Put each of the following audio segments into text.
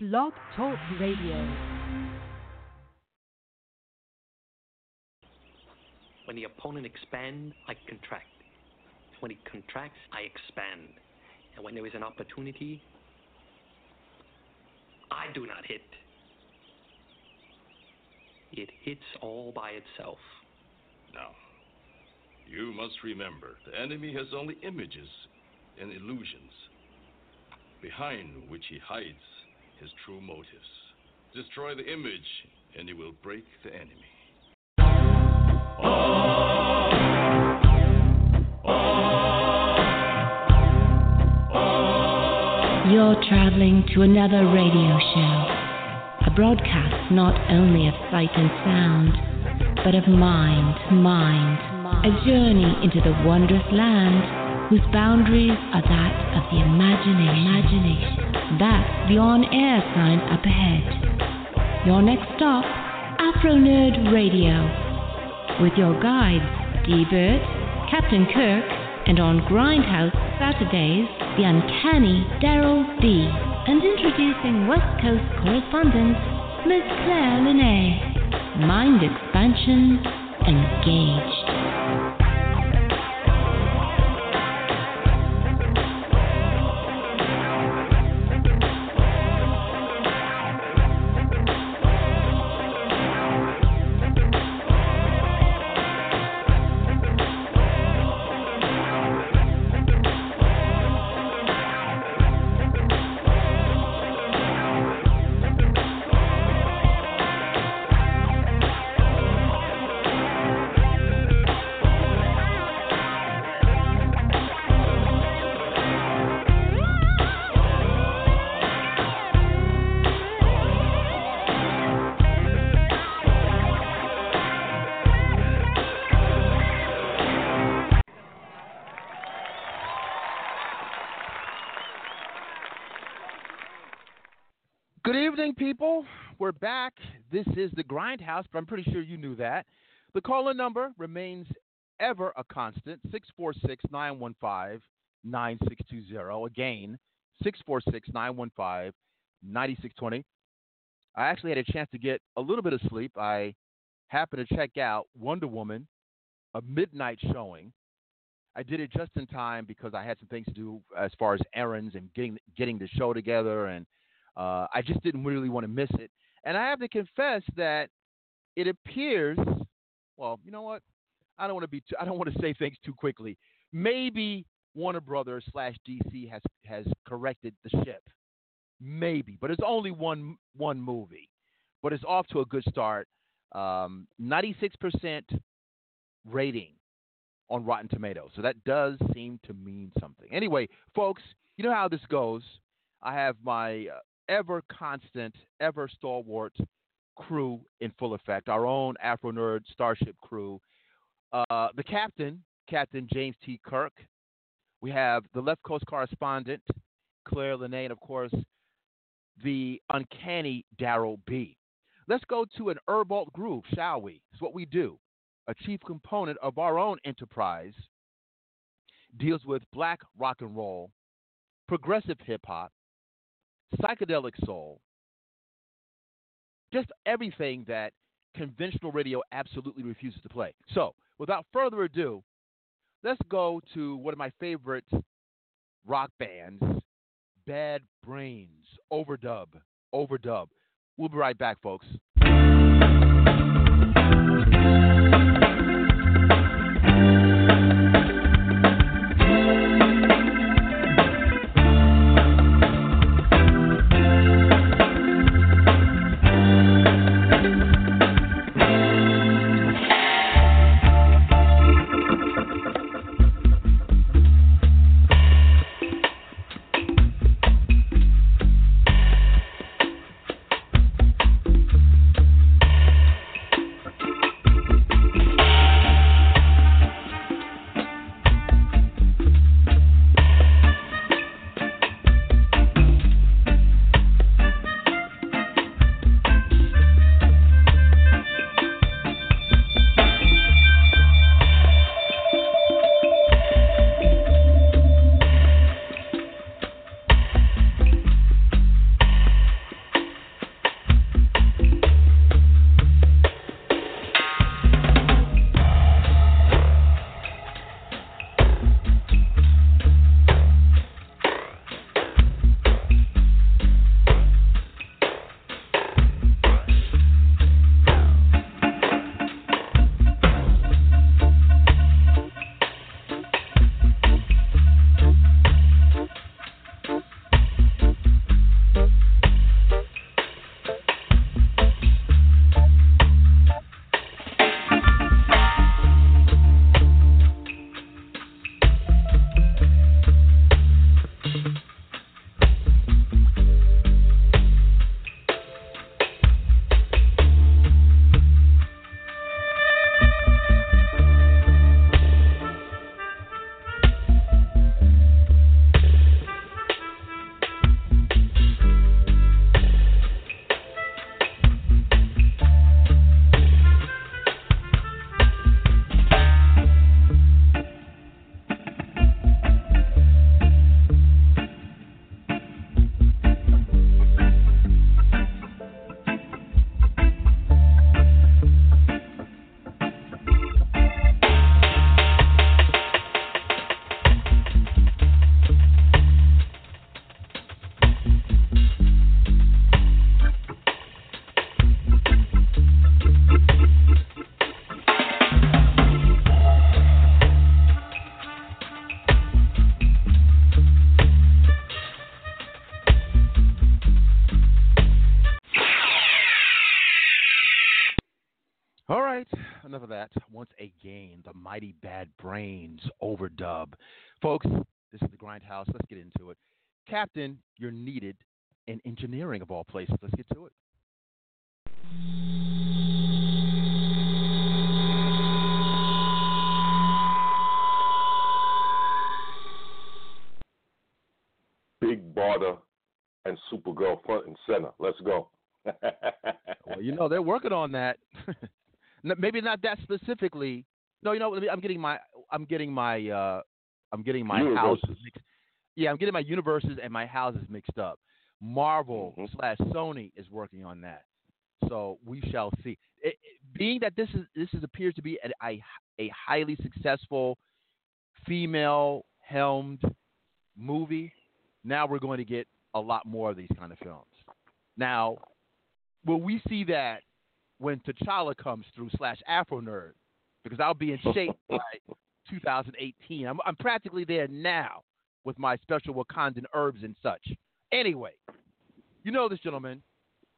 Blog Talk Radio. When the opponent expands, I contract. When he contracts, I expand. And when there is an opportunity, I do not hit. It hits all by itself. Now, you must remember the enemy has only images and illusions, behind which he hides his true motives. Destroy the image, and he will break the enemy. You're traveling to another radio show, a broadcast not only of sight and sound, but of mind, mind, a journey into the wondrous land whose boundaries are that of the imagination. imagination. That's the on air sign up ahead. Your next stop, Afro Nerd Radio, with your guides, Dburt, Captain Kirk, and on Grindhouse Saturdays, the uncanny Daryl B. And introducing West Coast correspondent, Miss Claire Lanay. Mind expansion engaged. Evening, people. We're back. This is the Grindhouse, but I'm pretty sure you knew that. The call in number remains ever a constant 646 915 9620. Again, 646 915 9620. I actually had a chance to get a little bit of sleep. I happened to check out Wonder Woman, a midnight showing. I did it just in time because I had some things to do as far as errands and getting getting the show together and uh, I just didn't really want to miss it. And I have to confess that it appears, well, you know what? I don't want to be. Too, I don't want to say things too quickly. Maybe Warner Brothers slash DC has has corrected the ship. Maybe, but it's only one one movie. But it's off to a good start. Um, 96% rating on Rotten Tomatoes. So that does seem to mean something. Anyway, folks, you know how this goes. I have my uh, ever constant, ever stalwart crew in full effect. Our own Afro Nerd Starship crew. Uh, the captain, Captain James T. Kirk. We have the left coast correspondent, Claire Lanay, and of course, the uncanny Daryl B. Let's go to an Herbalt groove, shall we? It's what we do. A chief component of our own enterprise deals with black rock and roll, progressive hip hop, psychedelic soul, just everything that conventional radio absolutely refuses to play. So, without further ado, let's go to one of my favorite rock bands, Bad Brains, Overdub. Overdub. We'll be right back, folks. Folks, this is the Grindhouse. Let's get into it. Captain, you're needed in engineering of all places. Let's get to it. Big Barda and Supergirl front and center. Let's go. well, you know they're working on that. Maybe not that specifically. No, you know I'm getting my I'm getting my uh I'm getting my universes. houses mixed. Yeah, I'm getting my universes and my houses mixed up. Marvel Mhm. slash Sony is working on that, so we shall see. It, it- being that this is this is appears to be a, a, a highly successful female helmed movie, now we're going to get a lot more of these kind of films. Now, will we see that when T'Challa comes through slash Afro Nerd? Because I'll be in shape by 2018. I'm, I'm practically there now with my special Wakandan herbs and such. Anyway, you know this gentleman.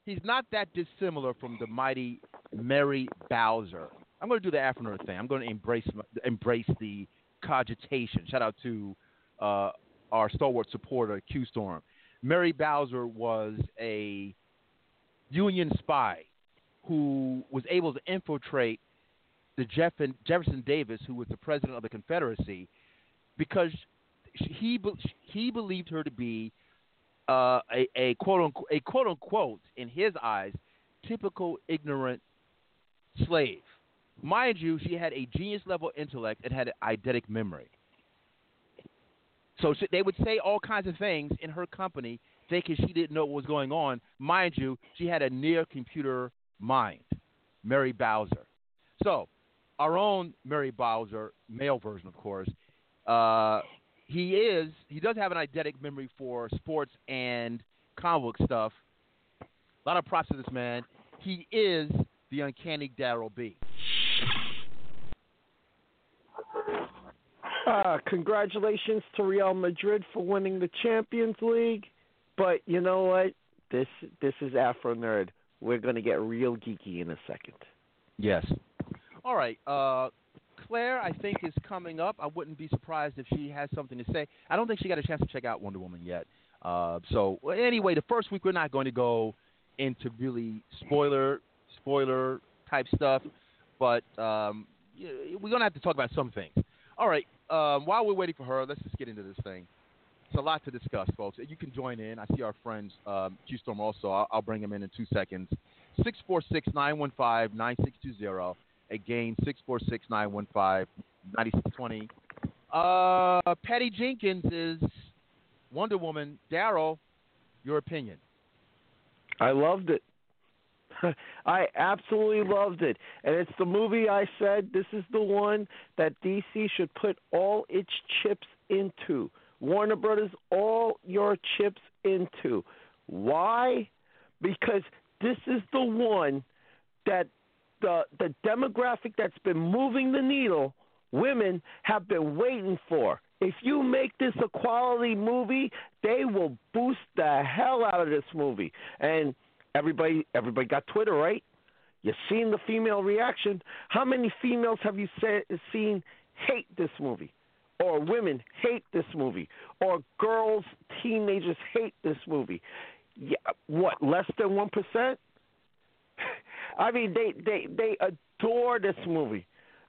He's not that dissimilar from the mighty Mary Bowser. I'm going to do the Afro Nerd thing. I'm going to embrace embrace the cogitation. Shout out to uh, our stalwart supporter, Q Storm. Mary Bowser was a Union spy who was able to infiltrate the Jeff- Jefferson Davis, who was the president of the Confederacy, because he he believed her to be uh, a, a quote unquote a quote unquote in his eyes typical ignorant slave. Mind you, she had a genius level intellect and had an eidetic memory. So she, they would say all kinds of things in her company, thinking she didn't know what was going on. Mind you, she had a near computer mind, Mary Bowser. So, our own Mary Bowser, male version, of course, uh, he is he does have an eidetic memory for sports and comic book stuff. A lot of props to this man. He is the uncanny Daryl B. Uh, congratulations to Real Madrid for winning the Champions League. But you know what? This this is Afro Nerd. We're gonna get real geeky in a second. Yes. All right. Uh, Claire, I think is coming up. I wouldn't be surprised if she has something to say. I don't think she got a chance to check out Wonder Woman yet. Uh, so anyway, the first week we're not going to go into really spoiler spoiler type stuff, but um, we're gonna have to talk about some things. All right. Um, while we're waiting for her, let's just get into this thing. It's a lot to discuss, folks. You can join in. I see our friends um, Q Storm also. I'll, I'll bring him in in two seconds. 646 915 9620. Again, 646 915 9620. Uh, Patty Jenkins is Wonder Woman. Daryl, your opinion. I loved it. I absolutely loved it. And it's the movie I said this is the one that DC should put all its chips into. Warner Brothers, all your chips into. Why? Because this is the one that the the demographic that's been moving the needle, women have been waiting for. If you make this a quality movie, they will boost the hell out of this movie. And everybody everybody got Twitter, right? You've seen the female reaction. How many females have you say, seen hate this movie? Or women hate this movie? Or girls, teenagers hate this movie? Yeah, what, less than 1%? I mean, they, they, they adore this movie.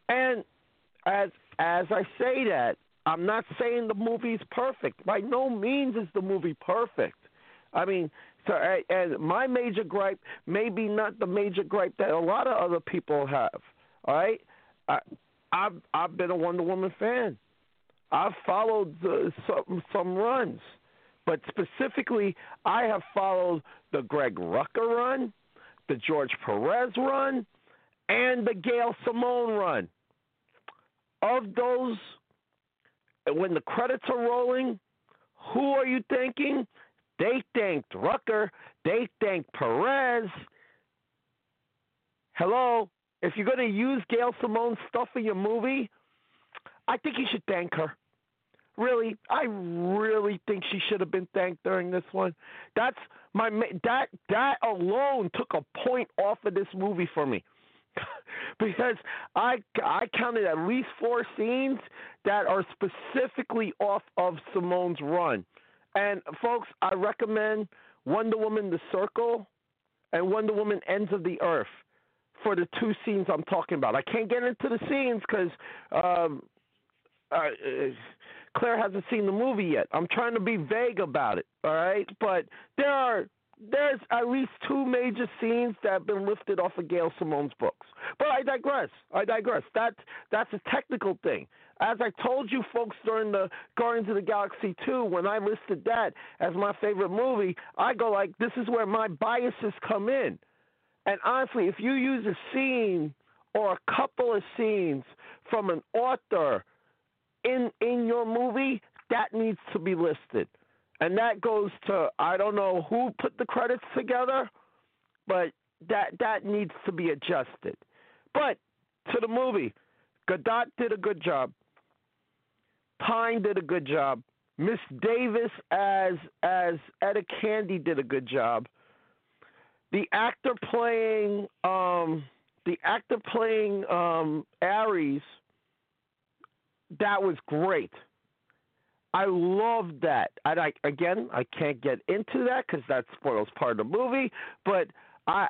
And as, as I say that, I'm not saying the movie's perfect. By no means is the movie perfect. I mean, so and my major gripe may be not the major gripe that a lot of other people have. All right, I, I've I've been a Wonder Woman fan. I've followed the, some some runs, but specifically, I have followed the Greg Rucka run, the George Perez run, and the Gail Simone run. Of those, when the credits are rolling, who are you thanking? They thanked Rucka. They thanked Perez. Hello? If you're going to use Gail Simone's stuff in your movie, I think you should thank her. Really, I really think she should have been thanked during this one. That's my that that alone took a point off of this movie for me. because I I counted at least four scenes that are specifically off of Simone's run. And folks, I recommend Wonder Woman: The Circle and Wonder Woman: Ends of the Earth for the two scenes I'm talking about. I can't get into the scenes because um, uh, Claire hasn't seen the movie yet. I'm trying to be vague about it. All right, but there are there's at least two major scenes that have been lifted off of Gail Simone's books. But I digress. I digress. That that's a technical thing. As I told you folks during the Guardians of the Galaxy 2, when I listed that as my favorite movie, I go like, this is where my biases come in. And honestly, if you use a scene or a couple of scenes from an author in in your movie, that needs to be listed. And that goes to I don't know who put the credits together, but that that needs to be adjusted. But to the movie, Gadot did a good job. Pine did a good job. Miss Davis as as Etta Candy did a good job. The actor playing um, the actor playing um, Ares that was great. I love that. And I again, I can't get into that because that spoils part of the movie. But I,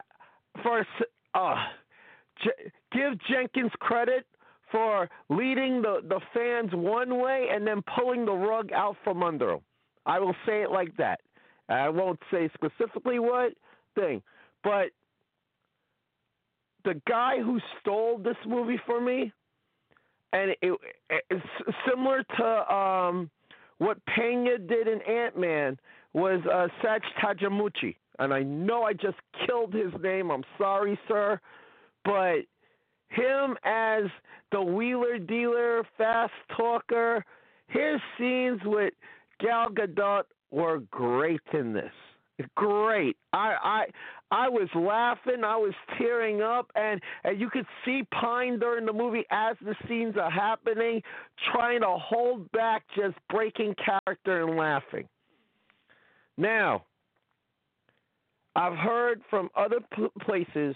for uh, J- give Jenkins credit for leading the the fans one way and then pulling the rug out from under them. I will say it like that. I won't say specifically what thing, but the guy who stole this movie for me and it, it's similar to um, what Pena did in Ant Man was uh, Sach Tajamuchi, and I know I just killed his name. I'm sorry, sir, but him as the wheeler dealer, fast talker, his scenes with Gal Gadot were great in this. Great. I I I was laughing, I was tearing up, and, and you could see Pine during the movie as the scenes are happening, trying to hold back, just breaking character and laughing. Now, I've heard from other places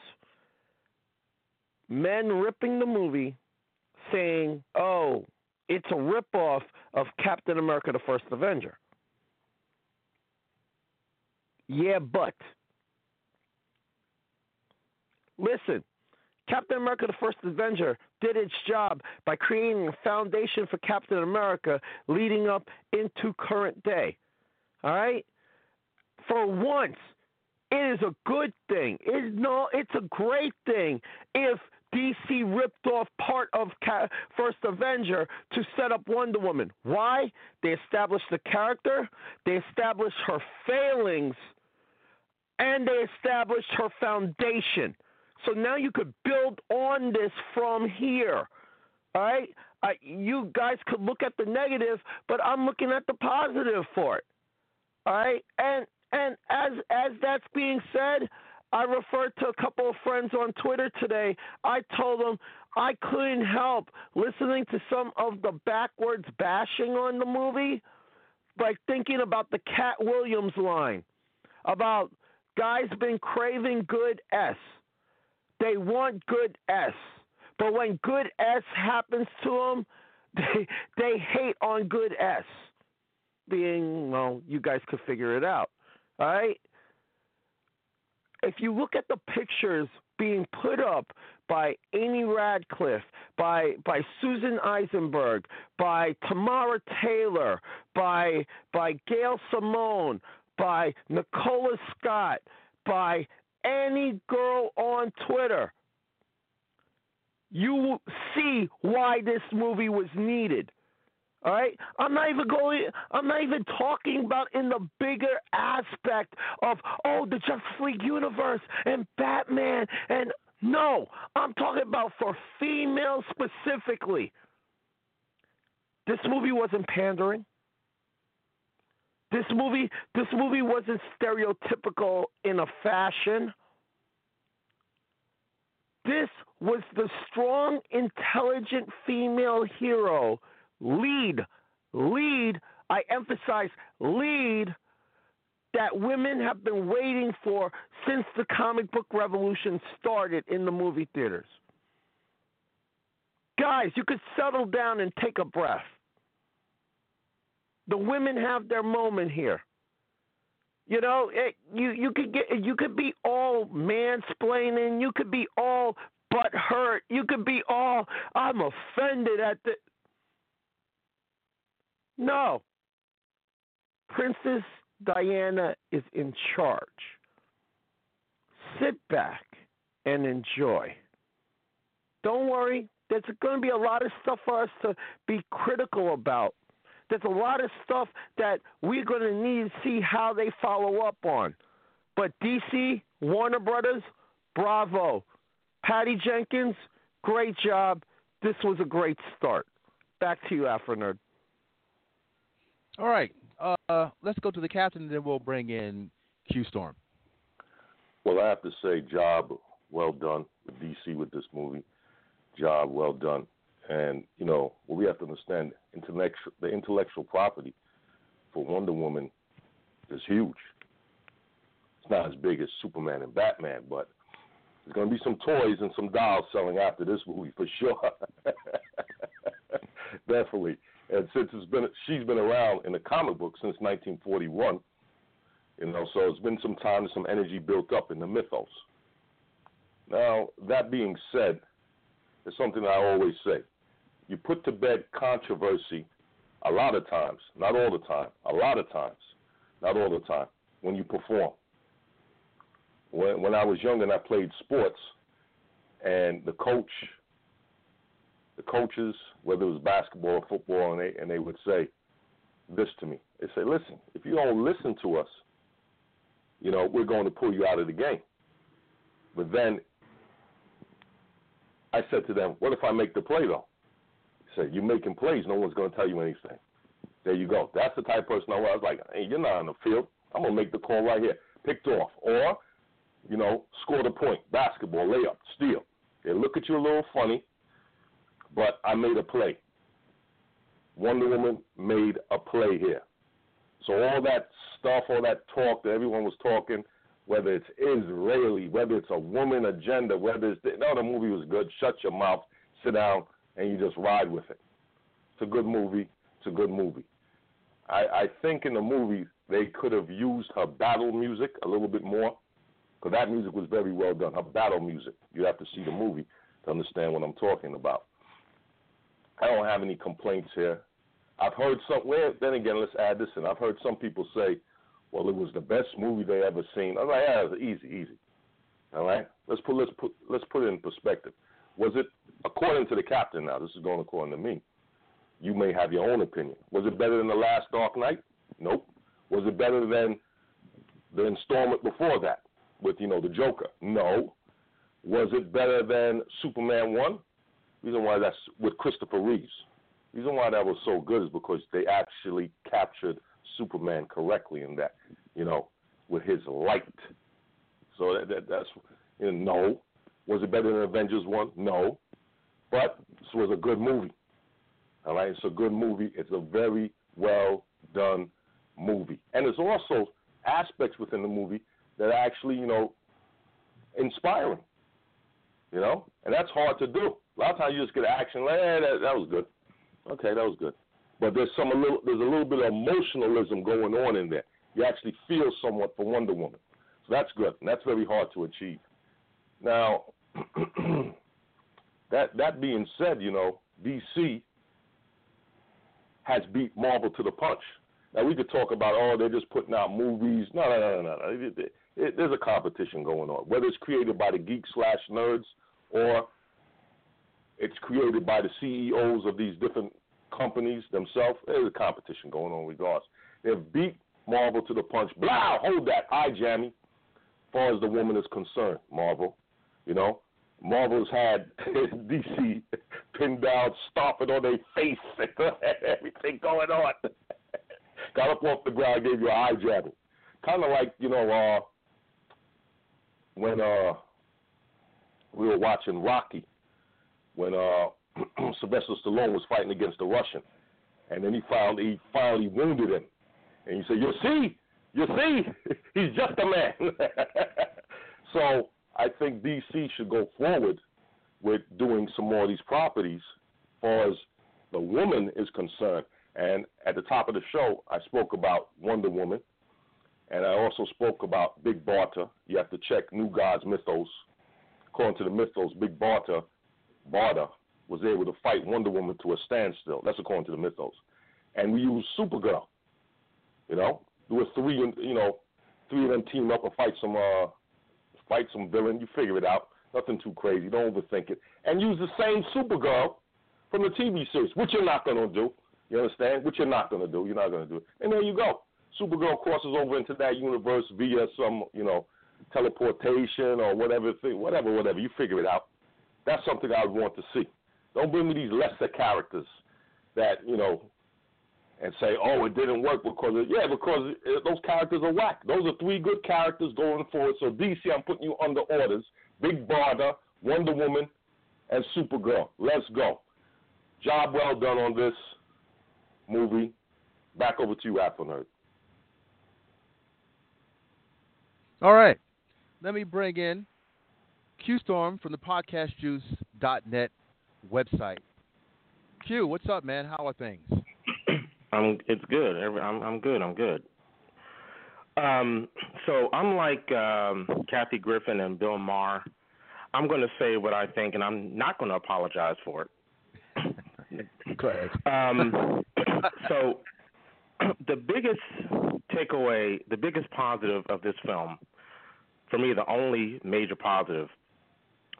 men ripping the movie saying, oh, it's a ripoff of Captain America the First Avenger. Yeah, but Listen, Captain America the First Avenger did its job by creating a foundation for Captain America leading up into current day. All right? For once, it is a good thing. It, no, it's a great thing if DC ripped off part of First Avenger to set up Wonder Woman. Why? They established the character, they established her failings, and they established her foundation. So now you could build on this from here. All right? Uh, you guys could look at the negative, but I'm looking at the positive for it. All right? And and as as that's being said, I referred to a couple of friends on Twitter today. I told them I couldn't help listening to some of the backwards bashing on the movie by thinking about the Katt Williams line about guys been craving good S. They want good S. But when good S happens to them, they they hate on good S. Being well, you guys could figure it out. All right? If you look at the pictures being put up by Amy Ratcliffe, by by Susan Eisenberg, by Tamara Taylor, by by Gail Simone, by Nicola Scott, by any girl on Twitter, you see why this movie was needed. All right, I'm not even going. I'm not even talking about in the bigger aspect of oh the Justice League universe and Batman and no, I'm talking about for females specifically. This movie wasn't pandering. This movie, this movie wasn't stereotypical in a fashion. This was the strong, intelligent female hero, lead, lead, I emphasize lead, that women have been waiting for since the comic book revolution started in the movie theaters. Guys, you could settle down and take a breath. The women have their moment here. You know, it, you you could get you could be all mansplaining, you could be all butt hurt, you could be all I'm offended at the No. Princess Diana is in charge. Sit back and enjoy. Don't worry, there's going to be a lot of stuff for us to be critical about there's a lot of stuff that we're going to need to see how they follow up on. But DC, Warner Brothers, bravo. Patty Jenkins, great job. This was a great start. Back to you, Afro Nerd. All right. Uh, let's go to the captain, and then we'll bring in Q Storm. Well, I have to say, job well done with DC with this movie. Job well done. And you know what we have to understand: intellectual, the intellectual property for Wonder Woman is huge. It's not as big as Superman and Batman, but there's going to be some toys and some dolls selling after this movie for sure. Definitely. And since it's been, she's been around in the comic book since 1941. You know, so it's been some time, and some energy built up in the mythos. Now, that being said, it's something I always say you put to bed controversy a lot of times, not all the time, a lot of times, not all the time, when you perform. When, when I was young and I played sports, and the coach, the coaches, whether it was basketball or football, and they, and they would say this to me. They say, listen, if you don't listen to us, you know, we're going to pull you out of the game. But then I said to them, what if I make the play, though? You're making plays. No one's going to tell you anything. There you go. That's the type of person I was. I was like, hey, you're not on the field. I'm going to make the call right here. Picked off. Or, you know, score the point. Basketball, layup, steal. They look at you a little funny, but I made a play. Wonder Woman made a play here. So all that stuff, all that talk that everyone was talking, whether it's Israeli, whether it's a woman agenda, whether it's the, no, the movie was good. Shut your mouth, sit down, and you just ride with it. It's a good movie. It's a good movie. I, I think in the movie they could have used her battle music a little bit more, because that music was very well done. Her battle music. You have to see the movie to understand what I'm talking about. I don't have any complaints here. I've heard some. Well, then again, let's add this in. I've heard some people say, "Well, it was the best movie they ever seen." I'm like, "Yeah, easy, easy." All right, let's put let's put let's put it in perspective. Was it, according to the captain now, this is going according to me, you may have your own opinion. Was it better than The Last Dark Knight? Nope. Was it better than the installment before that with, you know, the Joker? No. Was it better than Superman 1? Reason why that's with Christopher Reeves. Reason why that was so good is because they actually captured Superman correctly in that, you know, with his light. So that, that that's you know, no. Was it better than Avengers 1? No. But this was a good movie. All right? It's a good movie. It's a very well done movie. And there's also aspects within the movie that are actually, you know, inspiring. You know? And that's hard to do. A lot of times you just get action, like, eh, that, that was good. Okay, that was good. But there's some a little there's a little bit of emotionalism going on in there. You actually feel somewhat for Wonder Woman. So that's good. And that's very hard to achieve. Now, that that being said, you know, DC has beat Marvel to the punch. Now we could talk about oh they're just putting out movies. No, no, no, no, no. It, it, it, there's a competition going on, whether it's created by the geek slash nerds or it's created by the CEOs of these different companies themselves. There's a competition going on regardless. They've beat Marvel to the punch. Blah, hold that, eye jammy. As far as the woman is concerned, Marvel. You know, Marvel's had DC pinned down, stomping on their face, and everything going on. Got up off the ground, gave you an eye jabbing. Kind of like, you know, uh, when uh, we were watching Rocky, when uh, Sylvester Stallone was fighting against the Russian, and then he finally he finally wounded him, and he said, "You see, you see, he's just a man." so I think DC should go forward with doing some more of these properties as far as the woman is concerned, and at the top of the show, I spoke about Wonder Woman, and I also spoke about Big Barda. You have to check New Gods Mythos. According to the mythos, Big Barda, Barda was able to fight Wonder Woman to a standstill. That's according to the mythos. And we used Supergirl. You know, there were three, you know, three of them team up and fight some, uh, fight some villain. You figure it out. Nothing too crazy. Don't overthink it. And use the same Supergirl from the TV series, which you're not going to do. You understand? Which you're not going to do. You're not going to do it. And there you go. Supergirl crosses over into that universe via some, you know, teleportation or whatever thing, whatever, whatever. You figure it out. That's something I would want to see. Don't bring me these lesser characters that you know, and say, oh, it didn't work because of, yeah, because those characters are whack. Those are three good characters going forward. So DC, I'm putting you under orders. Big Barda, Wonder Woman, and Supergirl. Let's go. Job well done on this movie. Back over to you, Afro Nerd. All right. Let me bring in Q Storm from the podcastjuice.net website. Q, what's up, man? How are things? I'm. It's good. I'm. I'm good. I'm good. Um, so unlike um, Kathy Griffin and Bill Maher, I'm going to say what I think, and I'm not going to apologize for it. Go ahead. Um, so the biggest takeaway, the biggest positive of this film, for me, the only major positive,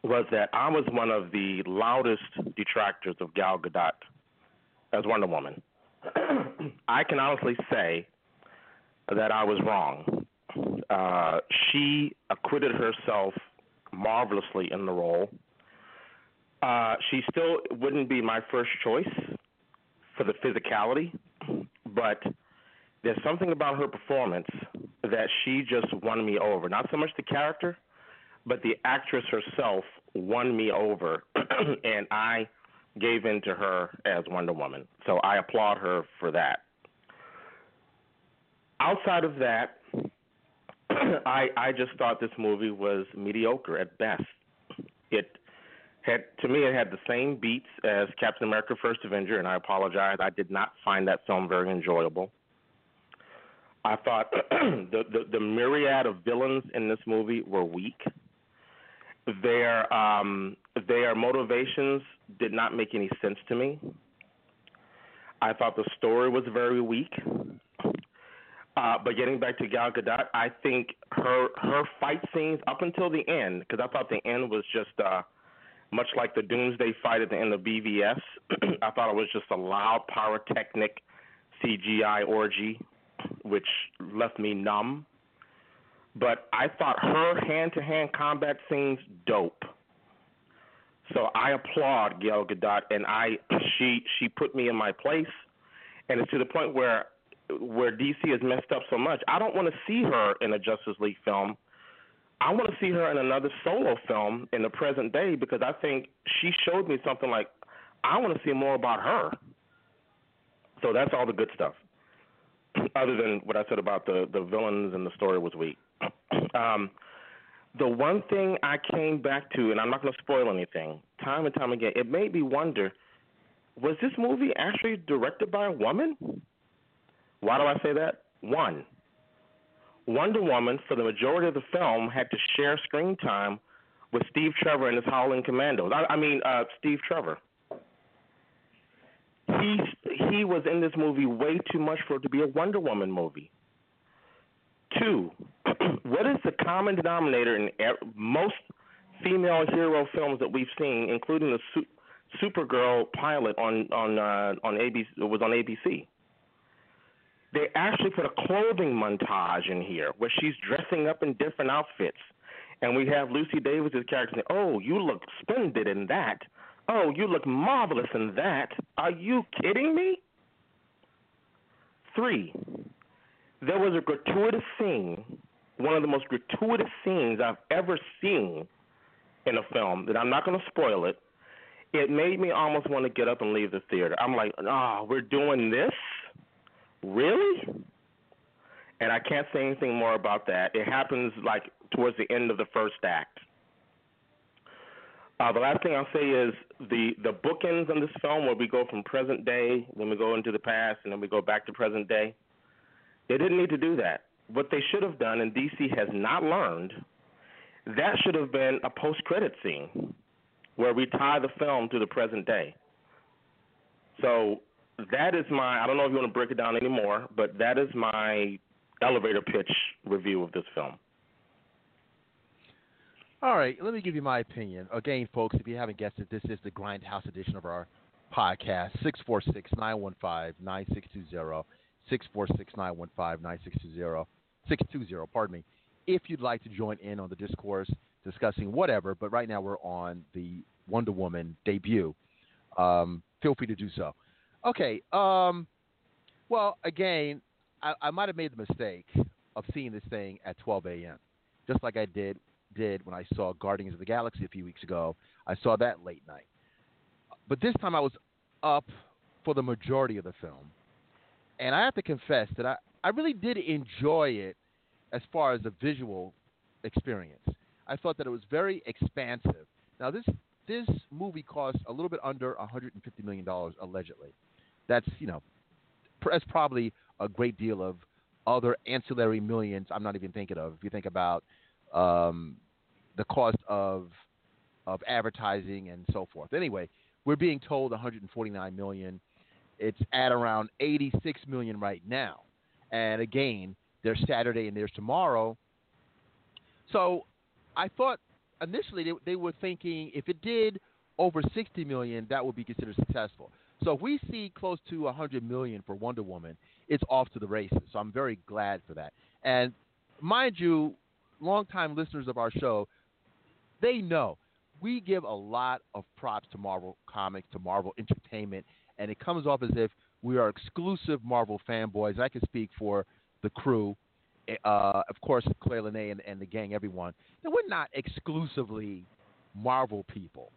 was that I was one of the loudest detractors of Gal Gadot as Wonder Woman. I can honestly say that I was wrong. Uh, she acquitted herself marvelously in the role. Uh, she still wouldn't be my first choice for the physicality, but there's something about her performance that she just won me over. Not so much the character, but the actress herself won me over, and I gave in to her as Wonder Woman. So I applaud her for that. Outside of that, I I just thought this movie was mediocre at best. It had to me it had the same beats as Captain America: First Avenger, and I apologize. I did not find that film very enjoyable. I thought the, the the myriad of villains in this movie were weak. Their um, their motivations did not make any sense to me. I thought the story was very weak. Uh, but getting back to Gal Gadot, I think her her fight scenes up until the end, because I thought the end was just uh, much like the Doomsday fight at the end of BVS. I thought it was just a loud pyrotechnic CGI orgy, which left me numb. But I thought her hand-to-hand combat scenes dope. So I applaud Gal Gadot, and I she she put me in my place, and it's to the point where where DC has messed up so much. I don't want to see her in a Justice League film. I want to see her in another solo film in the present day because I think she showed me something like I want to see more about her. So that's all the good stuff. Other than what I said about the the villains and the story was weak. Um, the one thing I came back to, and I'm not going to spoil anything, time and time again, it made me wonder: was this movie actually directed by a woman? Why do I say that? One, Wonder Woman, for the majority of the film, had to share screen time with Steve Trevor and his Howling Commandos. I, I mean, uh, Steve Trevor. He he was in this movie way too much for it to be a Wonder Woman movie. Two, what is the common denominator in most female hero films that we've seen, including the Su- Supergirl pilot on on uh, on ABC was on ABC? they actually put a clothing montage in here where she's dressing up in different outfits. And we have Lucy Davis's character saying, Oh, you look splendid in that. Oh, you look marvelous in that. Are you kidding me? Three, there was a gratuitous scene, one of the most gratuitous scenes I've ever seen in a film that I'm not going to spoil it. It made me almost want to get up and leave the theater. I'm like, ah, oh, we're doing this? Really? And I can't say anything more about that. It happens like towards the end of the first act. Uh, the last thing I'll say is the the bookends in this film, where we go from present day, then we go into the past, and then we go back to present day. They didn't need to do that. What they should have done, and DC has not learned, that should have been a post-credit scene where we tie the film to the present day. So that is my. I don't know if you want to break it down anymore, but that is my elevator pitch review of this film. All right, let me give you my opinion. Again, folks, if you haven't guessed it, this is the Grindhouse edition of our podcast, 646 915 9620. 646 915 9620. 620, pardon me. If you'd like to join in on the discourse discussing whatever, but right now we're on the Wonder Woman debut, um, feel free to do so. Okay, um, well, again, I, I might have made the mistake of seeing this thing at 12 a.m., just like I did did when I saw Guardians of the Galaxy a few weeks ago. I saw that late night. But this time I was up for the majority of the film. And I have to confess that I, I really did enjoy it as far as the visual experience. I thought that it was very expansive. Now this this movie cost a little bit under 150 million dollars allegedly. That's you know that's probably a great deal of other ancillary millions I'm not even thinking of. If you think about um, the cost of of advertising and so forth. Anyway, we're being told 149 million. It's at around 86 million right now. And again, there's Saturday and there's tomorrow. So I thought initially they, they were thinking if it did over 60 million, that would be considered successful. So if we see close to 100 million for Wonder Woman, it's off to the races. So I'm very glad for that. And mind you, longtime listeners of our show, they know we give a lot of props to Marvel Comics, to Marvel Entertainment, and it comes off as if we are exclusive Marvel fanboys. I can speak for the crew, uh, of course, Claire Lanay and, and, the gang, everyone. That we're not exclusively Marvel people.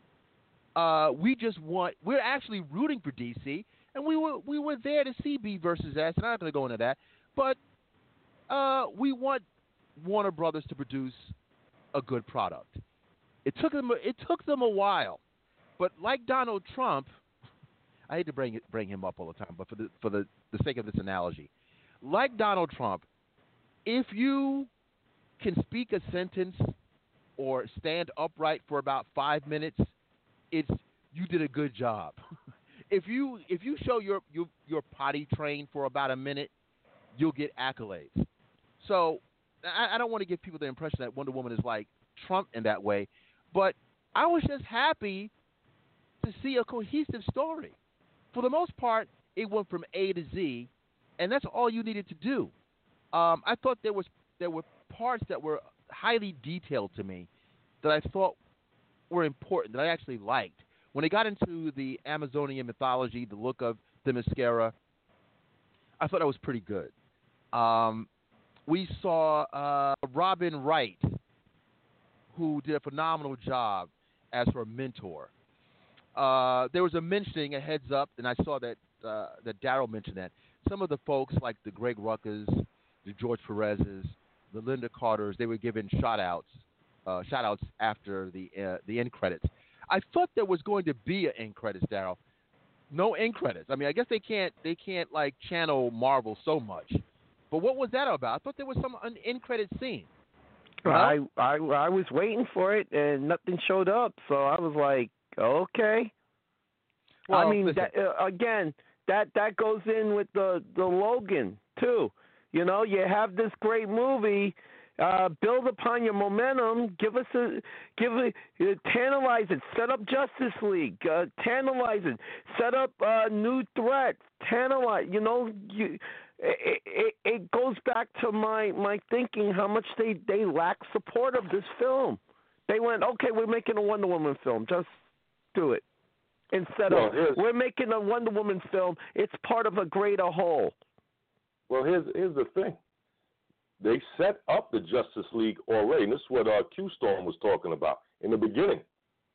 Uh, we just want. We're actually rooting for DC, and we were we were there to see B versus S. And I'm not going to go into that, but uh, we want Warner Brothers to produce a good product. It took them it took them a while, but like Donald Trump, I hate to bring it, bring him up all the time, but for the for the, the sake of this analogy, like Donald Trump, if you can speak a sentence or stand upright for about five minutes, it's you did a good job. if you if you show your your your potty trained for about a minute, you'll get accolades. So I, I don't want to give people the impression that Wonder Woman is like Trump in that way, but I was just happy to see a cohesive story. For the most part, it went from A to Z, and that's all you needed to do. Um, I thought there was there were parts that were highly detailed to me that I thought were important that I actually liked. When it got into the Amazonian mythology, the look of Themyscira, I thought that was pretty good. Um, we saw uh, Robin Wright who did a phenomenal job as her mentor. Uh, there was a mentioning, a heads up, and I saw that uh, that Daryl mentioned that some of the folks like the Greg Ruckas, the George Perez's, the Lynda Carters, they were given shout outs, uh, shout outs after the uh, the end credits. I thought there was going to be an end credits, Daryl. No end credits. I mean, I guess they can't they can't like channel Marvel so much. But what was that about? I thought there was some an end credit scene. I I I was waiting for it and nothing showed up, so I was like, okay. Well, I mean, listen. that, uh, again, that that goes in with the the Logan too. You know, you have this great movie. Uh, build upon your momentum. Give us a, give a, uh, tantalize it. Set up Justice League. Uh, tantalize it. Set up uh, new threat. Tantalize. You know, you it, it, it goes back to my my thinking how much they they lack support of this film. They went, okay, we're making a Wonder Woman film, just it. Instead Well, of we're making a Wonder Woman film, it's part of a greater whole. Well, here's here's the thing. They set up the Justice League already. And this is what uh, Q Storm was talking about in the beginning.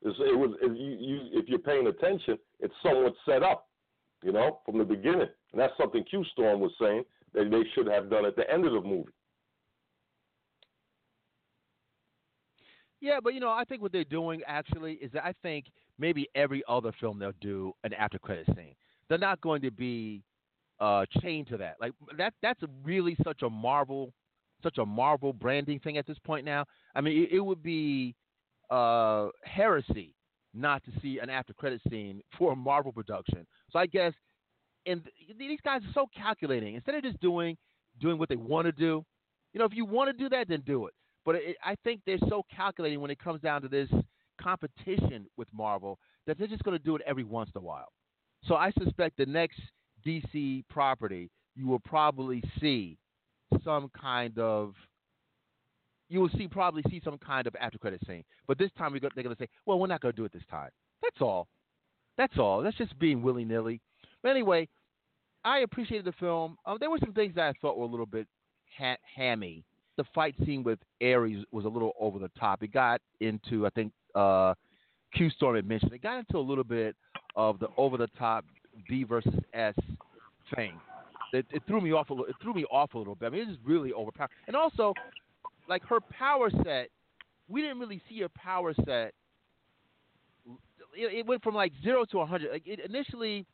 It's, it was if you, you if you're paying attention, it's somewhat set up, you know, from the beginning. And that's something Q Storm was saying that they should have done at the end of the movie. Yeah, but you know, I think what they're doing actually is that I think maybe every other film they'll do an after credit scene. They're not going to be uh, chained to that. Like that that's really such a Marvel such a Marvel branding thing at this point now. I mean, it, it would be uh, heresy not to see an after credit scene for a Marvel production. So I guess and these guys are so calculating. Instead of just doing doing what they want to do, you know, if you want to do that, then do it. But it, I think they're so calculating when it comes down to this competition with Marvel that they're just going to do it every once in a while. So I suspect the next DC property you will probably see some kind of you will see probably see some kind of after credit scene. But this time they're going to say, well, we're not going to do it this time. That's all. That's all. That's just being willy nilly. But anyway, I appreciated the film. Um, there were some things that I thought were a little bit ha- hammy. The fight scene with Ares was a little over the top. It got into, I think, uh, Q Storm had mentioned, it got into a little bit of the over the top B versus S thing. It, it, threw me off a little. It threw me off a little bit. I mean, it was really overpowered. And also, like her power set, we didn't really see her power set. It, it went from like zero to hundred. Like it, initially,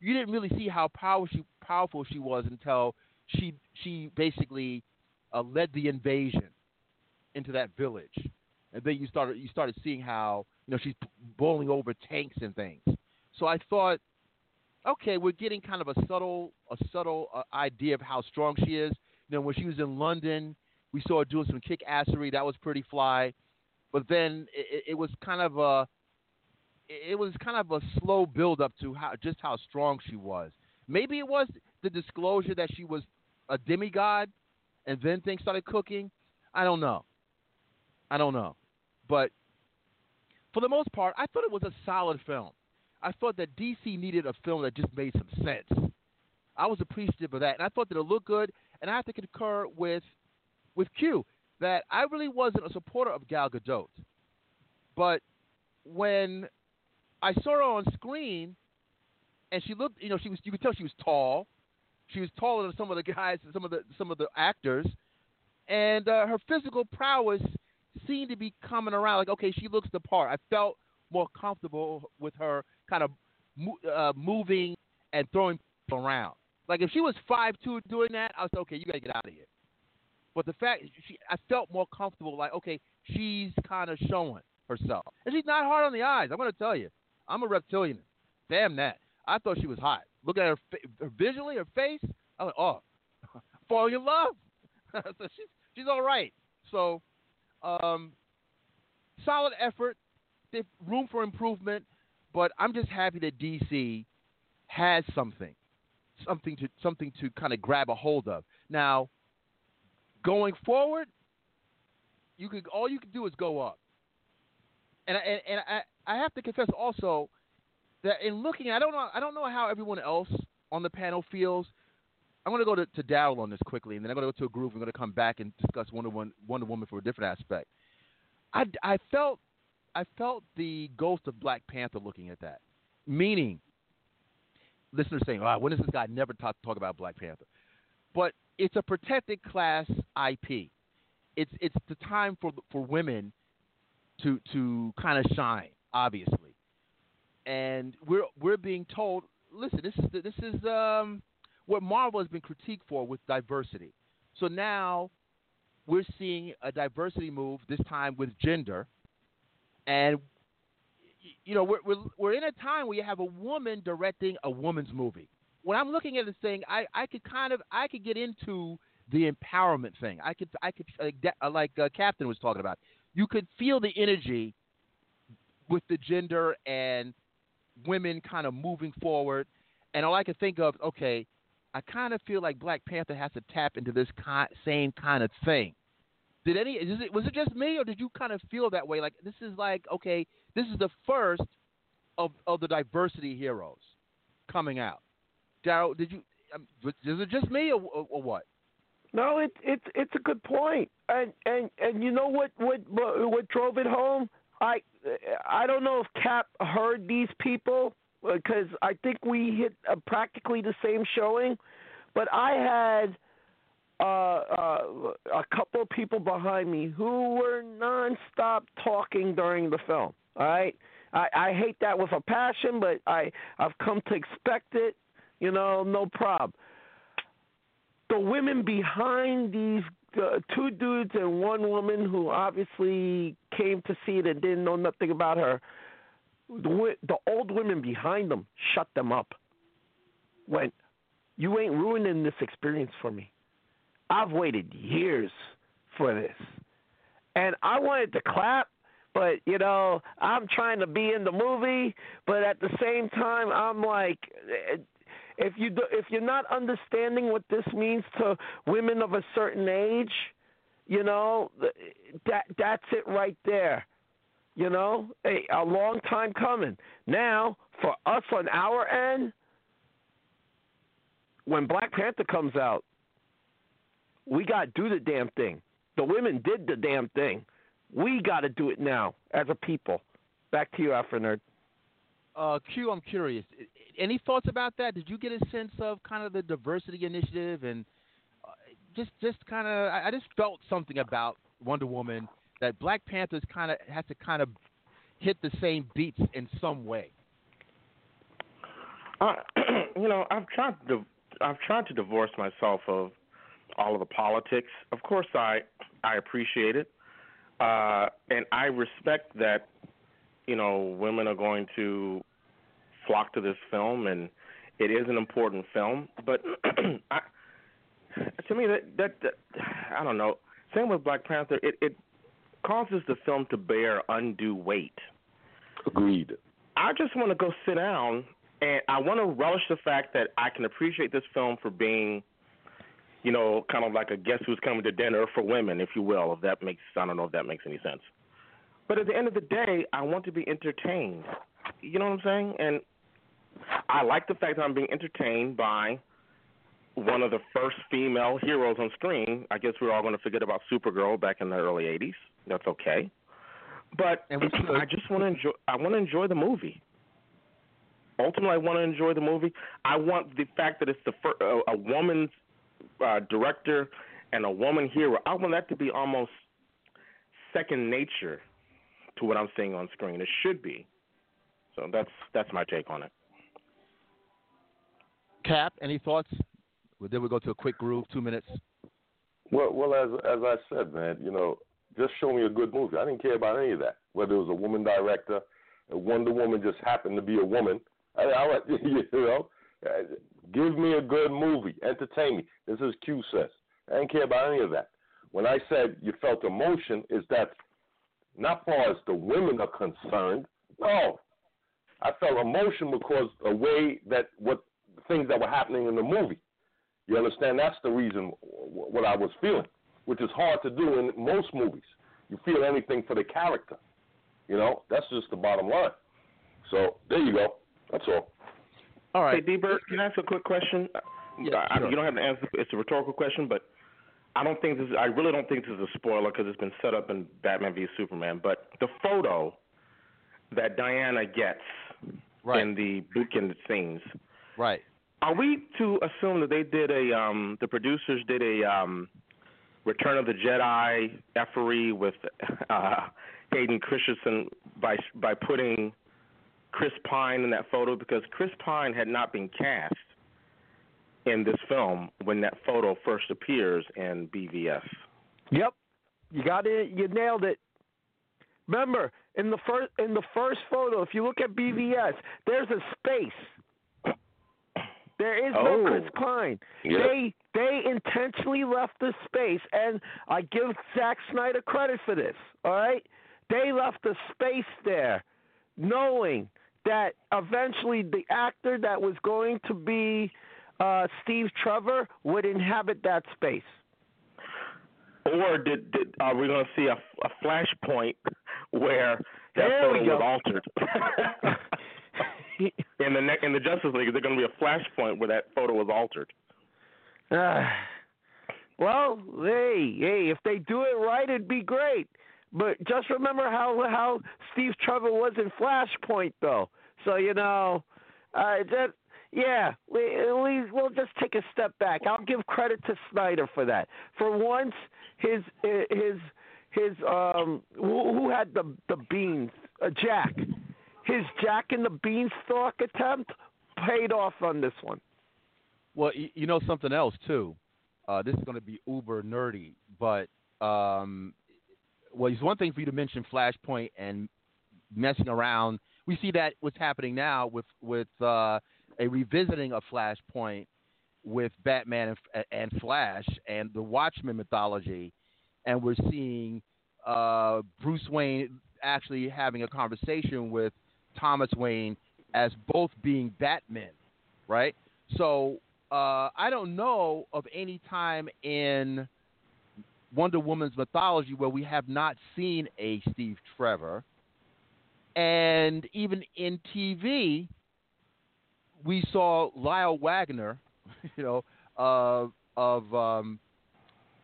you didn't really see how power she, powerful she was until she she basically uh, led the invasion into that village, and then you started you started seeing how you know she's bowling over tanks and things. So I thought, okay, we're getting kind of a subtle a subtle uh, idea of how strong she is. You know, when she was in London, we saw her doing some kick assery. That was pretty fly. But then it, it was kind of a it was kind of a slow build up to how just how strong she was. Maybe it was the disclosure that she was a demigod, and then things started cooking. I don't know. I don't know, but for the most part, I thought it was a solid film. I thought that DC needed a film that just made some sense. I was appreciative of that, and I thought that it looked good. And I have to concur with with Q that I really wasn't a supporter of Gal Gadot, but when I saw her on screen, and she looked, you know, she was you could tell she was tall. She was taller than some of the guys, some of the some of the actors, and uh, her physical prowess seemed to be coming around. Like, okay, she looks the part. I felt more comfortable with her kind of uh, moving and throwing around. Like if she was five two doing that, I was okay. You gotta get out of here. But the fact she, I felt more comfortable. Like okay, she's kind of showing herself, and she's not hard on the eyes. I'm gonna tell you. I'm a reptilian. Damn that. I thought she was hot. Look at her, her visually, her face. I was like, oh, falling in love. so she's she's all right. So, um, solid effort. Room for improvement, but I'm just happy that DC has something, something to something to kind of grab a hold of. Now, going forward, you could all you can do is go up. And and, and I, I have to confess also that in looking, I don't know, I don't know how everyone else on the panel feels. I'm going to go to, to Daryl on this quickly, and then I'm going to go to a group. We're going to come back and discuss Wonder Woman, Wonder Woman for a different aspect. I, I felt I felt the ghost of Black Panther looking at that, meaning listeners saying, "Oh, when does this guy never talk talk about Black Panther?" But it's a protected class IP. It's it's the time for for women to to kind of shine obviously. And we're we're being told, listen, this is this is um, what Marvel has been critiqued for with diversity. So now we're seeing a diversity move this time with gender, and you know we're we're, we're in a time where you have a woman directing a woman's movie. When I'm looking at this thing, I, I could kind of I could get into the empowerment thing. I could I could like, like uh, Captain was talking about. You could feel the energy with the gender and women kind of moving forward. And all I can think of, okay, I kind of feel like Black Panther has to tap into this kind, same kind of thing. Did any it was it just me or did you kind of feel that way? Like this is like okay, this is the first of of the diversity heroes coming out. Daryl, did you? Um, is it just me or, or, or what? No, it's it's it's a good point, and and and you know what what what drove it home? I I don't know if Cap heard these people because I think we hit uh, practically the same showing, but I had uh, uh, a couple of people behind me who were nonstop talking during the film. All right, I, I hate that with a passion, but I I've come to expect it. You know, no problem. The women behind these two dudes and one woman who obviously came to see it and didn't know nothing about her. The, the old women behind them shut them up. Went, you ain't ruining this experience for me. I've waited years for this. And I wanted to clap, but you know, I'm trying to be in the movie, but at the same time I'm like if you do, if you're not understanding what this means to women of a certain age, you know, that that's it right there. You know, a, a long time coming. Now, for us on our end, when Black Panther comes out, we got to do the damn thing. The women did the damn thing. We got to do it now as a people. Back to you, Afronerd. Uh, Q, I'm curious. Any thoughts about that? Did you get a sense of kind of the diversity initiative and uh, just just kind of? I, I just felt something about Wonder Woman that Black Panthers kind of had to kind of hit the same beats in some way. Uh, you know, I've tried to I've tried to divorce myself of all of the politics. Of course, I I appreciate it, uh, and I respect that. You know, women are going to flock to this film, and it is an important film. But I, to me, that, that that I don't know. Same with Black Panther. It it causes the film to bear undue weight. Agreed. I just want to go sit down and I want to relish the fact that I can appreciate this film for being, you know, kind of like a guest who's coming to dinner for women, if you will. If that makes, I don't know if that makes any sense. But at the end of the day, I want to be entertained. You know what I'm saying? And I like the fact that I'm being entertained by one of the first female heroes on screen. I guess we're all going to forget about Supergirl back in the early '80s. That's okay. But I just want to enjoy. I want to enjoy the movie ultimately I want to enjoy the movie. I want the fact that it's the fir- a, a woman's uh, director and a woman hero. I want that to be almost second nature to what I'm seeing on screen. It should be. So that's that's my take on it. Cap, any thoughts? Well, then we go to a quick groove, two minutes. Well, well, as as I said, man, you know, just show me a good movie. I didn't care about any of that. Whether it was a woman director, Wonder Woman just happened to be a woman. I, I, you know, give me a good movie, entertain me. This is Q says. I didn't care about any of that. When I said you felt emotion, is that not far as the women are concerned. No, I felt emotion because a way that what things that were happening in the movie. You understand? That's the reason what I was feeling, which is hard to do in most movies. You feel anything for the character. You know, that's just the bottom line. So there you go. That's all. All right. Hey, Dburt, can I ask a quick question? Yeah, I, sure. You don't have to answer. It's a rhetorical question, but I don't think this. Is, I really don't think this is a spoiler because it's been set up in Batman v Superman. But the photo that Diana gets Right. in the bootkin scenes. Right. Are we to assume that they did a um the producers did a um Return of the Jedi effery with uh Hayden Christensen by by putting Chris Pine in that photo because Chris Pine had not been cast in this film when that photo first appears in BVS. Yep, you got it. You nailed it. Remember, in the first in the first photo, if you look at BVS, there's a space. There is no Oh. Chris Pine. Yeah. They they intentionally left the space, and I give Zack Snyder credit for this. All right, they left the space there, knowing that eventually the actor that was going to be uh, Steve Trevor would inhabit that space. Or did, did are we going to see a, a flashpoint where that There photo was altered? in the ne- in the Justice League, is there going to be a flashpoint where that photo was altered? Ah. well, hey, hey, if they do it right, it'd be great. But just remember how how Steve Trevor was in Flashpoint, though. So you know, uh, that yeah, we, we we'll just take a step back. I'll give credit to Snyder for that. For once, his his his um who, who had the the beans uh, Jack, his Jack and the Beanstalk attempt paid off on this one. Well, you, know something else too. Uh, this is going to be uber nerdy, but um, well, it's one thing for you to mention Flashpoint and messing around. We see that what's happening now with with uh, a revisiting of Flashpoint with Batman and, and Flash and the Watchmen mythology, and we're seeing uh, Bruce Wayne actually having a conversation with Thomas Wayne as both being Batmen, right? So uh, I don't know of any time in Wonder Woman's mythology where we have not seen a Steve Trevor. And even in TV, we saw Lyle Waggoner, you know, uh, of um,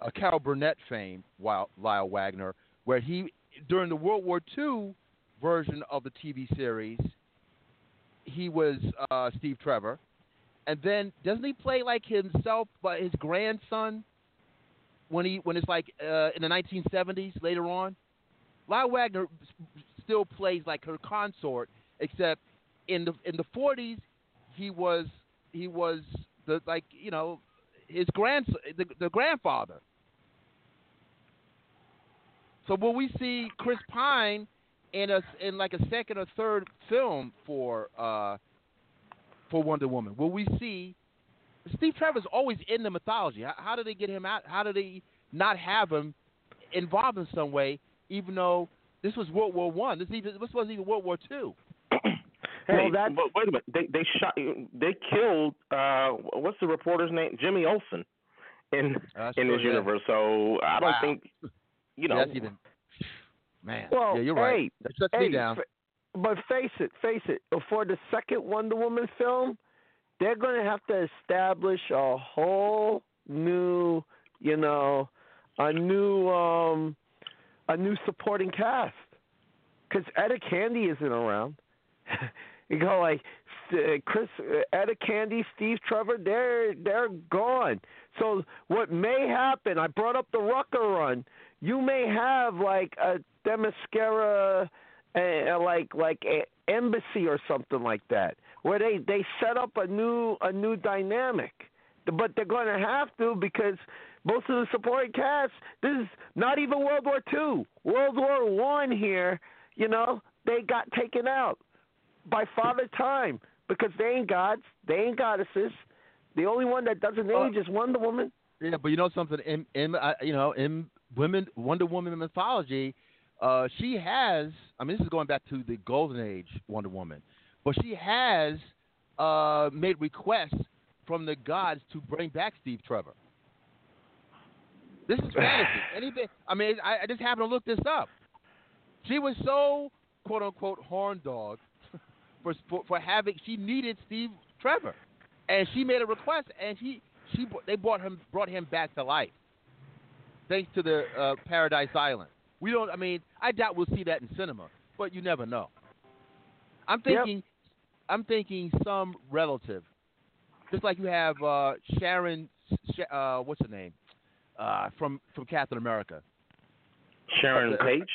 a Carol Burnett fame, Lyle Waggoner, where he, during the World War II version of the TV series, he was uh, Steve Trevor. And then doesn't he play like himself, but his grandson when he when it's like uh, in the 1970s later on? Lyle Waggoner still plays like her consort, except in the in the 40s he was he was the like you know his grand the, the grandfather. So will we see Chris Pine in a in like a second or third film for uh, for Wonder Woman? Will we see Steve Trevor's always in the mythology? How, how did they get him out? How do they not have him involved in some way? Even though this was World War One, this even this wasn't even World War Two. Hey, well, that, but wait a minute. They they shot. They killed. Uh, what's the reporter's name? Jimmy Olsen in That's in true, this yeah. universe. So I don't Wow. think you know. That's even man. Well, yeah, you're right. hey, that shuts hey, me down. but face it, face it. For the second Wonder Woman film, they're going to have to establish a whole new, you know, a new, um, a new supporting cast. Because Etta Candy isn't around. you go like uh, Chris, uh, Etta Candy, Steve Trevor, they're they're gone. So what may happen? I brought up the Rucka run. You may have like a Themyscira, uh, like like a embassy or something like that, where they they set up a new a new dynamic. But they're going to have to because most of the supporting cast. This is not even World War Two, World War One here. You know they got taken out by Father Time because they ain't gods, they ain't goddesses. The only one that doesn't Uh, age is Wonder Woman. Yeah, but you know something? In, in uh, you know, in women Wonder Woman mythology, uh, she has. I mean, this is going back to the Golden Age Wonder Woman, but she has uh, made requests from the gods to bring back Steve Trevor. This is fantasy. Anything? I mean, I, I just happened to look this up. She was so quote unquote horn dog for for, for having. She needed Steve Trevor, and she made a request, and he she they brought him brought him back to life, thanks to the uh, Paradise Island. We don't. I mean, I doubt we'll see that in cinema, but you never know. I'm Yep. thinking, I'm thinking some relative, just like you have uh, Sharon. Uh, what's her name? Uh, from from Captain America. Sharon Page.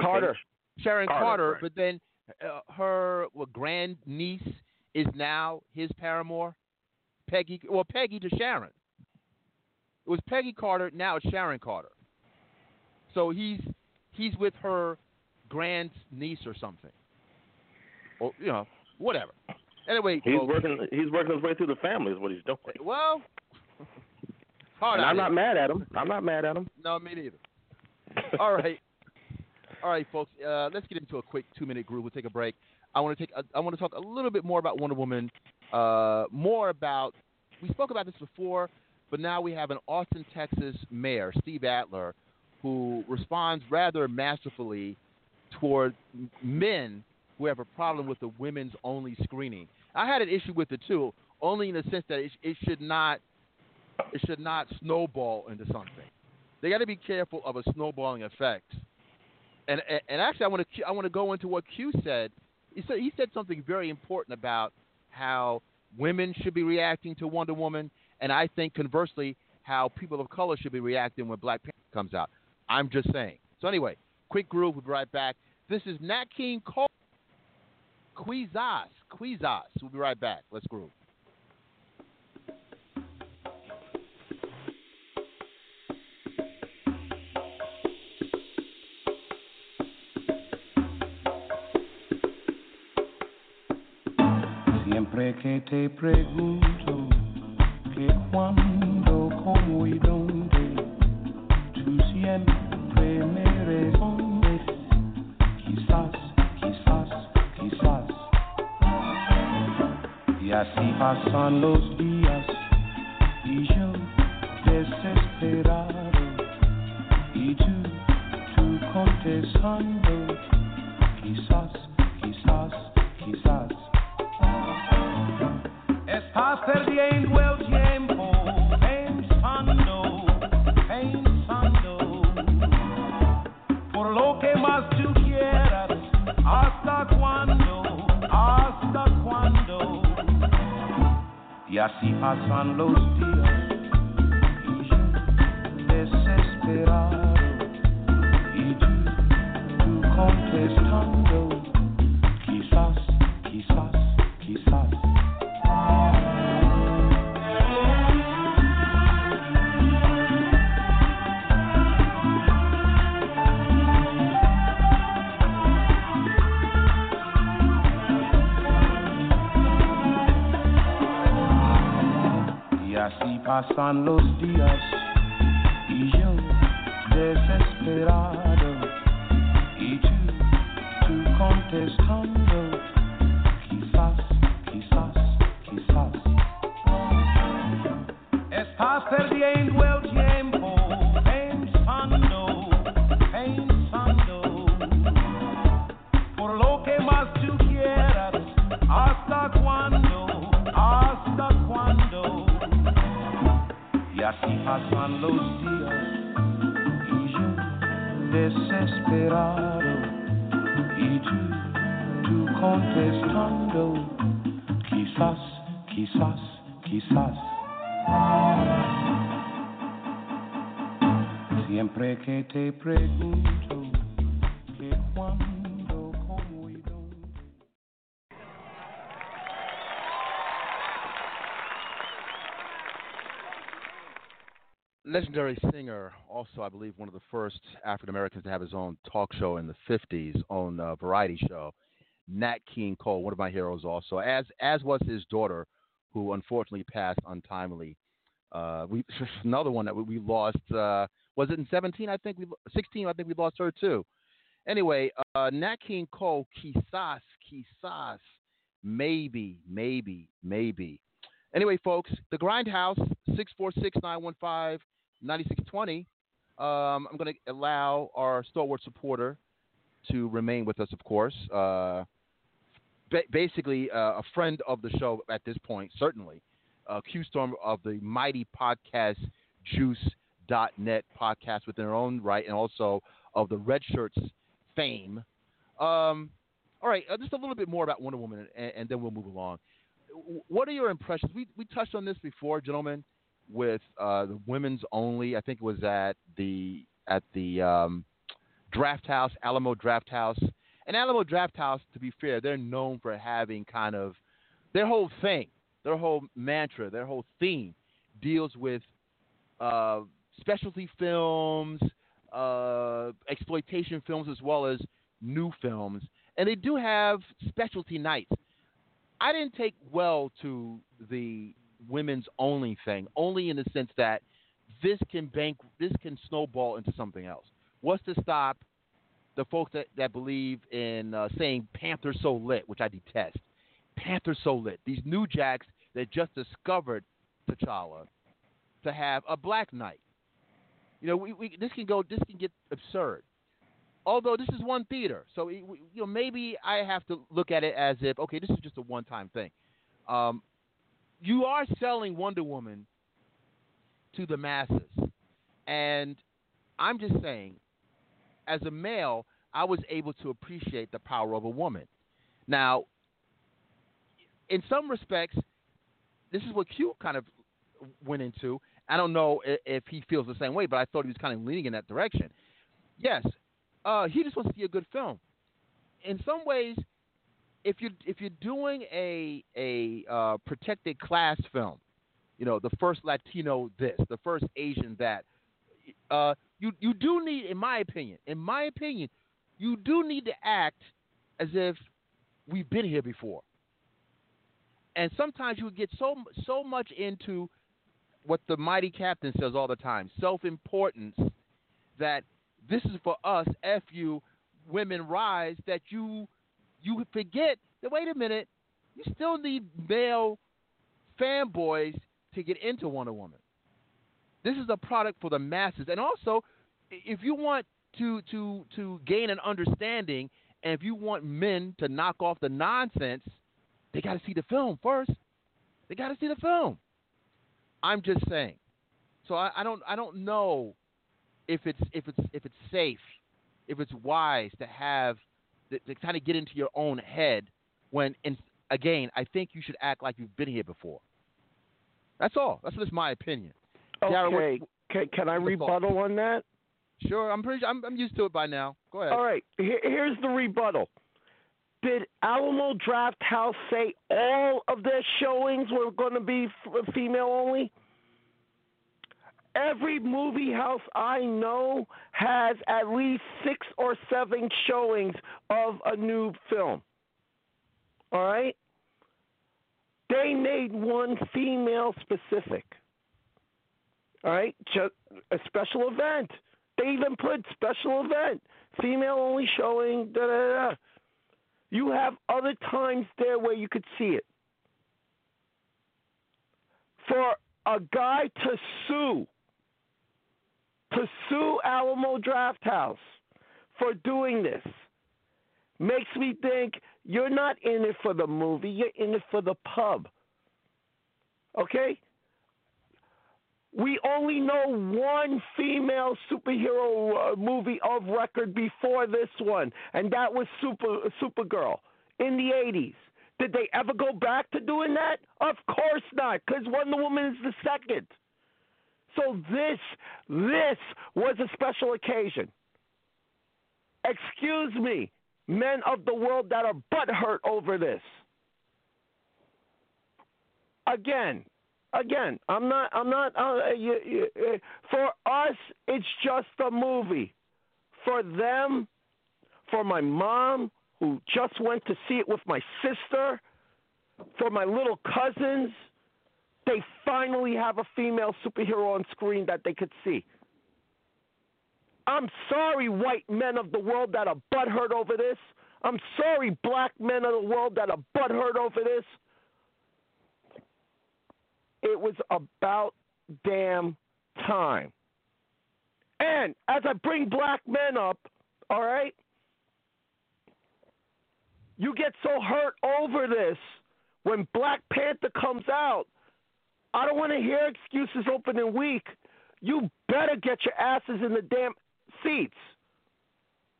Carter. Sharon Carter, Carter, right. but then uh, her well, grand niece is now his paramour, Peggy. Well, Peggy to Sharon. It was Peggy Carter. Now it's Sharon Carter. So he's he's with her grand niece or something, or you know whatever. Anyway, He's folks, working. He's working his way through the family. Is what he's doing. well, hard And I'm here. not mad at him. I'm not mad at him. No, me neither. All right, all right, folks. Uh, let's get into a quick two-minute groove. We'll take a break. I want to take. I want to talk a little bit more about Wonder Woman. Uh, more about. We spoke about this before, but now we have an Austin, Texas mayor, Steve Adler, who responds rather masterfully toward men who have a problem with the women's only screening. I had an issue with it too, only in the sense that it, it should not it should not snowball into something. They got to be careful of a snowballing effect. And and, and actually, I want to I want to go into what Q said. He said he said something very important about how women should be reacting to Wonder Woman, and I think conversely how people of color should be reacting when Black Panther comes out. I'm just saying. So anyway, quick groove. We'll be right back. This is Nat King Cole. Quizas. Quizas. We'll be right back. Let's groove. Siempre que te pregunto cuando, quizás, quizás, quizás. Y así pasan los días y desesperado y tú, contestando, quizás, quizás, quizás. El Y así pasan los días así pasan los días legendary singer, also I believe one of the first African Americans to have his own talk show in the '50s, own uh, variety show. Nat King Cole, one of my heroes, also as as was his daughter, who unfortunately passed untimely. Uh, we another one that we, we lost. Uh, was it in 17? I think we 16. I think we lost her too. Anyway, uh, Nat King Cole, quizás, quizás, maybe, maybe, maybe. Anyway, folks, the Grindhouse, 646-915-9620. Um, I'm going to allow our stalwart supporter to remain with us, of course. Uh, ba- basically, uh, a friend of the show at this point, certainly. Uh, Q Storm of the mighty podcast Juice.net podcast within her own right, and also of the Red Shirts fame. Um, all right, uh, just a little bit more about Wonder Woman, and, and then we'll move along what are your impressions? We we touched on this before, gentlemen, with uh, the women's only. I think it was at the at the um, Drafthouse, Alamo Drafthouse, and Alamo Drafthouse. To be fair, they're known for having kind of their whole thing, their whole mantra, their whole theme deals with uh, specialty films, uh, exploitation films, as well as new films, and they do have specialty nights. I didn't take well to the women's only thing, only in the sense that this can bank, this can snowball into something else. What's to stop the folks that, that believe in uh, saying Panther so lit, which I detest? Panther so lit. These new jacks that just discovered T'Challa to have a black knight. You know, we, we this can go, this can get absurd although this is one theater, so you know maybe I have to look at it as if okay, this is just a one-time thing. Um, you are selling Wonder Woman to the masses, and I'm just saying, as a male, I was able to appreciate the power of a woman. Now, in some respects, this is what Q kind of went into. I don't know if, he feels the same way, but I thought he was kind of leaning in that direction. Yes, uh, he just wants to see a good film. In some ways, if you if you're doing a a uh, protected class film, you know, the first Latino this, the first Asian that, uh, you you do need, in my opinion, in my opinion, you do need to act as if we've been here before. And sometimes you get so so much into what the mighty captain says all the time, self-importance, that this is for us, F you, women rise, that you you forget that wait a minute, you still need male fanboys to get into Wonder Woman. This is a product for the masses, and also, if you want to to to gain an understanding, and if you want men to knock off the nonsense, they got to see the film first. They got to see the film. I'm just saying. So I, I don't I don't know if it's if it's if it's safe, if it's wise to have to, to kind of get into your own head when in, again I think you should act like you've been here before. That's all. That's just my opinion. Okay. What, can, can I rebuttal on that? Sure. I'm pretty. I'm, I'm used to it by now. Go ahead. All right. Here, here's the rebuttal. Did Alamo Drafthouse say all of their showings were going to be f- female only? Every movie house I know has at least six or seven showings of a new film. All right? They made one female specific. All right? Just a special event. They even put special event, female only showing, da da da. You have other times there where you could see it. For a guy to sue to sue Alamo Drafthouse for doing this makes me think you're not in it for the movie, you're in it for the pub. Okay? We only know one female superhero uh, movie of record before this one, and that was Super Supergirl in the 80s. Did they ever go back to doing that? Of course not, because Wonder Woman is the second. So this this was a special occasion. Excuse me, men of the world that are butthurt over this. Again, again, I'm not. I'm not. Uh, you, you, uh, for us, it's just a movie. For them, for my mom who just went to see it with my sister, for my little cousins they finally have a female superhero on screen that they could see. I'm sorry, white men of the world that are butthurt over this. I'm sorry, black men of the world that are butthurt over this. It was about damn time. And as I bring black men up, all right, you get so hurt over this when Black Panther comes out I don't want to hear excuses opening week. You better get your asses in the damn seats.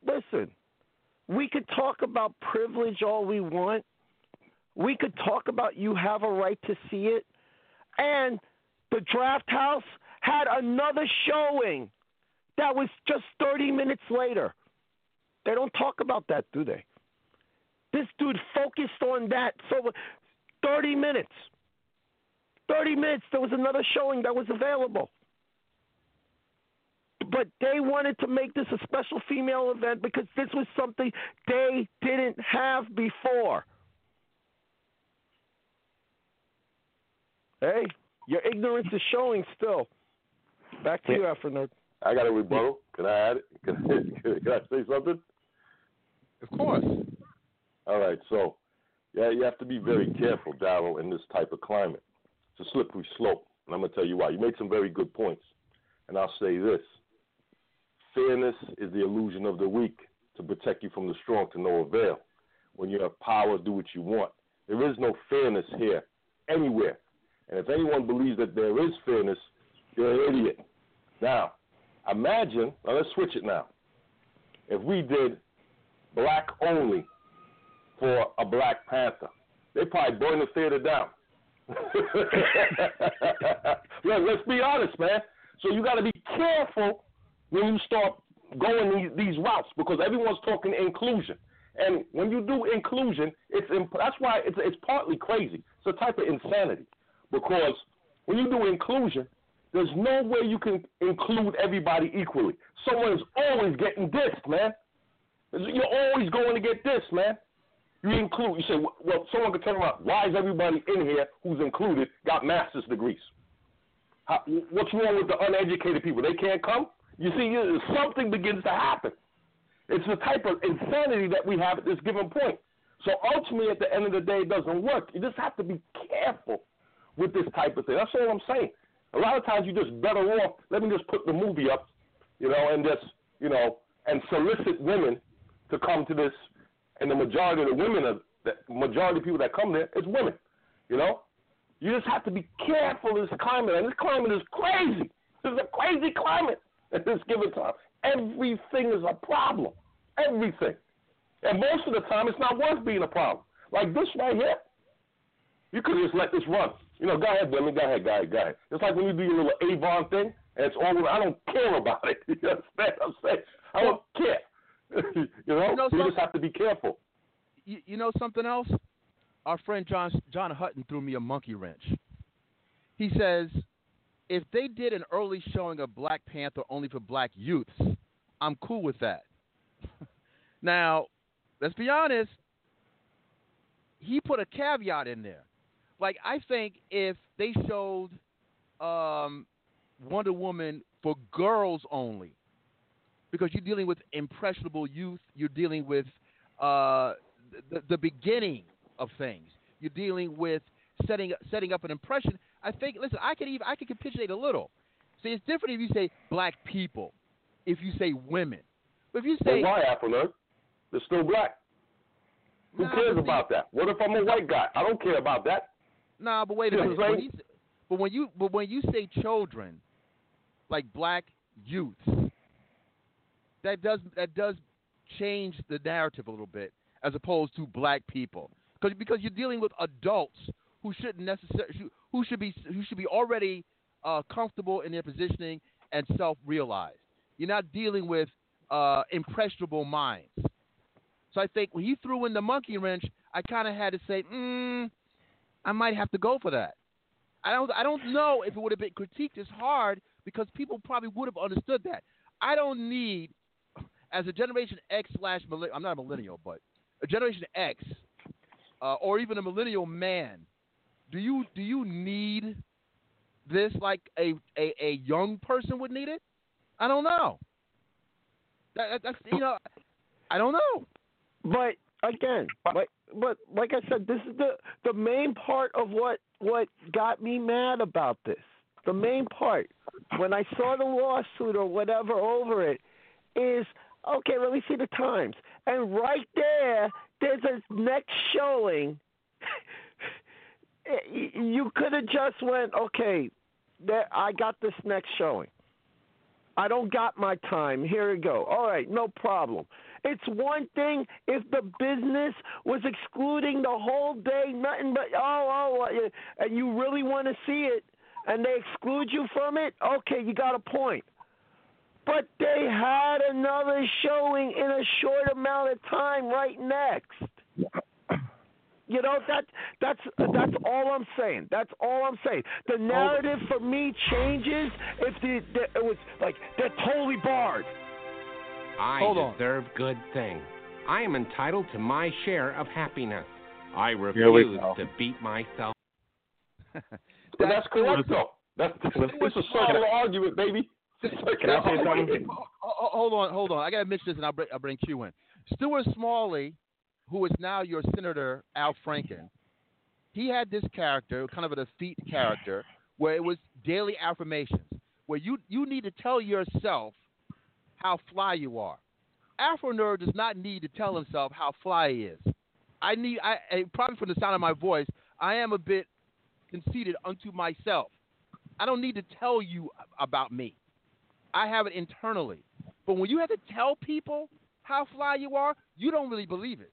Listen, we could talk about privilege all we want. We could talk about you have a right to see it. And the draft house had another showing that was just 30 minutes later. They don't talk about that, do they? This dude focused on that for 30 minutes. 30 minutes, there was another showing that was available. But they wanted to make this a special female event because this was something they didn't have before. Hey, your ignorance is showing still. Back to you, Afro I got a rebuttal. Can I add it? Can, can I say something? Of course. All right. So, yeah, you have to be very careful, Daryl, in this type of climate. It's a slippery slope. And I'm going to tell you why. You made some very good points. And I'll say this fairness is the illusion of the weak to protect you from the strong to no avail. When you have power, do what you want. There is no fairness here, anywhere. And if anyone believes that there is fairness, you're an idiot. Now, imagine, now let's switch it now. If we did black only for a Black Panther, they'd probably burn the theater down. Look, let's be honest, man. So you got to be careful when you start going these, these routes because everyone's talking inclusion. And when you do inclusion, it's imp- that's why it's it's partly crazy. It's a type of insanity because when you do inclusion, there's no way you can include everybody equally. Someone's always getting dissed, man. You're always going to get dissed, man. You include. You say, well, someone could turn around. Why is everybody in here who's included got master's degrees? How, what's wrong with the uneducated people? They can't come. You see, something begins to happen. It's the type of insanity that we have at this given point. So ultimately, at the end of the day, it doesn't work. You just have to be careful with this type of thing. That's all I'm saying. A lot of times, you're just better off. Let me just put the movie up, you know, and just you know, and solicit women to come to this. And the majority of the women, are, the majority of people that come there, is women. You know, you just have to be careful in this climate, and this climate is crazy. This is a crazy climate at this given time. Everything is a problem. Everything. And most of the time, it's not worth being a problem. Like this right here, you could just let this run. You know, go ahead, Billy. Go ahead, go ahead, go ahead. It's like when you do your little Avon thing, and it's all. I don't care about it. You understand what I'm saying? I don't care. you know, You know you just have to be careful. You, you know something else? Our friend John John Hutton threw me a monkey wrench. He says, if they did an early showing of Black Panther only for black youths, I'm cool with that. now, let's be honest. He put a caveat in there. Like I think if they showed um, Wonder Woman for girls only, because you're dealing with impressionable youth, you're dealing with uh, the, the beginning of things. You're dealing with setting setting up an impression. I think. Listen, I can even I can capitulate a little. See, it's different if you say black people, if you say women, but if you say why, Afro? They're still black. Who Nah, cares see- about that? What if I'm a white guy? I don't care about that. Nah, but wait a minute. When you, but when you but when you say children, like black youths, that does that does change the narrative a little bit as opposed to black people, because because you're dealing with adults who shouldn't necessarily who should be who should be already uh, comfortable in their positioning and self-realized. You're not dealing with uh, impressionable minds. So I think when he threw in the monkey wrench, I kind of had to say, mm, I might have to go for that. I don't I don't know if it would have been critiqued as hard because people probably would have understood that. I don't need as a Generation X slash millenn- I'm not a millennial, but a Generation X uh, or even a millennial man. Do you do you need this like a, a, a young person would need it? I don't know. That, that, that's you know I don't know. But again, but but like I said, this is the the main part of what what got me mad about this. The main part when I saw the lawsuit or whatever over it is okay. Let me see the times, and right there, there's a next showing. you could have just went okay. There, I got this next showing. I don't got my time. Here we go. All right, no problem. It's one thing if the business was excluding the whole day, nothing but oh oh, uh, and you really want to see it, and they exclude you from it. Okay, you got a point. But they had another showing in a short amount of time right next. You know that that's that's all I'm saying. That's all I'm saying. The narrative for me changes if the, the it was like they're totally barred. I Hold on. deserve good things. I am entitled to my share of happiness. I refuse to beat myself. But that's correct, though. That's it's a circular argument, baby. Can I say something? argument. Ho- ho- Hold on, hold on. I gotta mention this, and I'll bring, I'll bring Q in. Stuart Smalley, who is now your Senator Al Franken, he had this character, kind of a defeat character, where it was daily affirmations, where you you need to tell yourself how fly you are. Afronerd does not need to tell himself how fly he is. I need, I probably from the sound of my voice, I am a bit conceited unto myself. I don't need to tell you about me. I have it internally. But when you have to tell people how fly you are, you don't really believe it.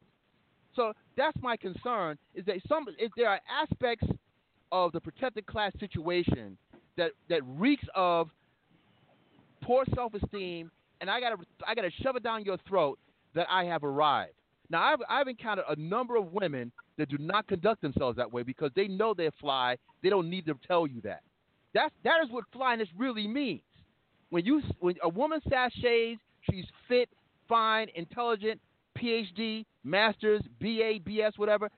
So that's my concern is that some if there are aspects of the protected class situation that that reeks of poor self-esteem, and I gotta I gotta shove it down your throat that I have arrived. Now I've I've encountered a number of women that do not conduct themselves that way because they know they're fly. They don't need to tell you that. That's that is what flyness really means. When you when a woman sachets, she's fit, fine, intelligent, PhD, masters, BA, BS, whatever.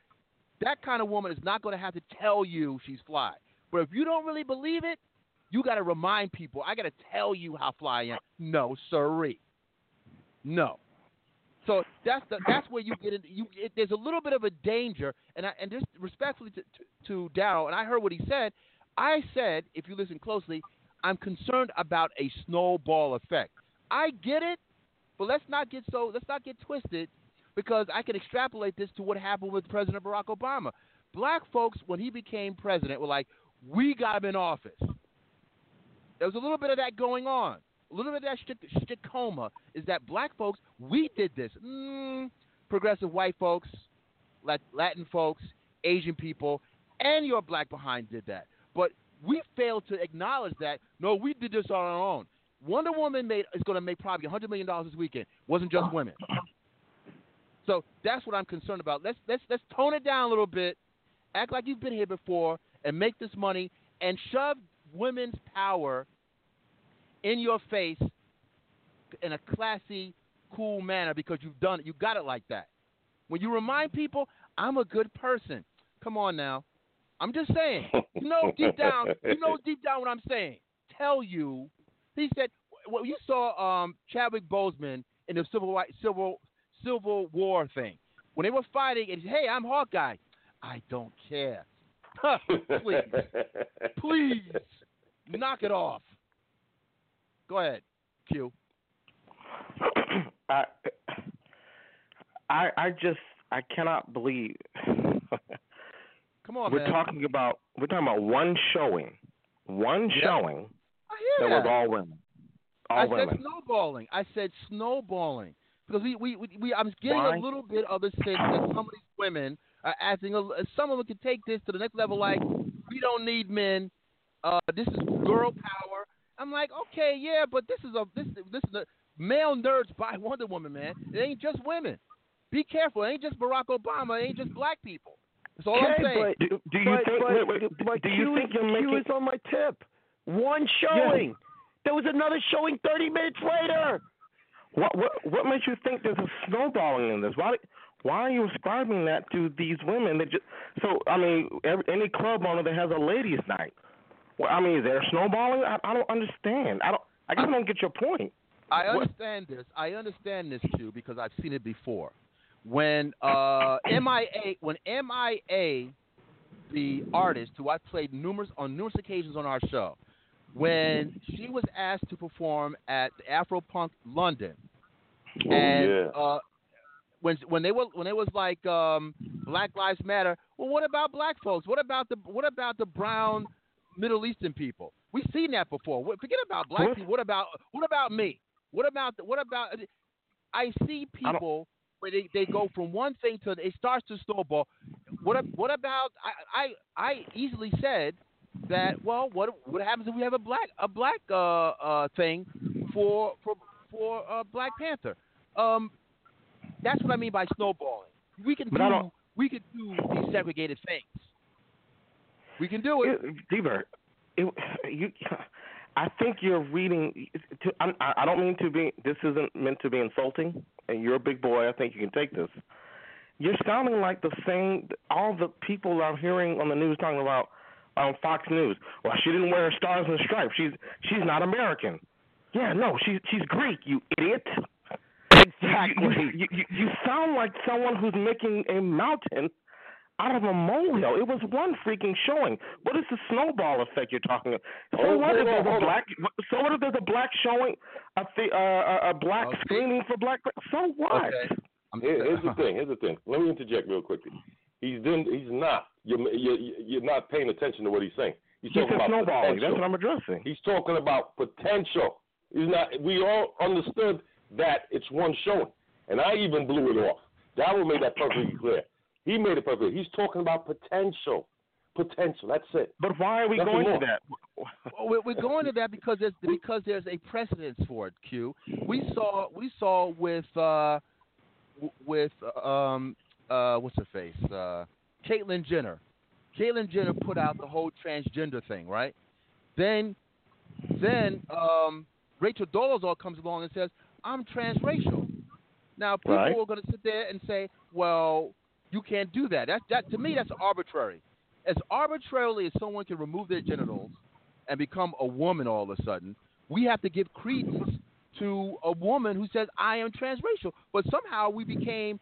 That kind of woman is not going to have to tell you she's fly. But if you don't really believe it, you got to remind people. I got to tell you how fly I am. No, sirree. No. So that's the, that's where you get in. You it, there's a little bit of a danger, and I, and just respectfully to, to, to Daryl, and I heard what he said. I said, if you listen closely, I'm concerned about a snowball effect. I get it, but let's not get so let's not get twisted, because I can extrapolate this to what happened with President Barack Obama. Black folks, when he became president, were like, "We got him in office." There was a little bit of that going on. A little bit of that stigma is that black folks, we did this. Mm, progressive white folks, Latin folks, Asian people, and your black behind did that. But we failed to acknowledge that. No, we did this on our own. Wonder Woman made is going to make probably hundred million dollars this weekend. Wasn't just oh. women. So that's what I'm concerned about. Let's let's let's tone it down a little bit. Act like you've been here before and make this money and shove women's power in your face in a classy, cool manner because you've done it. You got it like that. When you remind people, I'm a good person. Come on now. I'm just saying. You know deep down, you know deep down what I'm saying. Tell you. He said, well, you saw um, Chadwick Boseman in the Civil Civil Civil War thing when they were fighting. And hey, I'm Hawkeye. I don't care. please, please, knock it off. Go ahead, Q. I, I, I just, I cannot believe. Come on, we're man. talking about we're talking about one showing, one Yep. showing hear that was that. all women, all I women. said snowballing. I said snowballing because we we, we, we I'm getting Why? a little bit of a sense that some of these women are acting. A, some of them can take this to the next level. Like we don't need men. Uh, this is girl power. I'm like, okay, yeah, but this is a this this is a male nerds by Wonder Woman, man. It ain't just women. Be careful. It ain't just Barack Obama. It ain't just black people. That's all I'm Okay, saying. but- Do, do you but, think? but, wait, wait, but do you Q think is, you're Q making? is on my tip. One showing. There was another showing 30 minutes later. What what what makes you think there's a snowballing in this? Why why are you ascribing that to these women that just so I mean every, any club owner that has a ladies' night? Well, I mean, is there snowballing? I, I don't understand. I don't. I just don't get your point. I What- understand this. I understand this too because I've seen it before. When uh, MIA, when MIA, the artist who I played numerous on numerous occasions on our show, when she was asked to perform at the Afropunk London, Oh, and yeah. uh, when when they were when it was like um, Black Lives Matter, well, what about black folks? What about the what about the brown Middle Eastern people? We've seen that before. Forget about black What? people. What about what about me? What about what about? I see people where they, they go from one thing to it starts to snowball. What what about? I I, I easily said that. Well, what what happens if we have a black a black uh, uh, thing for for for uh, Black Panther? Um, that's what I mean by snowballing. We can do we can do these segregated things. We can do it. Dburt, it, you, I think you're reading. To, I'm, I don't mean to be. This isn't meant to be insulting. And you're a big boy. I think you can take this. You're sounding like the same. All the people I'm hearing on the news talking about on Fox News. Well, she didn't wear stars and stripes. She's she's not American. Yeah, no, she's she's Greek. You idiot. Exactly. You, you, you, you sound like someone who's making a mountain out of a molehill. It was one freaking showing. What is the snowball effect you're talking about? So Hold- what if there's a black? So what if there's a black showing? A the, uh, a- a black Okay. screening for black. So what? Okay. Here, here's the thing. Here's the thing. Let me interject real quickly. He's doing. He's not. You're, you're you're not paying attention to what he's saying. He's talking said about snowballing. That's what I'm addressing. He's talking about potential. He's not. We all understood that it's one showing, and I even blew it off. Daryl made that perfectly clear. He made it perfect. He's talking about potential. potential. That's it. But why are we Nothing going more. to that? We're, we're going to that because there's because there's a precedence for it. Q. We saw we saw with uh, with um uh what's her face uh Caitlyn Jenner. Caitlyn Jenner put out the whole transgender thing, right? Then then um Rachel Dolezal comes along and says I'm transracial. Now people Right. are going to sit there and say, well, you can't do that. That that to me that's arbitrary. As arbitrarily as someone can remove their genitals and become a woman all of a sudden, we have to give credence to a woman who says I am transracial. But somehow we became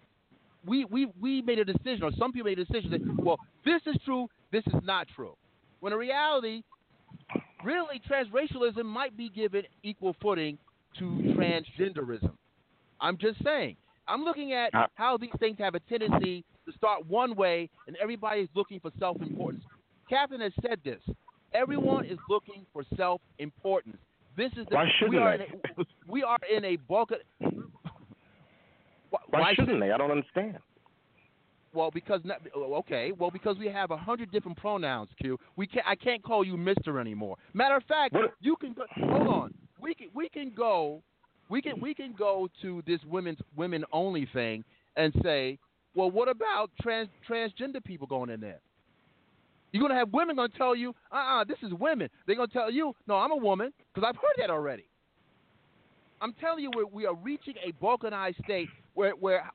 we we we made a decision, or some people made a decision that well this is true, this is not true. When in reality, really transracialism might be given equal footing to transgenderism. I'm just saying. I'm looking at Uh, how these things have a tendency to start one way, and everybody's looking for self-importance. Captain has said this. Everyone is looking for self-importance. This is the, Why we shouldn't are they? in a, we are in a bulk. Of, why, Why, should- shouldn't they? I don't understand. well, because not, okay, well, because we have a hundred different pronouns. Q. We can I can't call you Mister anymore. Matter of fact, What- you can go, hold on. We can we can go, we can we can go to this women's women only thing and say, well, what about trans transgender people going in there? You're gonna have women gonna tell you, uh-uh, this is women. They're gonna tell you, no, I'm a woman, because I've heard that already. I'm telling you, we're, we are reaching a balkanized state where where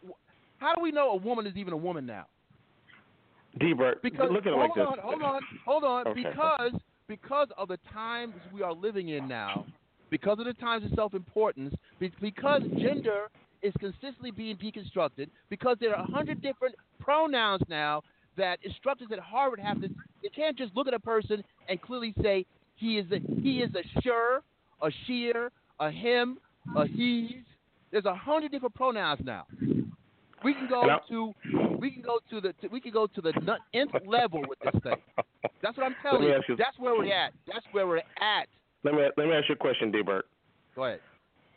how do we know a woman is even a woman now? Dburt, Because look at it hold like this. on, hold on, hold on. Okay. Because because of the times we are living in now, because of the times of self-importance, because gender is consistently being deconstructed, because there are a hundred different pronouns now that instructors at Harvard have to. They can't just look at a person and clearly say he is a he is a sure, a sheer, a him, a he's. There's a hundred different pronouns now. We can go to we can go to the to, we can go to the nth level with this thing. That's what I'm telling you- That's where we're at. That's where we're at. Let me let me ask you a question, Dburt. Go ahead.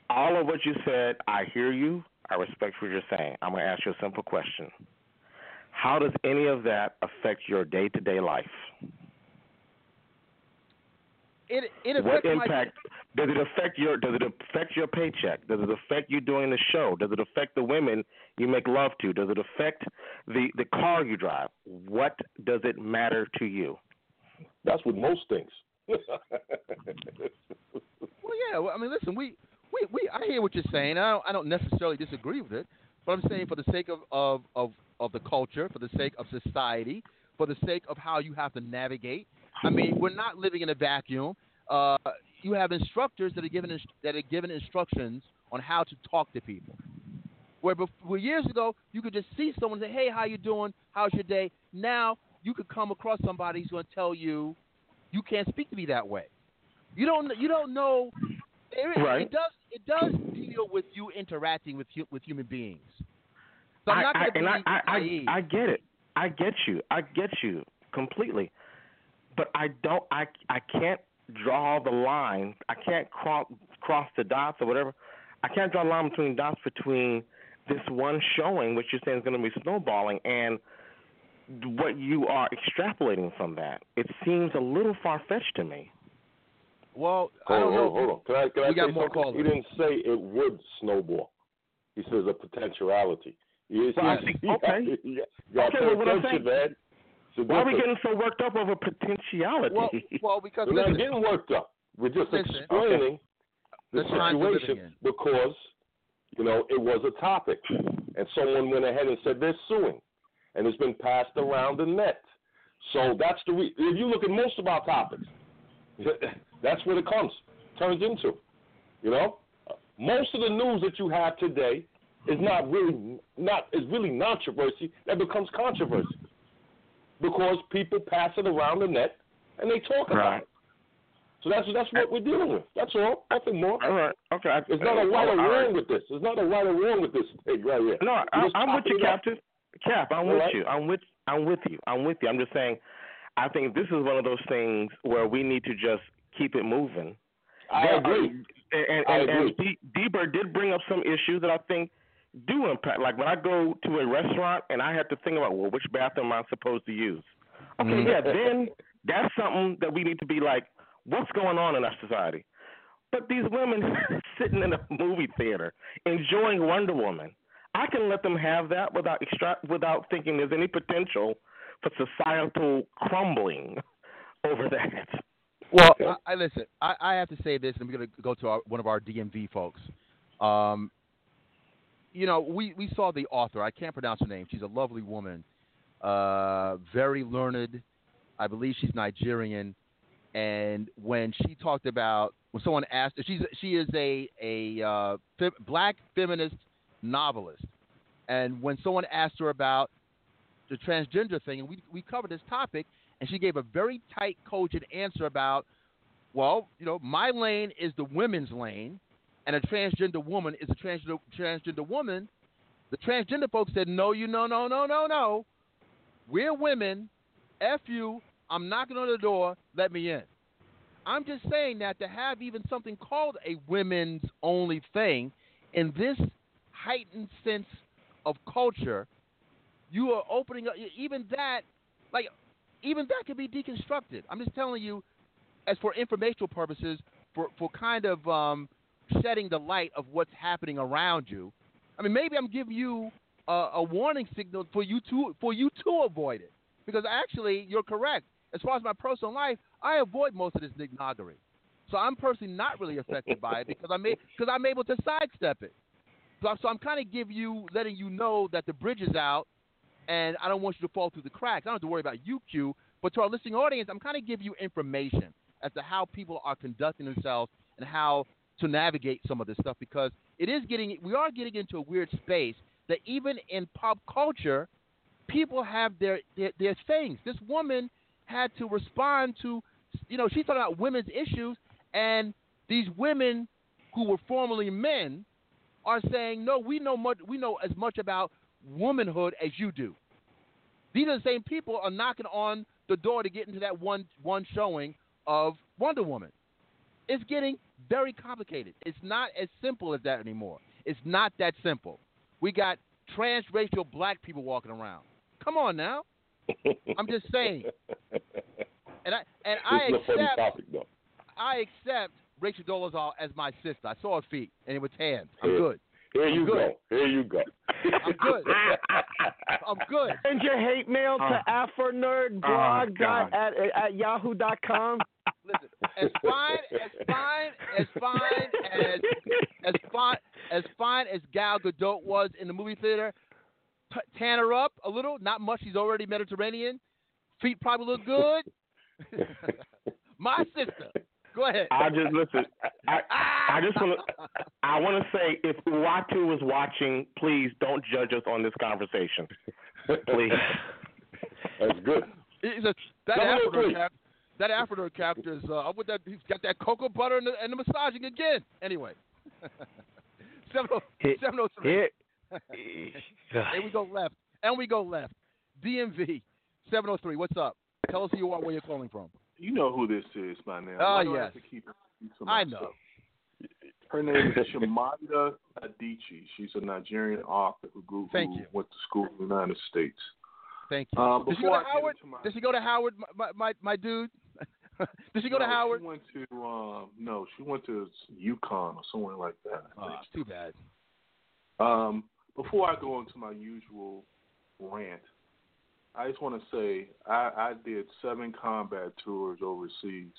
All of what you said, I hear you. I respect what you're saying. I'm going to ask you a simple question. How does any of that affect your day-to-day life? It it What affects my impact does it affect your does it affect your paycheck? Does it affect you doing the show? Does it affect the women you make love to? Does it affect the the car you drive? What does it matter to you? That's with most things. Well, yeah. Well, I mean, listen, we, we, we I hear what you're saying. I don't, I don't necessarily disagree with it, but I'm saying for the sake of, of, of, of the culture, for the sake of society, for the sake of how you have to navigate. I mean, we're not living in a vacuum. Uh, you have instructors that are given ins- that are given instructions on how to talk to people. Where before years ago, you could just see someone and say, "Hey, how you doing? How's your day?" Now you could come across somebody who's going to tell you, "You can't speak to me that way." You don't. You don't know. It, Right. it does. It does deal with you interacting with hu- with human beings. So I'm I, not I, going to and be I, I. I, I get it. I get you. I get you completely. But I don't. I I can't draw the line. I can't cross cross the dots or whatever. I can't draw a line between dots between this one showing, which you're saying is going to be snowballing, and what you are extrapolating from that. It seems a little far fetched to me. well, I Hold don't on, know. hold on. Can I, can I We got more something? callers. He didn't say it would snowball. He says a potentiality. Yes, Well, I think- okay. You got Okay, well, what I'm saying- man. It's Why are we getting so worked up over potentiality? Well, well, because We're not getting worked up. We're just Listen. explaining the The times we're living situation because, you know, it was a topic. And someone went ahead and said they're suing. And it's been passed around the net. So that's the re- if you look at most of our topics, that's what it comes, turns into. You know? Most of the news that you have today is not really not is really controversy that becomes controversy. Because people pass it around the net and they talk about Right. it. So that's that's what we're dealing with. That's all. Nothing more. All right. Okay. There's not a uh, right or wrong with this. There's not a right or wrong with this thing right here. No, I, I'm with you. Captain. Cap, I'm with right. you. I'm with I'm with you. I'm with you. I'm just saying, I think this is one of those things where we need to just keep it moving. I There agree. Are, and I and, and agree. D- Dburt did bring up some issues that I think do impact. Like when I go to a restaurant and I have to think about, well, which bathroom am I supposed to use? Okay, Mhm. yeah, then that's something that we need to be like, what's going on in our society? But these women sitting in a movie theater enjoying Wonder Woman, I can let them have that without extra- without thinking there's any potential for societal crumbling over that. Well, I, I listen. I, I have to say this, and we're going to go to our, one of our DMV folks. Um, you know, we we saw the author. I can't pronounce her name. She's a lovely woman, uh, very learned. I believe she's Nigerian. And when she talked about when someone asked, she's she is a a uh, black feminist novelist. And when someone asked her about the transgender thing, and we we covered this topic, and she gave a very tight, cogent answer about, well, you know, my lane is the women's lane, and a transgender woman is a transgender transgender woman. The transgender folks said, no, you no, no, no, no, no. We're women. F you. I'm knocking on the door. Let me in. I'm just saying that to have even something called a women's only thing in this heightened sense of culture, you are opening up even that, like even that could be deconstructed. I'm just telling you, as for informational purposes, for for kind of um, shedding the light of what's happening around you. I mean, maybe I'm giving you a, a warning signal for you to for you to avoid it, because actually you're correct. As far as my personal life, I avoid most of this nignoggary. So I'm personally not really affected by it because I'm because I'm able to sidestep it. So, so I'm kind of give you letting you know that the bridge is out, and I don't want you to fall through the cracks. I don't have to worry about you, Q. But to our listening audience, I'm kind of give you information as to how people are conducting themselves and how to navigate some of this stuff because it is getting we are getting into a weird space that even in pop culture, people have their their, their things. This woman had to respond to, you know, she's talking about women's issues, and these women who were formerly men are saying, no, we know much, we know as much about womanhood as you do. These are the same people are knocking on the door to get into that one one showing of Wonder Woman. It's getting very complicated. It's not as simple as that anymore. It's not that simple. We got transracial black people walking around. Come on now. I'm just saying. And I and I a funny accept. I accept Rachel Dolezal as my sister. I saw her feet and it was tan. I'm good. Here I'm you good. go. Here you go. I'm good. I'm good. Send your hate mail to Uh, afronerdblog dot at, at yahoo dot com. Listen, as fine as fine as fine as as fine as fine as Gal Gadot was in the movie theater, t- tan her up a little. Not much. She's already Mediterranean. Feet probably look good. My sister. Go ahead. I just listen. I I just want to. I want to say, if Uatu is watching, please don't judge us on this conversation. Please. That's good. He's a, that Come Afro please. character. That Afro character is uh, with that. He's got that cocoa butter and the, and the massaging again. Anyway, seven oh Hit- seven oh three. hit- And we go left. And we go left. DMV seven oh three. What's up? Tell us who you are, where you're calling from. You know who this is by now. Oh, Why do I yes. to keep it I know. Her name is Chimamanda Adichie. She's a Nigerian author who, grew, Thank who you. went to school in the United States. Thank you. Um, Did she go to Howard? my- Did she go to Howard, my my, my dude? Did she go to Howard? She went to um, no, she went to UConn or somewhere like that. Oh, it's too bad. Um, before I go into my usual rant, I just want to say I, I did seven combat tours overseas.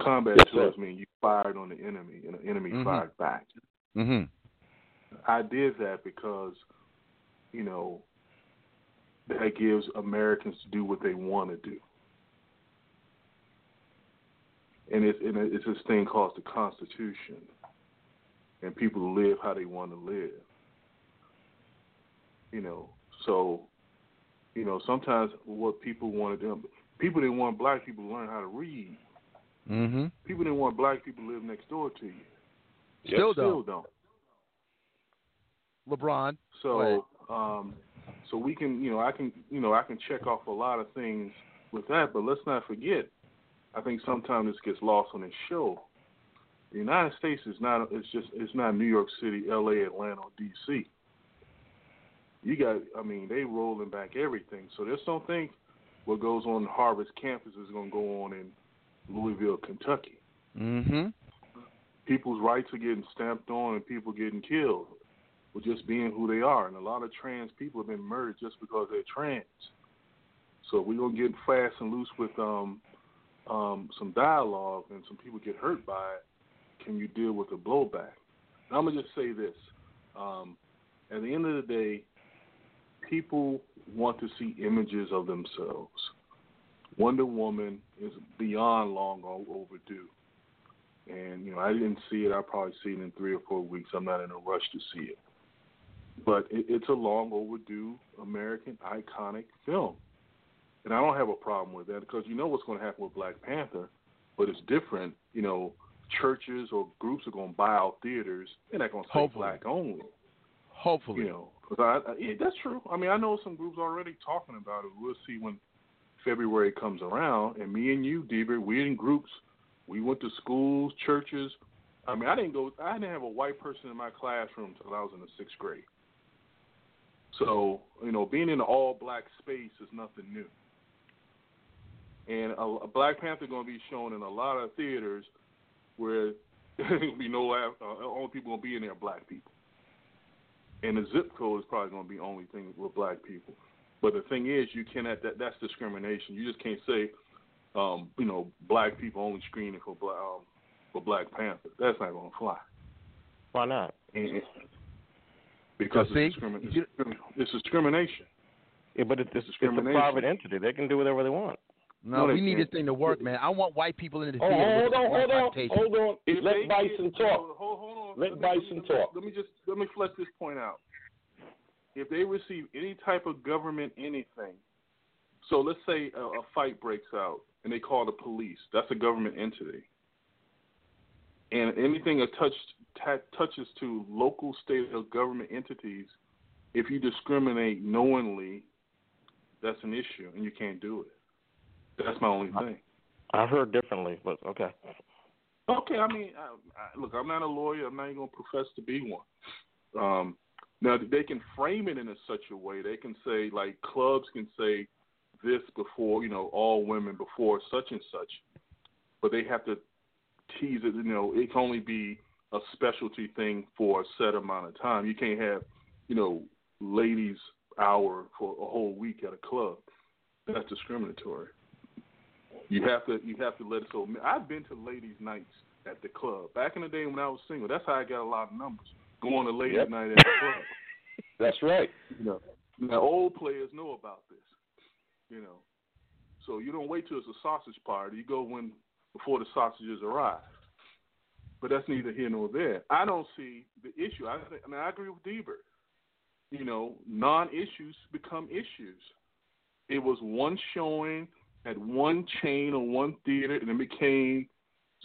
Combat Yes, tours sir. mean you fired on the enemy and the enemy Mhm. fired back. Mm-hmm. I did that because, you know, that gives Americans to do what they want to do. And it's, and it's this thing called the Constitution, and people live how they want to live. You know, so, you know, sometimes what people want to do, people didn't want black people to learn how to read. Mm-hmm. People didn't want black people to live next door to you. Still Still don't. don't. LeBron. So, um, so we can, you know, I can, you know, I can check off a lot of things with that, but let's not forget. I think sometimes this gets lost on this show. The United States is not. It's just. It's not New York City, L.A., Atlanta, or D.C. You got. I mean, they rolling back everything. So just don't think what goes on in Harvard's campus is going to go on in Louisville, Kentucky. Mm-hmm. People's rights are getting stamped on, and people getting killed for just being who they are. And a lot of trans people have been murdered just because they're trans. So we're gonna get fast and loose with um, um, some dialogue, and some people get hurt by it. Can you deal with the blowback? And I'm gonna just say this: um, at the end of the day, people want to see images of themselves. Wonder Woman is beyond long overdue. And, you know, I didn't see it. I'll probably see it in three or four weeks. I'm not in a rush to see it. But it, it's a long overdue American iconic film. And I don't have a problem with that because you know what's going to happen with Black Panther, but it's different. You know, churches or groups are going to buy out theaters. They're not going to say Hopefully. black only. Hopefully. You know, because I, I yeah, that's true. I mean, I know some groups already talking about it. We'll see when February comes around. And me and you, Dburt, we in groups. We went to schools, churches. I mean, I didn't go. I didn't have a white person in my classroom until I was in the sixth grade. So you know, being in an all-black space is nothing new. And a, a Black Panther going to be shown in a lot of theaters where there'll be no uh, only people going to be in there black people. And the zip code is probably going to be the only thing with black people. But the thing is, you cannot. That, that's discrimination. You just can't say, um, you know, black people only screening for black um, for Black Panther. That's not going to fly. Why not? And, because see, it's, discrimin- it's, discrimin- it's discrimination. Yeah, but it's, it's, it's a private entity. They can do whatever they want. No, No, we need this thing to work, man. I want white people in the Oh, theater. hold on, hold on, hold on. If Let they Bison get- talk. Hold, hold on. Let me- Bison me, talk. Let me just let me flesh this point out. If they receive any type of government anything, so let's say a, a fight breaks out and they call the police. That's a government entity. And anything that touched ta touches to local, state, or government entities, if you discriminate knowingly, that's an issue, and you can't do it. That's my only thing. I heard differently, but okay. Okay, I mean, I, I, look, I'm not a lawyer. I'm not even going to profess to be one. Um, now they can frame it in a such a way. They can say like clubs can say this before you know all women before such and such, but they have to tease it. You know, it can only be a specialty thing for a set amount of time. You can't have you know ladies hour for a whole week at a club. That's discriminatory. You have to you have to let it so. I've been to ladies' nights at the club back in the day when I was single. That's how I got a lot of numbers going to ladies' Yep. night at the club. That's right. You know, now old players know about this. You know, so you don't wait till it's a sausage party. You go when before the sausages arrive. But that's neither here nor there. I don't see the issue. I, I mean, I agree with Dburt. You know, non-issues become issues. It was one showing at one chain or one theater, and it became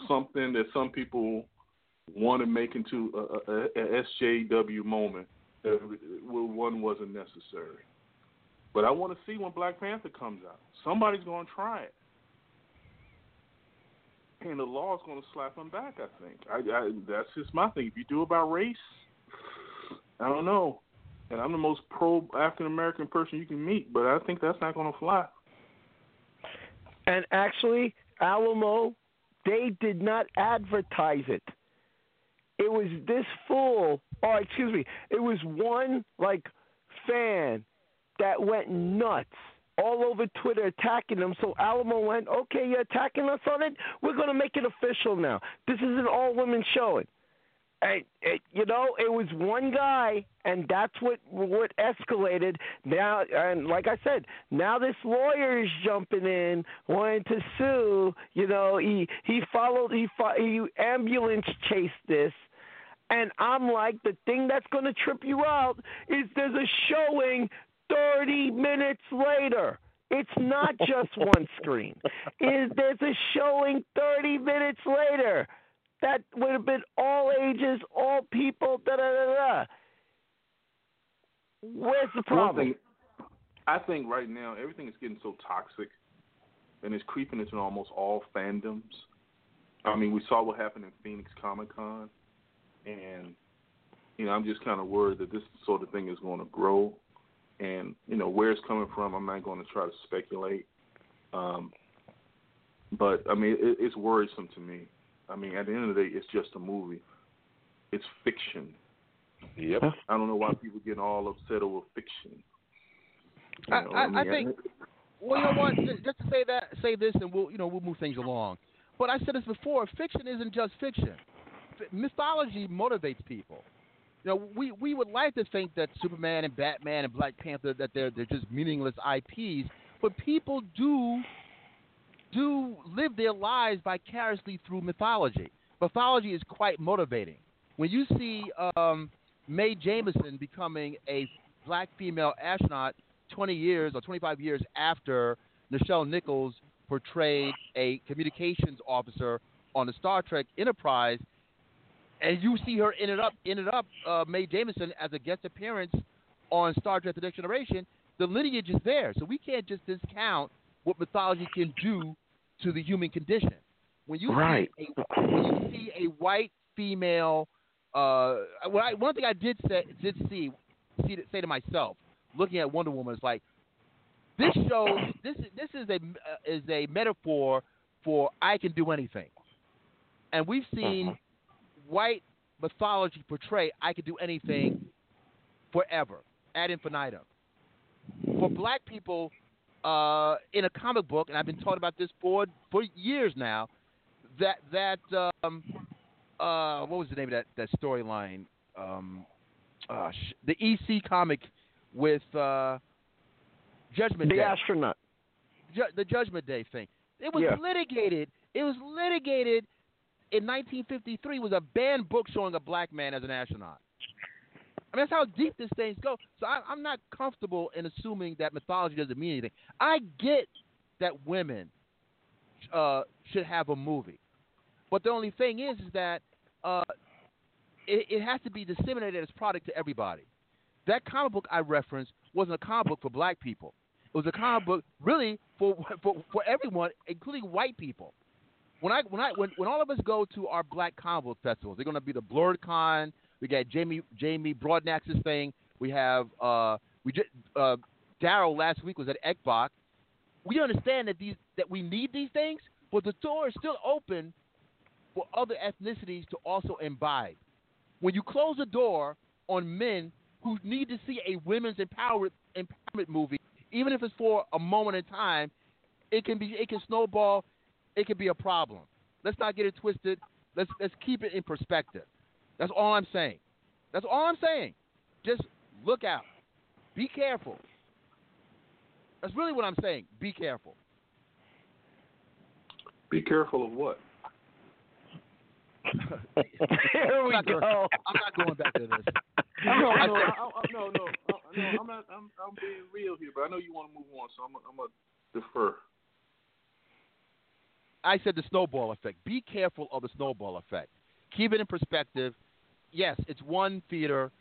something that some people want to make into a, a, a SJW moment where one wasn't necessary. But I want to see when Black Panther comes out. Somebody's going to try it. And the law is going to slap them back, I think. I, I, that's just my thing. If you do about race, I don't know. And I'm the most pro African American person you can meet, but I think that's not going to fly. And actually, Alamo, they did not advertise it. It was this fool, or excuse me, it was one like fan that went nuts all over Twitter attacking them. So Alamo went, okay, you're attacking us on it. We're going to make it official now. This is an all women showing. And it, you know, it was one guy, and that's what what escalated. Now, and like I said, now this lawyer is jumping in, wanting to sue. You know, he he followed, he he ambulance chased this, and I'm like, the thing that's going to trip you out is there's a showing 30 minutes later. It's not just one screen. Is there's a showing 30 minutes later that would have been all ages, all people, da da da da. Where's the problem? thing, I think right now everything is getting so toxic, and it's creeping into almost all fandoms. I mean, we saw what happened in Phoenix Comic Con, and you know, I'm just kind of worried that this sort of thing is going to grow. And you know, where it's coming from, I'm not going to try to speculate. Um, but I mean, it, it's worrisome to me. I mean, at the end of the day, it's just a movie. It's fiction. Yep. I don't know why people get all upset over fiction. You I, know, I, I mean, think. Well, you know what? Ju- Just to say that, say this, and we'll you know we'll move things along. But I said this before: fiction isn't just fiction. F- mythology motivates people. You know, we we would like to think that Superman and Batman and Black Panther that they're they're just meaningless IPs, but people do do live their lives vicariously through mythology. Mythology is quite motivating. When you see um, Mae Jemison becoming a black female astronaut 20 years or 25 years after Nichelle Nichols portrayed a communications officer on the Star Trek Enterprise, and you see her ended up ended up uh, Mae Jemison as a guest appearance on Star Trek: The Next Generation. The lineage is there, so we can't just discount what mythology can do to the human condition. When you Right. see a, when you see a white female, uh, what I, one thing I did say did see, see say to myself, looking at Wonder Woman, is like this shows this this is a uh, is a metaphor for I can do anything, and we've seen white mythology portray I can do anything forever ad infinitum. For black people, uh, in a comic book, and I've been talking about this for for years now, that that um, uh, what was the name of that that storyline? Um, uh, the EC comic with uh, Judgment The Day. astronaut. Ju- the Judgment Day thing. It was Yeah. litigated. It was litigated in 1953. Was a banned book showing a black man as an astronaut. Mean, that's how deep these things go. So I, I'm not comfortable in assuming that mythology doesn't mean anything. I get that women uh, should have a movie, but the only thing is, is that uh, it, it has to be disseminated as product to everybody. That comic book I referenced wasn't a comic book for black people. It was a comic book really for for, for everyone, including white people. When I when I when, when all of us go to our black comic book festivals, they're going to be the BlerdCon. We got Jamie Jamie Broadnax's thing. We have uh we just uh Daryl last week was at ECBACC. We understand that these that we need these things, but the door is still open for other ethnicities to also imbibe. When you close the door on men who need to see a women's empower, empowerment movie, even if it's for a moment in time, it can be it can snowball. It can be a problem. Let's not get it twisted. Let's let's keep it in perspective. That's all I'm saying. That's all I'm saying. Just look out. Be careful. That's really what I'm saying. Be careful. Be careful of what? There we I'm not go. Gonna, I'm not going back to this. No, I no, said- I, I, no, no, no, no. I'm not. I'm, I'm being real here, but I know you want to move on, so I'm, I'm gonna defer. I said the snowball effect. Be careful of the snowball effect. Keep it in perspective. Yes, it's one theater,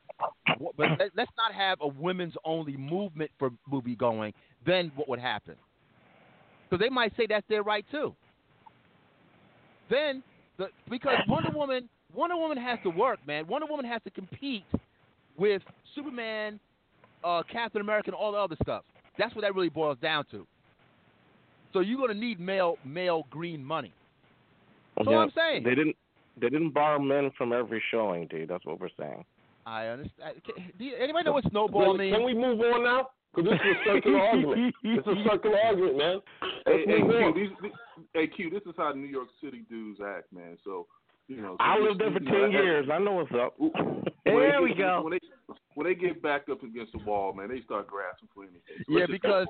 but let- let's not have a women's only movement for movie going. Then what would happen? Because they might say that's their right too. Then, the, because Wonder Woman, Wonder Woman has to work, man. Wonder Woman has to compete with Superman, uh, Captain America, and all the other stuff. That's what that really boils down to. So you're going to need male male green money. That's all Yeah, I'm saying. They didn't. They didn't borrow men from every showing, dude. That's what we're saying. I understand. Do you, anybody know what snowball Can, means? can we move on now? Because this is a circular argument. It's a circular argument, man. Hey, hey, Q, these, these, hey, Q, this is how New York City dudes act, man. So, you know. so I lived there for you know, ten that- years. I know what's up. when There they we get- go. When they when they get backed up against the wall, man, they start grasping for anything. So Yeah, because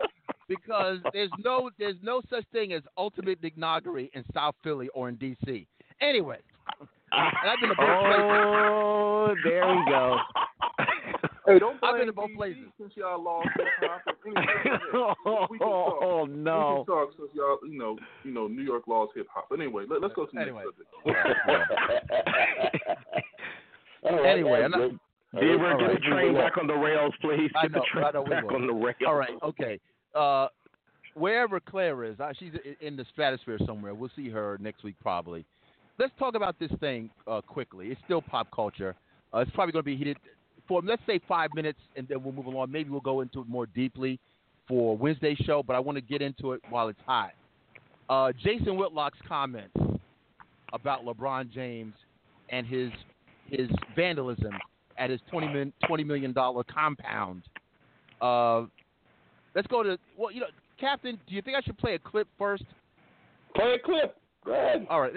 because there's no there's no such thing as ultimate Nignoggery in South Philly or in D.C. Anyway, and I've been to both places. Oh, there we go. Hey, don't I've been to both DC places. since y'all lost hip hop. Anyway, we can talk. oh We can talk since y'all, you know, you know, New York lost hip hop. But anyway, let, us go to the Anyway. next subject. All right, Anyway, I'm not- good. Dburt, All get right, the train back on the rails, please. I Get the train I know back on the rails. All right, okay. Uh, wherever Claire is, uh, she's in the stratosphere somewhere. We'll see her next week probably. Let's talk about this thing uh, quickly. It's still pop culture. Uh, it's probably going to be heated for let's say five minutes, and then we'll move along. Maybe we'll go into it more deeply. for Wednesday's show, but I want to get into it while it's hot. Uh, Jason Whitlock's comments about LeBron James and his his vandalism at his 20 million, $20 million compound. Uh, let's go to well, you know, Captain. Do you think I should play a clip first? Play a clip. Go ahead. All right.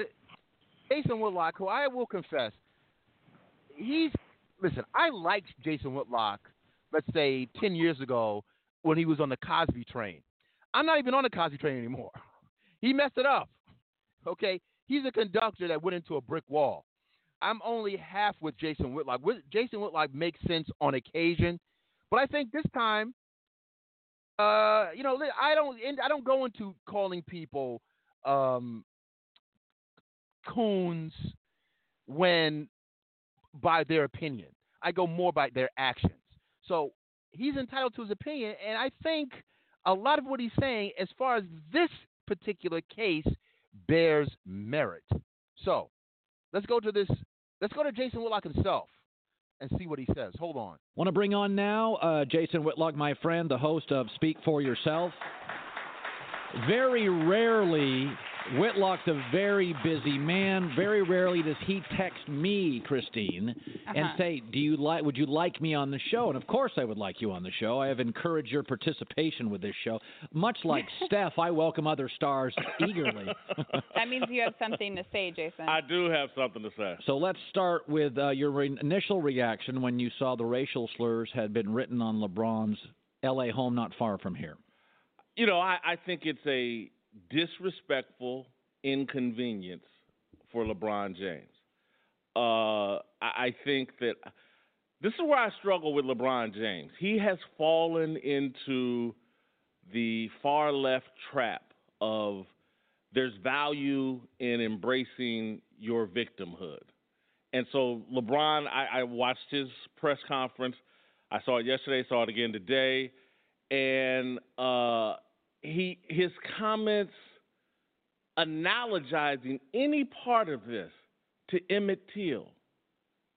Jason Whitlock, who I will confess, he's listen. I liked Jason Whitlock. Let's say ten years ago when he was on the Cosby train. I'm not even on the Cosby train anymore. He messed it up. Okay, he's a conductor that went into a brick wall. I'm only half with Jason Whitlock. Jason Whitlock makes sense on occasion, but I think this time, uh, you know, I don't I don't go into calling people um, coons when by their opinion. I go more by their actions. So he's entitled to his opinion, and I think a lot of what he's saying, as far as this particular case, bears merit. So let's go to this. Let's go to Jason Whitlock himself and see what he says. Hold on. Want to bring on now uh, Jason Whitlock, my friend, the host of Speak for Yourself. Very rarely Whitlock's a very busy man. Very rarely does he text me, Christine, uh-huh. and say, "Do you like? Would you like me on the show?" And of course, I would like you on the show. I have encouraged your participation with this show. Much like Steph, I welcome other stars eagerly. that means you have something to say, Jason. I do have something to say. So let's start with uh, your re- initial reaction when you saw the racial slurs had been written on LeBron's L.A. home, not far from here. You know, I, I think it's a disrespectful inconvenience for LeBron James. Uh, I think that this is where I struggle with LeBron James. He has fallen into the far left trap of there's value in embracing your victimhood. And so LeBron, I, I watched his press conference. I saw it yesterday, saw it again today, and uh, he his comments analogizing any part of this to Emmett Till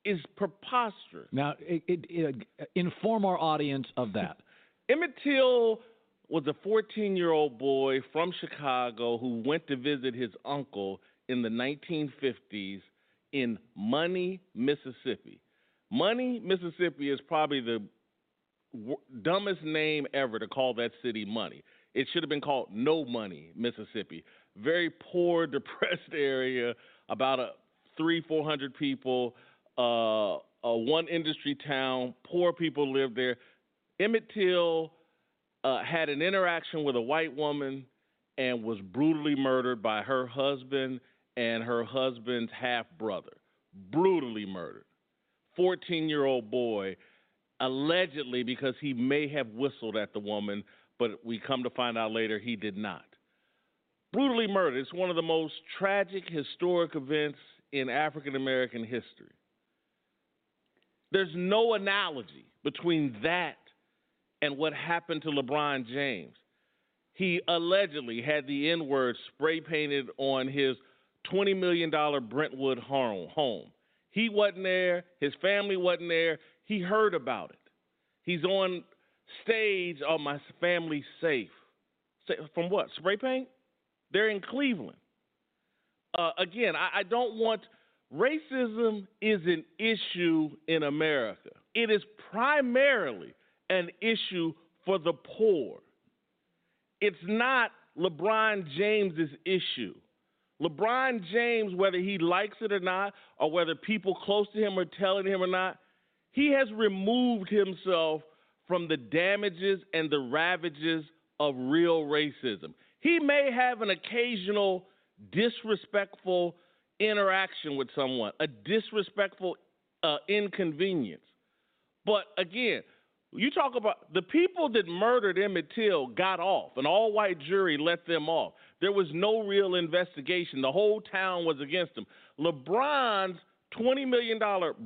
is preposterous. Now, it, it, it, inform our audience of that. Emmett Till was a 14 year old boy from Chicago who went to visit his uncle in the 1950s in Money, Mississippi. Money, Mississippi is probably the w- dumbest name ever to call that city Money. It should have been called No Money, Mississippi. Very poor, depressed area, about a three, four hundred people, uh, a one industry town. Poor people live there. Emmett Till uh, had an interaction with a white woman and was brutally murdered by her husband and her husband's half brother. Brutally murdered. 14 year old boy, allegedly because he may have whistled at the woman but we come to find out later he did not. Brutally murdered. It's one of the most tragic historic events in African American history. There's no analogy between that and what happened to LeBron James. He allegedly had the N word spray painted on his $20 million Brentwood home. He wasn't there, his family wasn't there, he heard about it. He's on stage are my family safe? From what? Spray paint? They're in Cleveland. Uh, again, I, I don't want racism is an issue in America. It is primarily an issue for the poor. It's not LeBron James's issue. LeBron James, whether he likes it or not, or whether people close to him are telling him or not, he has removed himself from the damages and the ravages of real racism. He may have an occasional disrespectful interaction with someone, a disrespectful uh, inconvenience. But again, you talk about the people that murdered Emmett Till got off. An all white jury let them off. There was no real investigation. The whole town was against them. LeBron's $20 million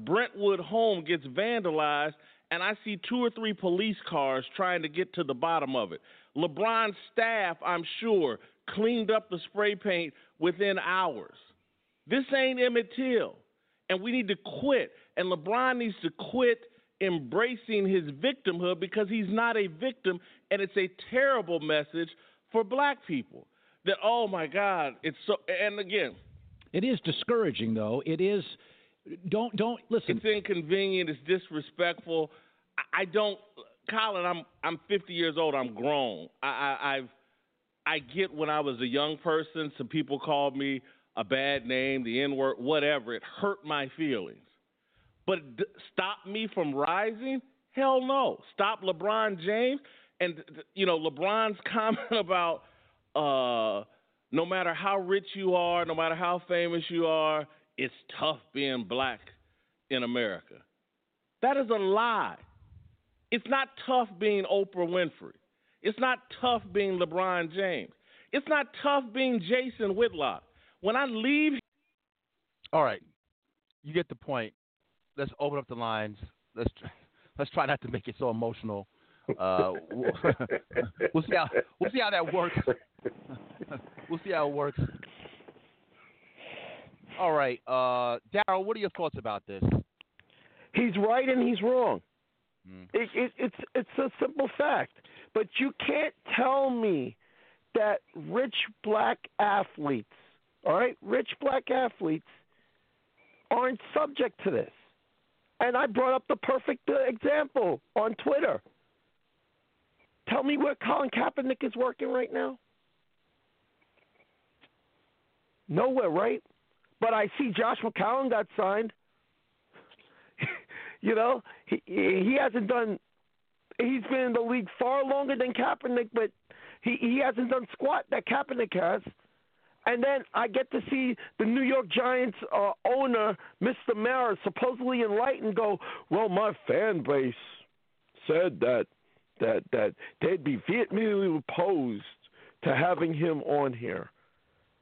Brentwood home gets vandalized, and I see two or three police cars trying to get to the bottom of it. LeBron's staff, I'm sure, cleaned up the spray paint within hours. This ain't Emmett Till, and we need to quit. And LeBron needs to quit embracing his victimhood because he's not a victim, and it's a terrible message for black people. That oh my God, it's so. And again, it is discouraging though. It is. Don't don't listen. It's inconvenient. It's disrespectful. I, don't, Colin. I'm I'm 50 years old. I'm grown. I, I I've I get when I was a young person, some people called me a bad name, the N word, whatever. It hurt my feelings. But d- stop me from rising? Hell no. Stop LeBron James. And, you know, LeBron's comment about uh, no matter how rich you are, no matter how famous you are, it's tough being black in America. That is a lie. It's not tough being Oprah Winfrey. It's not tough being LeBron James. It's not tough being Jason Whitlock. When I leave. All right. You get the point. Let's open up the lines. Let's try, let's try not to make it so emotional. Uh, we'll, we'll see how we'll see how that works. we'll see how it works. All right, uh, Daryl, what are your thoughts about this? He's right and he's wrong. Mm. It, it, it's it's a simple fact. But you can't tell me that rich black athletes, all right, rich black athletes aren't subject to this. And I brought up the perfect uh, example on Twitter. Tell me where Colin Kaepernick is working right now. Nowhere, right? But I see Josh McCown got signed. you know, he he hasn't done he's been in the league far longer than Kaepernick, but he he hasn't done squat that Kaepernick has. And then I get to see the New York Giants uh, owner, Mr. Mara, supposedly enlightened, go, "Well, my fan base said that that that they'd be vehemently opposed to having him on here,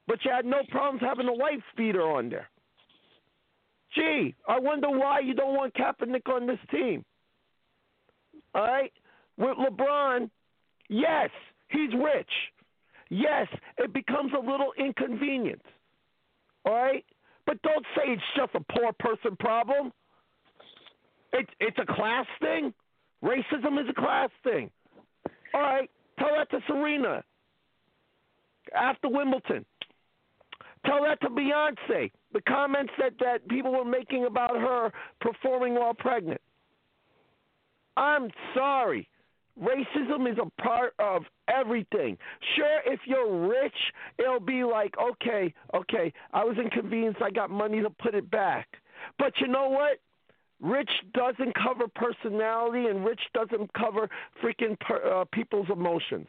but you had no problems having a wife beater on there." Gee, I wonder why you don't want Kaepernick on this team. All right? With LeBron, yes, he's rich. Yes, it becomes a little inconvenient. All right? But don't say it's just a poor person problem. It's it's a class thing. Racism is a class thing. All right, tell that to Serena after Wimbledon. Tell that to Beyonce. The comments that, that people were making about her performing while pregnant. I'm sorry. Racism is a part of everything. Sure, if you're rich, it'll be like, okay, okay, I was inconvenienced, I got money to put it back. But you know what? Rich doesn't cover personality, and rich doesn't cover freaking per, uh, people's emotions.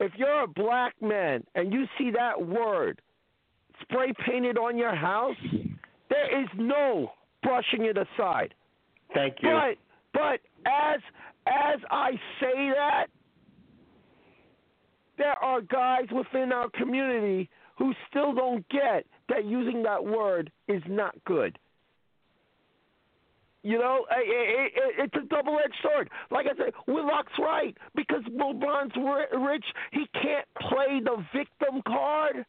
If you're a black man and you see that word spray painted on your house, there is no brushing it aside. Thank you. But but as as I say that, there are guys within our community who still don't get that using that word is not good. You know, it, it, it's a double-edged sword. Like I said, Whitlock's right because LeBron's rich. He can't play the victim card.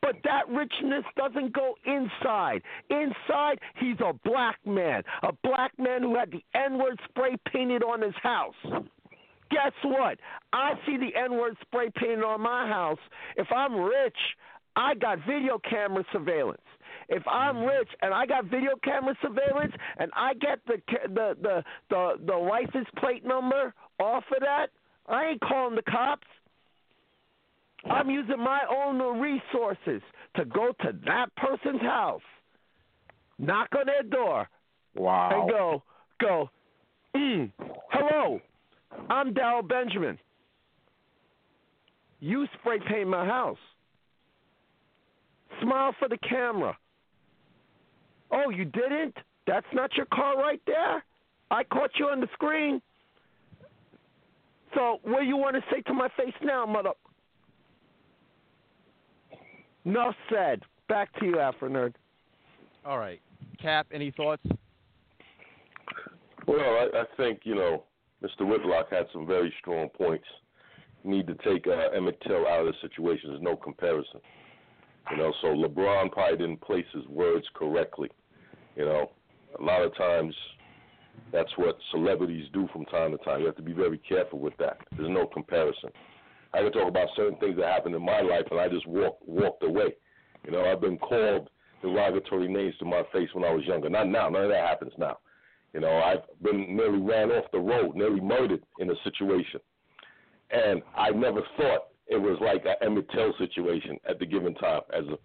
But that richness doesn't go inside. Inside, he's a black man, a black man who had the N word spray painted on his house. Guess what? I see the N word spray painted on my house. If I'm rich, I got video camera surveillance. If I'm rich and I got video camera surveillance and I get the the the the, the license plate number off of that, I ain't calling the cops. I'm using my own resources to go to that person's house, knock on their door, wow. and go, go, mm, hello, I'm Daryl Benjamin. You spray paint my house. Smile for the camera. Oh, you didn't? That's not your car right there? I caught you on the screen. So, what do you want to say to my face now, mother? Enough said. Back to you, Afro Nerd. All right. Cap, any thoughts? Well, I, I think, you know, Mr. Whitlock had some very strong points. Need to take uh, Emmett Till out of the situation. There's no comparison. You know, so LeBron probably didn't place his words correctly. You know, a lot of times That's what celebrities do from time to time. You have to be very careful with that. There's no comparison. I can talk about certain things that happened in my life, and I just walked walked away. You know, I've been called derogatory names to my face when I was younger. Not now. None of that happens now. You know, I've been nearly ran off the road, nearly murdered in a situation, and I never thought it was like an Emmett Till situation at the given time. As a,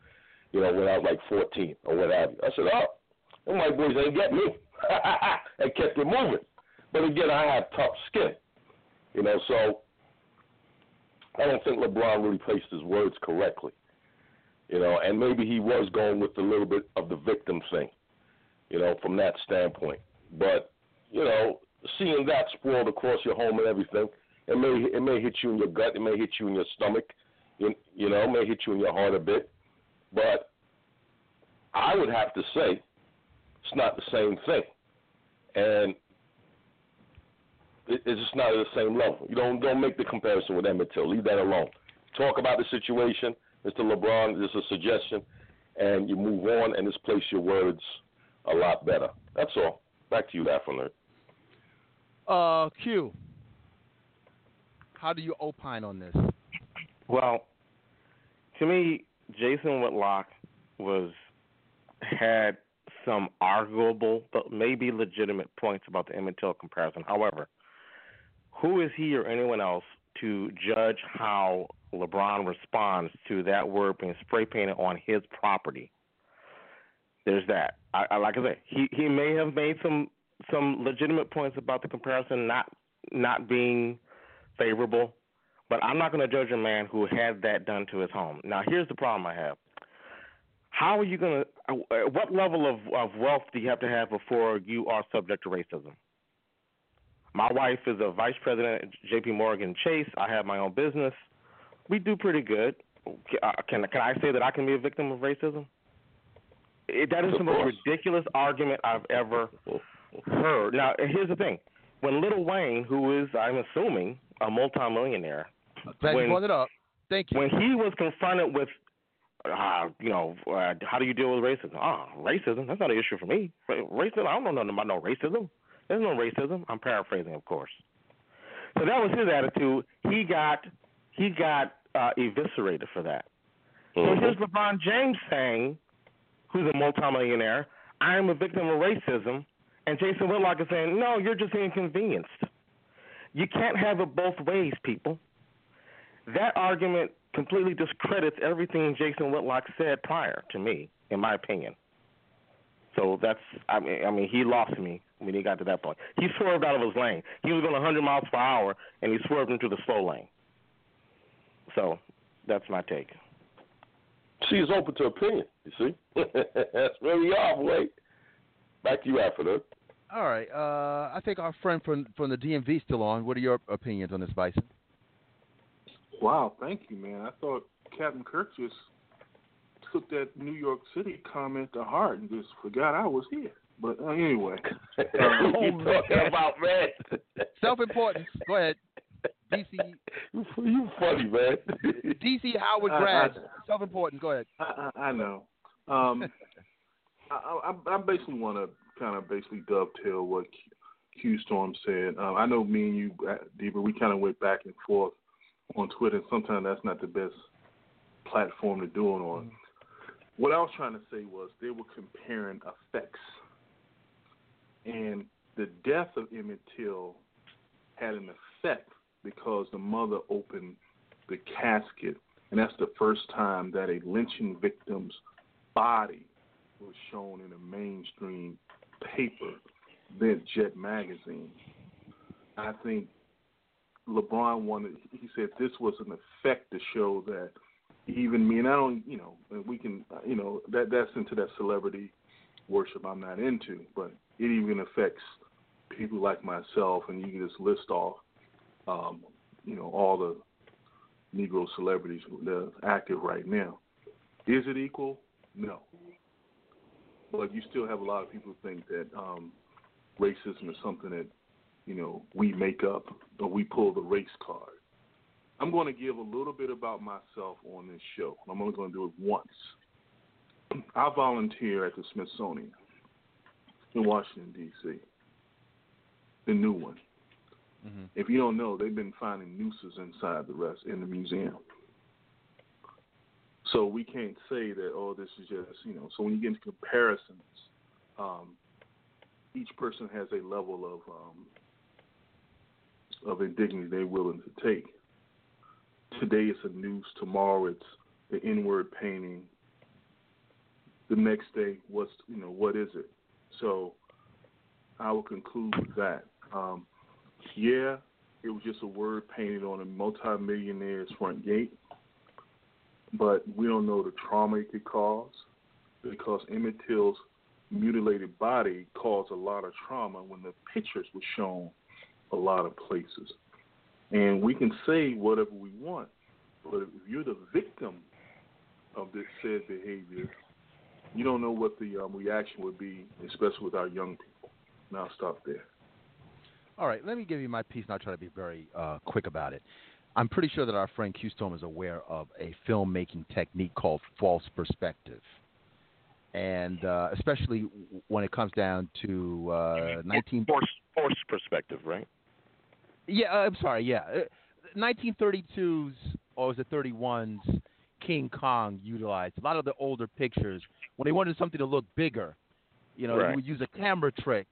you know, when I was like 14 or what have you. I said, oh, them white boys ain't get me. and kept it moving. But again, I have tough skin. You know, so I don't think LeBron really placed his words correctly. You know, and maybe he was going with a little bit of the victim thing, you know, from that standpoint. But, you know, seeing that sprawled across your home and everything, it may it may hit you in your gut, it may hit you in your stomach, you, you know, it may hit you in your heart a bit. But I would have to say it's not the same thing. And it's just not at the same level. You don't don't make the comparison with Emmett Till. Leave that alone. Talk about the situation, Mr. LeBron. This is a suggestion, and you move on and just place your words a lot better. That's all. Back to you, Afro Uh, Q. How do you opine on this? Well, to me, Jason Whitlock was had some arguable but maybe legitimate points about the Emmett Till comparison. However, who is he or anyone else to judge how LeBron responds to that word being spray painted on his property? There's that. I, I like I say, he he may have made some some legitimate points about the comparison not not being favorable, but I'm not going to judge a man who had that done to his home. Now, here's the problem I have. How are you going to? Uh, what level of of wealth do you have to have before you are subject to racism? My wife is a vice president at J.P. Morgan Chase. I have my own business. We do pretty good. Uh, can can I say that I can be a victim of racism? It, that is the most ridiculous argument I've ever heard. Now, here's the thing: when Lil Wayne, who is, I'm assuming, a multimillionaire, Glad when, you brought it up. Thank you. when he was confronted with, uh, you know, uh, how do you deal with racism? Ah, racism. That's not an issue for me. Racism. I don't know nothing about no racism. There's no racism. I'm paraphrasing, of course. So that was his attitude. He got he got uh, eviscerated for that. Mm-hmm. So here's LeBron James saying, who's a multimillionaire, I am a victim of racism, and Jason Whitlock is saying, no, you're just inconvenienced. You can't have it both ways, people. That argument completely discredits everything Jason Whitlock said prior to me, in my opinion. So that's I mean I mean he lost me when he got to that point. He swerved out of his lane. He was going 100 miles per hour and he swerved into the slow lane. So that's my take. See, it's open to opinion. You see, that's where we are, boy. Back to you after that. All right. Uh, I think our friend from from the DMV is still on. What are your opinions on this, Bison? Wow, thank you, man. I thought Captain Kirk just took that New York City comment to heart and just forgot I was here. But uh, anyway, What you talking about, man? Self-importance. Go ahead. DC. You funny, man. DC Howard I- grad. I- Self-important. Go ahead. I, I, I know. Um, I, I, I basically want to kind of basically dovetail what Q, Q Storm said. Um, I know me and you, uh, Diva, we kind of went back and forth on Twitter, and sometimes that's not the best platform to do it on. Mm-hmm. What I was trying to say was they were comparing effects, and the death of Emmett Till had an effect because the mother opened the casket, and that's the first time that a lynching victim's body was shown in a mainstream paper, then Jet magazine. I think LeBron wanted. He said this was an effect to show that even me, and I don't, you know, we can, you know, that that's into that celebrity worship I'm not into, but it even affects people like myself, and you can just list off, um, you know, all the Negro celebrities that are active right now. Is it equal? No. But you still have a lot of people think that um, racism is something that, you know, we make up or we pull the race card. I'm going to give a little bit about myself on this show. I'm only going to do it once. I volunteer at the Smithsonian in Washington, D.C. the new one. Mm-hmm. If you don't know, they've been finding nooses inside the rest in the museum. So we can't say that oh this is just you know. So when you get into comparisons, um, each person has a level of um, of indignity they're willing to take. Today it's a noose. Tomorrow it's the N-word painting. The next day, what's you know what is it? So I will conclude with that. Um, yeah, it was just a word painted on a multi-millionaire's front gate, but we don't know the trauma it could cause because Emmett Till's mutilated body caused a lot of trauma when the pictures were shown a lot of places. And we can say whatever we want, but if you're the victim of this said behavior, you don't know what the um, reaction would be, especially with our young people. Now I'll stop there. All right, let me give you my piece, and I'll try to be very uh, quick about it. I'm pretty sure that our friend Q Storm is aware of a filmmaking technique called false perspective. And uh, especially when it comes down to uh, 19 force force perspective, right? Yeah, uh, I'm sorry. Yeah, uh, 1932's or was it 31's King Kong utilized a lot of the older pictures when they wanted something to look bigger. You know, Right. you would use a camera trick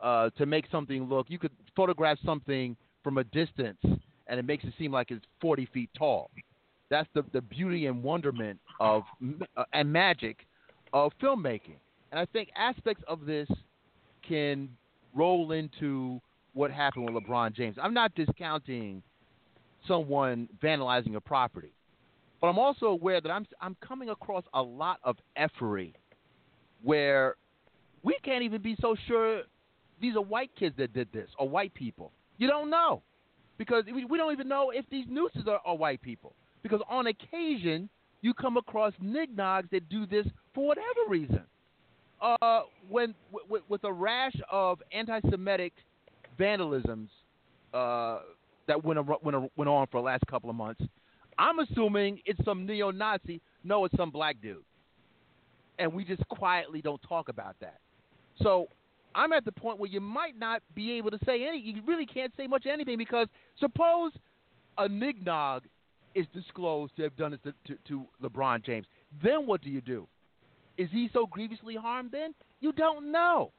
uh, to make something look. You could photograph something from a distance, and it makes it seem like it's 40 feet tall. That's the the beauty and wonderment of uh, and magic of filmmaking. And I think aspects of this can roll into what happened with LeBron James. I'm not discounting someone vandalizing a property, but I'm also aware that I'm I'm coming across a lot of effery where we can't even be so sure these are white kids that did this or white people. You don't know because we, don't even know if these nooses are, are white people because on occasion you come across nignogs that do this for whatever reason. Uh, when with, with a rash of anti-Semitic vandalisms uh, that went, went, went on for the last couple of months, I'm assuming it's some neo-Nazi. No, it's some black dude, and we just quietly don't talk about that. So I'm at the point where you might not be able to say any. You really can't say much anything because suppose a nignog is disclosed to have done this to, to, to LeBron James. Then what do you do? Is he so grievously harmed then? You don't know.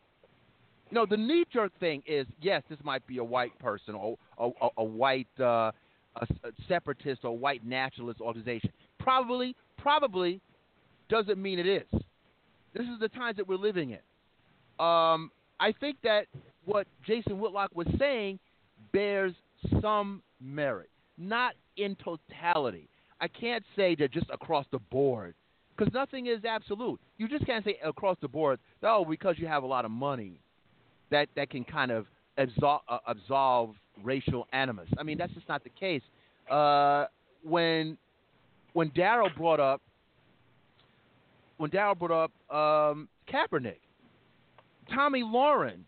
You know, the knee jerk thing is yes, this might be a white person or a, a, a white uh, a, separatist or white nationalist organization. Probably, probably doesn't mean it is. This is the times that we're living in. Um, I think that what Jason Whitlock was saying bears some merit, not in totality. I can't say that just across the board, because nothing is absolute. You just can't say across the board, oh, because you have a lot of money, that that can kind of absolve, uh, absolve racial animus. I mean, that's just not the case. Uh, when when Daryl brought up when Daryl brought up um, Kaepernick, Tomi Lahren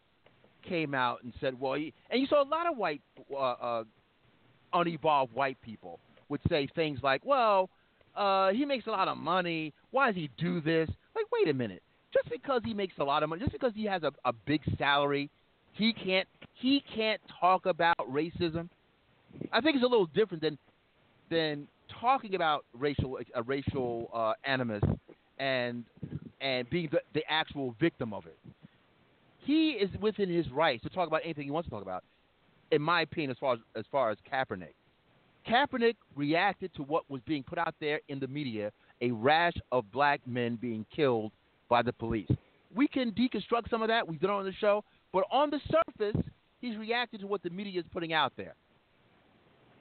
came out and said, "Well," he, and you saw a lot of white, uh, uh, unevolved white people would say things like, "Well, uh, he makes a lot of money. Why does he do this?" Like, wait a minute. Just because he makes a lot of money, just because he has a, a big salary, he can't he can't talk about racism. I think it's a little different than than talking about racial a racial uh, animus and and being the, the actual victim of it. He is within his rights to talk about anything he wants to talk about. In my opinion, as far as as far as Kaepernick, Kaepernick reacted to what was being put out there in the media, a rash of black men being killed by the police. We can deconstruct some of that. We've done it on the show, but on the surface, he's reacted to what the media is putting out there.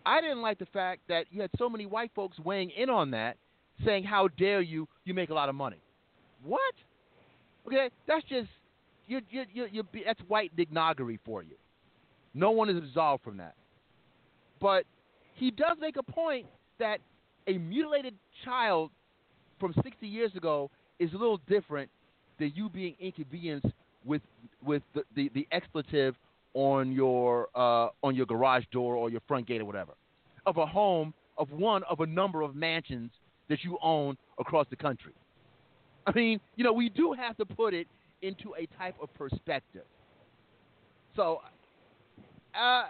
I didn't like the fact that you had so many white folks weighing in on that, saying, "How dare you? You make a lot of money." What? Okay, that's just you. You. You. you that's white dignogery for you. No one is absolved from that. But he does make a point that a mutilated child from 60 years ago is a little different than you being inconvenienced with with the, the, the expletive on your uh, on your garage door or your front gate or whatever of a home of one of a number of mansions that you own across the country. I mean, you know, we do have to put it into a type of perspective. So uh,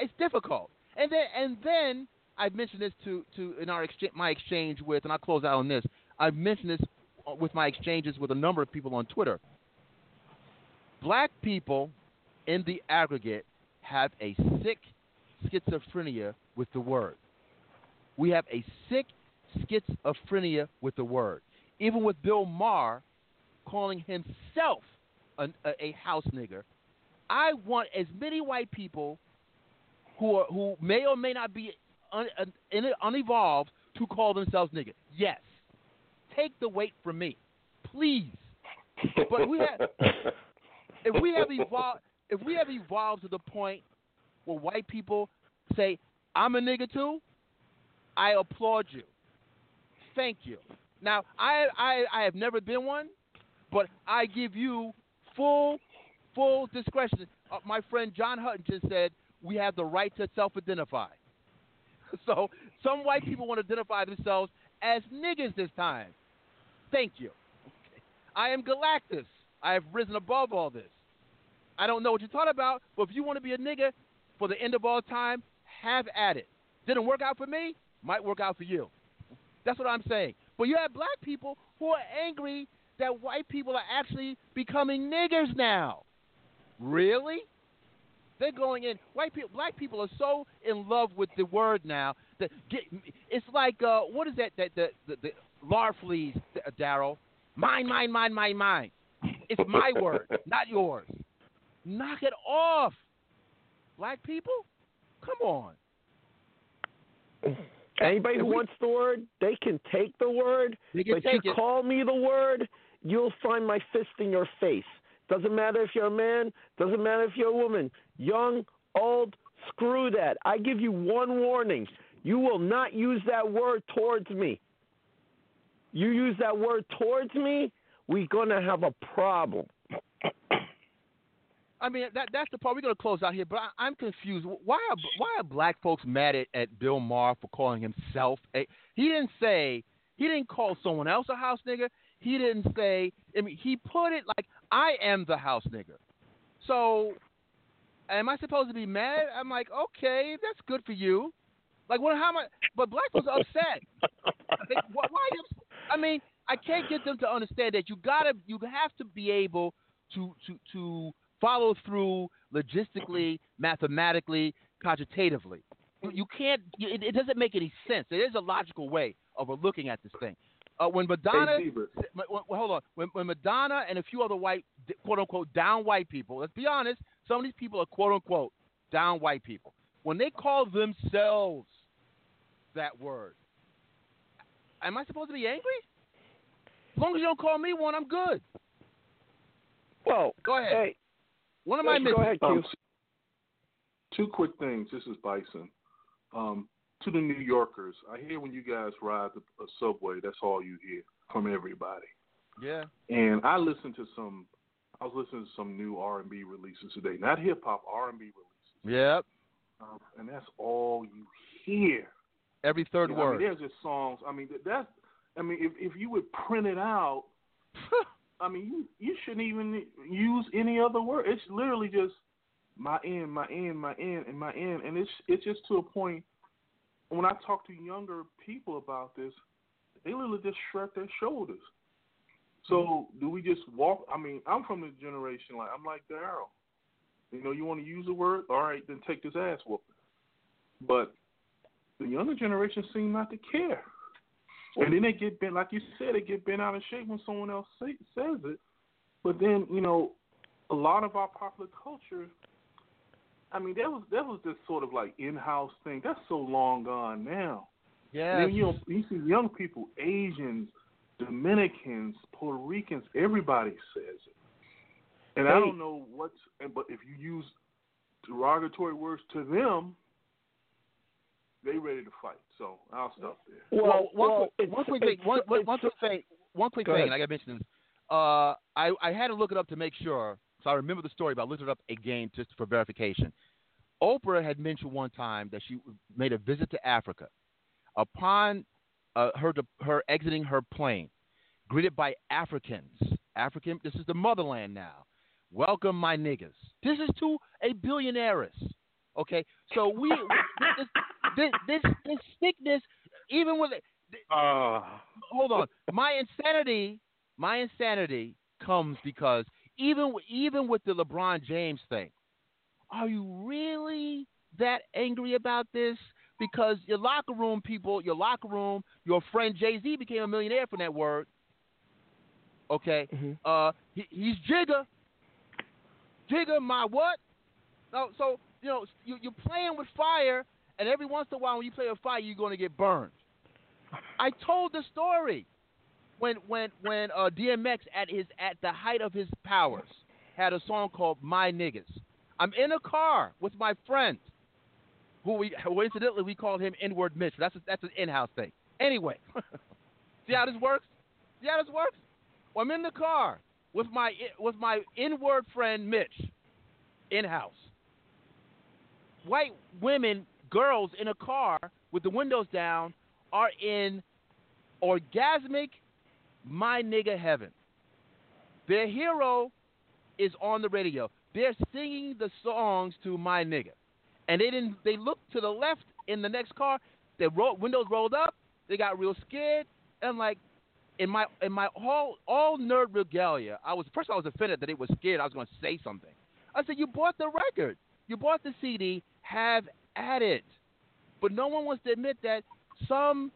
it's difficult. And then and then I've mentioned this to to in our exchange, my exchange with, and I'll close out on this. I've mentioned this with my exchanges with a number of people on Twitter. Black people, in the aggregate, have a sick schizophrenia with the word. We have a sick schizophrenia with the word. Even with Bill Maher calling himself a, a house nigger, I want as many white people who are, who may or may not be un, un, unevolved to call themselves nigger. Yes, take the weight from me, please. But we have, if we have evolved, if we have evolved to the point where white people say, "I'm a nigga too," I applaud you. Thank you. Now, I I, I have never been one, but I give you full full discretion. Uh, my friend John Hutton just said we have the right to self-identify. So some white people want to identify themselves as niggas this time. Thank you. Okay. I am Galactus. I have risen above all this. I don't know what you're talking about, but if you want to be a nigga for the end of all time, have at it. Didn't work out for me, might work out for you. That's what I'm saying. But you have black people who are angry that white people are actually becoming niggers now. Really? They're going in. White people, black people are so in love with the word now that get, it's like uh, what is that? That the the, the Larfleeze, Daryl. Mine, mine, mine, mine, mine. It's my word, not yours. Knock it off, black people. Come on. Anybody who wants the word, they can take the word. Can but you it. call me the word, you'll find my fist in your face. Doesn't matter if you're a man, doesn't matter if you're a woman, young, old, screw that. I give you one warning. You will not use that word towards me. You use that word towards me, we're going to have a problem. I mean, that that's the part. We're going to close out here, but I, I'm confused. Why are why are black folks mad at, at Bill Maher for calling himself a? He didn't say he didn't call someone else a house nigger. He didn't say. I mean, he put it like I am the house nigger. So, am I supposed to be mad? I'm like, okay, that's good for you. Like, what? How much? But black was upset. like, why? I mean, I can't get them to understand that you gotta, you have to be able to to to follow through logistically, mathematically, cogitatively. You, can't. It doesn't make any sense. There is a logical way of looking at this thing. Uh, when Madonna, Hey, when, when- hold on, when, when Madonna and a few other white, quote unquote, down white people. Let's be honest. Some of these people are quote unquote down white people. When they call themselves that word, am I supposed to be angry? As long as you don't call me one, I'm good. Well, go ahead. Hey, what am I missing? Um, two quick things. This is Bison. Um, to the New Yorkers, I hear when you guys ride the a subway, that's all you hear from everybody. Yeah. And I listened to some. I was listening to some new R and B releases today, not hip hop R and B releases, Yep. um, and that's all you hear. Every third You know, I word. mean, there's just songs. I mean, that's. I mean, if if you would print it out, I mean, you you shouldn't even use any other word. It's literally just my end, my end, my end, and my end, and it's it's just to a point. When I talk to younger people about this, they literally just shrug their shoulders. So mm-hmm. do we just walk? I mean, I'm from the generation like I'm like Daryl. You know, you want to use the word, all right, then take this ass whooping. But the younger generation seem not to care. And then they get bent, like you said, they get bent out of shape when someone else say, says it. But then, you know, a lot of our popular culture, I mean, that was that was this sort of like in-house thing. That's so long gone now. Yeah. Then, you know, you see young people, Asians, Dominicans, Puerto Ricans, everybody says it. And I don't know what's, but if you use derogatory words to them, they ready to fight. So I'll stop there. Well, one, well, quick, one quick thing. One, one, quick thing. One quick Go thing. ahead. Like I mentioned, this. Uh, I I had to look it up to make sure. So I remember the story, but I looked it up again just for verification. Oprah had mentioned one time that she made a visit to Africa. Upon uh, her her exiting her plane, greeted by Africans. African. This is the motherland now. Welcome, my niggas. This is to a billionaireess. Okay, so we this this this, this sickness, even with Uh, hold on, my insanity, my insanity comes because even even with the LeBron James thing, are you really that angry about this? Because your locker room people, your locker room, your friend Jay Z became a millionaire from that word. Okay, uh, he, he's Jigga. Jigga, my what? No, so you know you, you're playing with fire, and every once in a while when you play with fire, you're going to get burned. I told the story when when when uh, DMX at his at the height of his powers had a song called My Niggas. I'm in a car with my friend, who we who incidentally we called him N-word Mitch. That's a, that's an in-house thing. Anyway, see how this works? See how this works? Well, I'm in the car with my with my N-word friend Mitch, in-house. White women, girls in a car with the windows down are in orgasmic my nigga heaven. Their hero is on the radio. They're singing the songs to my nigga. And they didn't they looked to the left in the next car, their ro- windows rolled up, they got real scared, and like in my in my all all nerd regalia, I was first I was offended that it was scared I was gonna say something. I said, You bought the record. You bought the CD, have at it. But no one wants to admit that some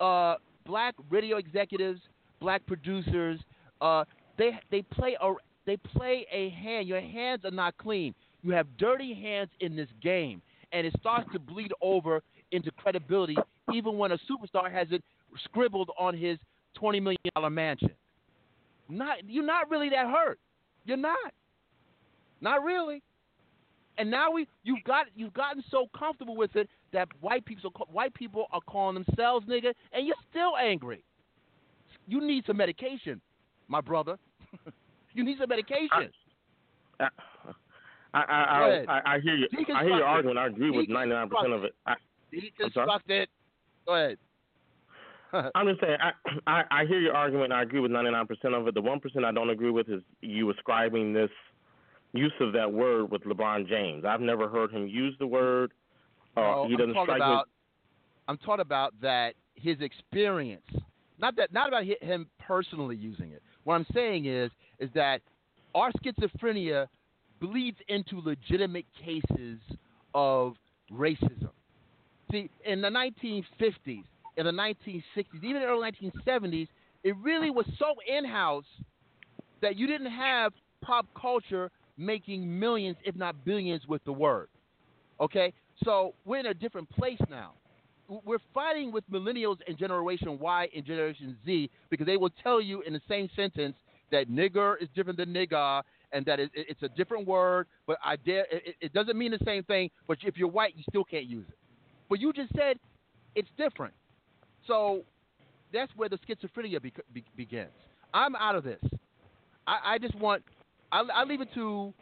uh, black radio executives, black producers, uh, they they play a they play a hand. Your hands are not clean. You have dirty hands in this game, and it starts to bleed over into credibility, even when a superstar has it scribbled on his twenty million dollar mansion. Not you're not really that hurt. You're not. Not really. And now we you've got you've gotten so comfortable with it that white people white people are calling themselves nigga, and you're still angry. You need some medication, my brother. you need some medication. I I Go I. I, I hear you. I hear your argument. I agree with ninety nine percent of it. I, I'm? Deconstruct. Go ahead. I'm just saying, I, I I hear your argument. and I agree with 99% of it. The one percent I don't agree with is you ascribing this use of that word with LeBron James. I've never heard him use the word. Uh, No, he I'm doesn't talking strike about I'm talking about that his experience, not that not about him personally using it. What I'm saying is is that our schizophrenia bleeds into legitimate cases of racism. See, in the 1950s, in the 1960s, even the early 1970s, it really was so in-house that you didn't have pop culture making millions, if not billions, with the word. Okay, so we're in a different place now. We're fighting with millennials and Generation Y and Generation Z because they will tell you in the same sentence that nigger is different than nigga and that it, it's a different word, but I dare it, it doesn't mean the same thing. But if you're white, you still can't use it. But you just said it's different, so that's where the schizophrenia be, be, begins. I'm out of this. I, I just want I, I leave it to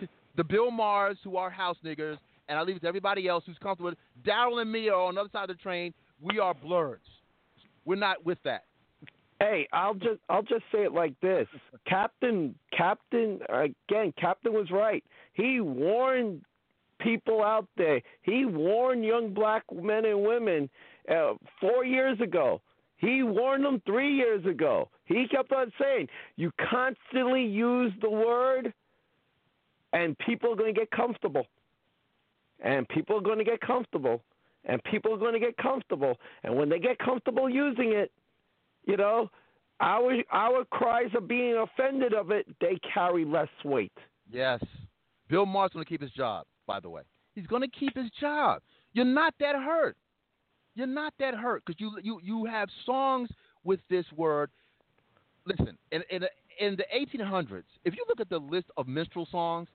the Bill Mahers who are house niggers, and I leave it to everybody else who's comfortable. Daryl and me are on the other side of the train. We are blerds. We're not with that. Hey, I'll just I'll just say it like this. Captain Captain again, Captain was right. He warned people out there. He warned young black men and women uh, 4 years ago. He warned them 3 years ago. He kept on saying, "You constantly use the word and people are going to get comfortable. And people are going to get comfortable. And people are going to get comfortable. And when they get comfortable using it, you know, our our cries of being offended of it, they carry less weight. Yes. Bill Maher's going to keep his job, by the way. He's going to keep his job. You're not that hurt. You're not that hurt because you, you, you have songs with this word. Listen, in, in, in the 1800s, if you look at the list of minstrel songs,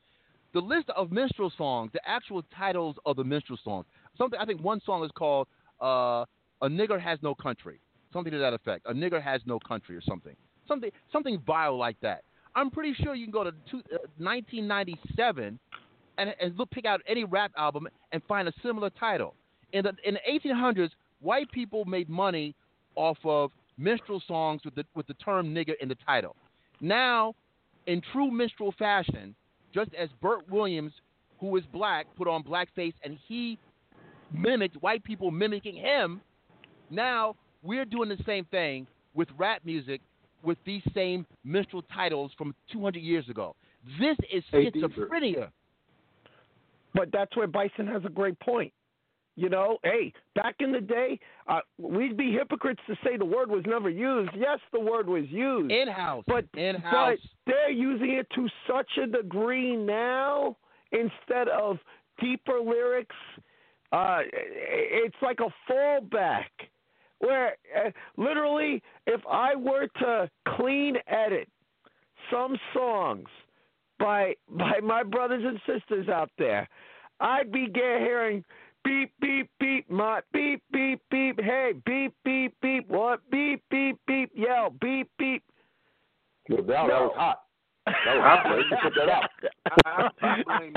the list of minstrel songs, the actual titles of the minstrel songs, something I think one song is called uh, "A Nigger Has No Country," something to that effect. A nigger has no country, or something, something, something vile like that. I'm pretty sure you can go to two, uh, 1997 and, and look, pick out any rap album and find a similar title. In the in the 1800s, white people made money off of minstrel songs with the with the term nigger in the title. Now, in true minstrel fashion, just as Bert Williams who is black put on blackface and he mimicked white people mimicking him. Now we're doing the same thing with rap music with these same minstrel titles from 200 years ago. This is schizophrenia. But that's where Bison has a great point. You know, hey, back in the day, uh, we'd be hypocrites to say the word was never used. Yes, the word was used. In house. But, In-house. but they're using it to such a degree now instead of deeper lyrics. Uh, it's like a fallback where uh, literally, if I were to clean edit some songs by by my brothers and sisters out there, I'd be hearing beep beep beep my beep beep beep hey beep beep beep what beep beep beep yell beep beep. Yo, Dal, that was hot. That was hot, man. You put that out.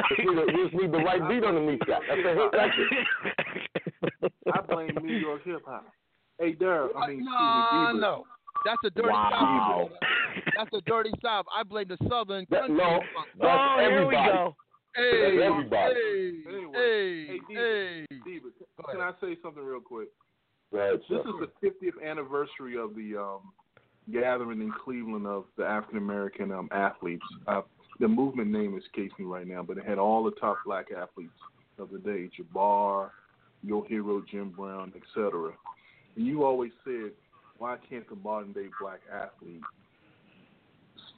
Just need, the, just need the right beat underneath that. That's a hit. That's it. I blame New York hip hop. Hey, Daryl, I mean, no, Stevie Bieber. no. That's a dirty Wow. South. That's a dirty South. I blame the Southern That- country. no, that's oh, here we go. Hey, That's everybody. hey, Anyway, hey, hey, hey. Diva, Diva, can I say something real quick? Right, This is the 50th anniversary of the um, gathering in Cleveland of the African American um, athletes. Uh, the movement name escapes me right now, but it had all the top black athletes of the day: Jabbar, your hero Jim Brown, etc. And you always said, why can't the modern day black athlete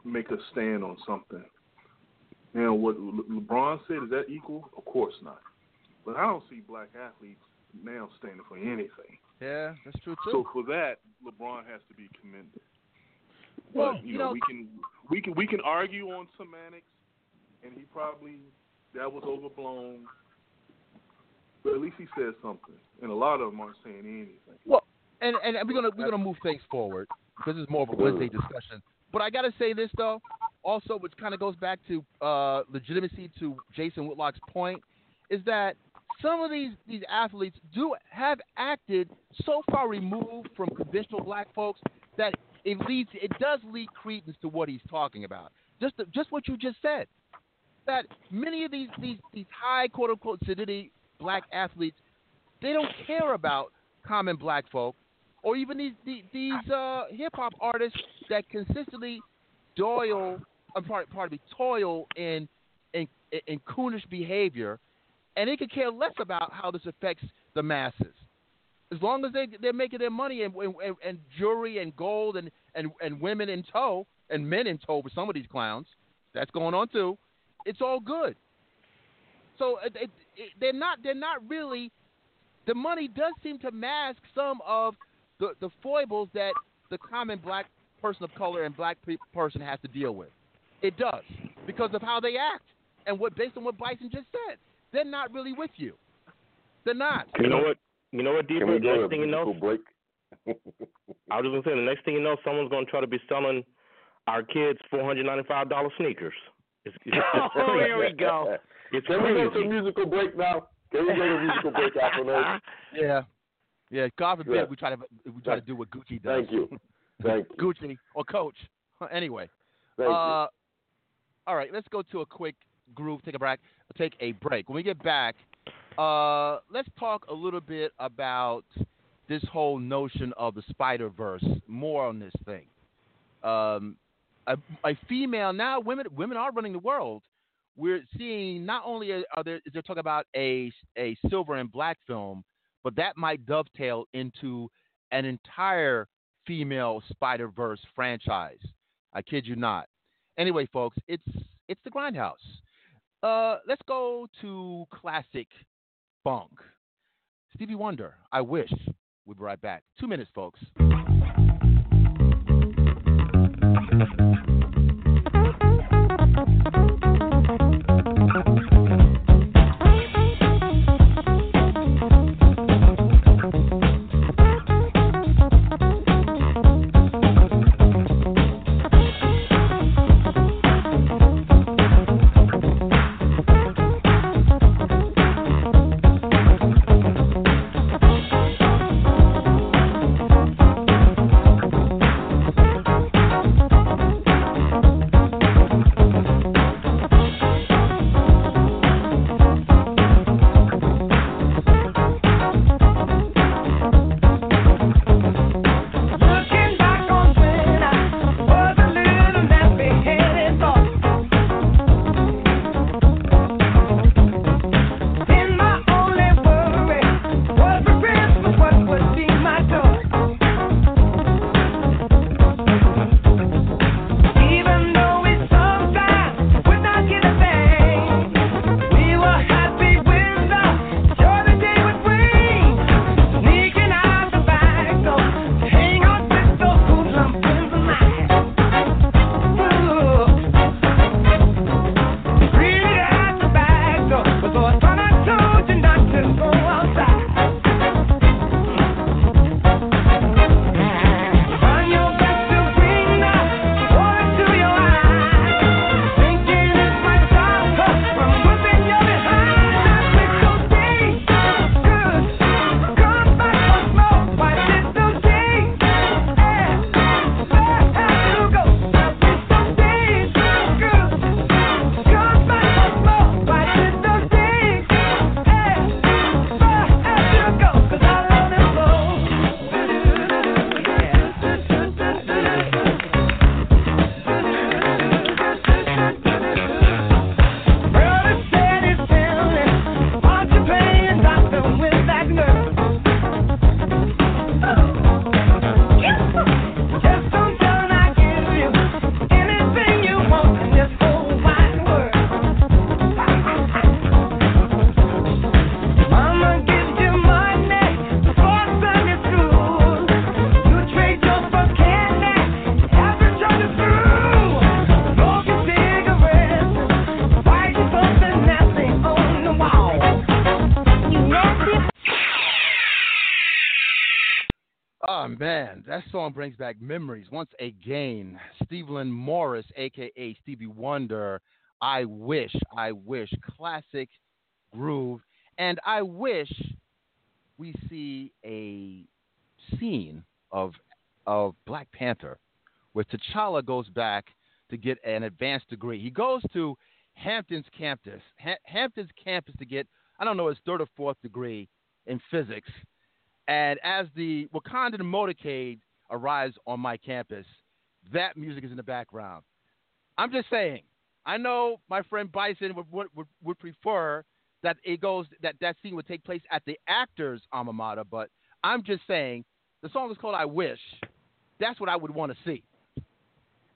make a stand on something? Now, what Le- LeBron said is that equal? Of course not. But I don't see black athletes now standing for anything. Yeah, that's true too. So for that, LeBron has to be commended. Well, but you, you know, know- we can we can we can argue on semantics, and he probably that was overblown. But at least he said something, and a lot of them aren't saying anything. Well, and and we're gonna we're gonna move things forward because it's more of a Wednesday discussion. But I gotta say this though, also, which kind of goes back to uh, legitimacy to Jason Whitlock's point, is that some of these these athletes do have acted so far removed from conventional black folks that it leads it does lead credence to what he's talking about. Just the, just what you just said. That many of these these these high quote unquote celebrity black athletes they don't care about common black folk or even these these, these uh, hip hop artists that consistently doil, I'm sorry, pardon me, toil in in coonish behavior, and they could care less about how this affects the masses. As long as they they're making their money and and, and jewelry and gold and, and and women in tow and men in tow for some of these clowns, that's going on too. It's all good. So it, it, it, they're not they're not really the money does seem to mask some of the, the foibles that the common black person of color and black pe- person has to deal with. It does because of how they act and what based on what Bison just said. They're not really with you. They're not. You know what? You know what, Deeper? The next thing you know, break? I was just gonna say, the next thing you know, someone's gonna try to be selling our kids four hundred ninety-five dollar sneakers. It's, it's, it's Oh, here we go. It's Can we go to crazy. a musical break now? Can we go to a musical break after this? Yeah. Yeah, God forbid Yeah. we try to we try to do what Gucci does. Thank you. Thank you. Gucci or Coach. Anyway. Thank you. Uh, All right, let's go to a quick groove. Take a break. Take a break. When we get back, uh, let's talk a little bit about this whole notion of the Spider Verse. More on this thing. Um, a, a female now. Women women are running the world. We're seeing not only are there is there talk about a a silver and black film, but that might dovetail into an entire female Spider Verse franchise. I kid you not. Anyway, folks, it's it's the Grindhouse. Uh, let's go to classic funk. Stevie Wonder. I wish. We'll be right back. Two minutes, folks. Man, that song brings back memories once again. Stephen Morris, aka Stevie Wonder. I wish, I wish, classic groove, and I wish we see a scene of of Black Panther where T'Challa goes back to get an advanced degree. He goes to Hampton's campus, ha- Hampton's campus to get I don't know his third or fourth degree in physics and as the Wakandan motorcade arrives on my campus, that music is in the background. I'm just saying. I know my friend Bison would, would, would prefer that it goes that that scene would take place at the actor's alma mater, but I'm just saying the song is called "I Wish." That's what I would want to see.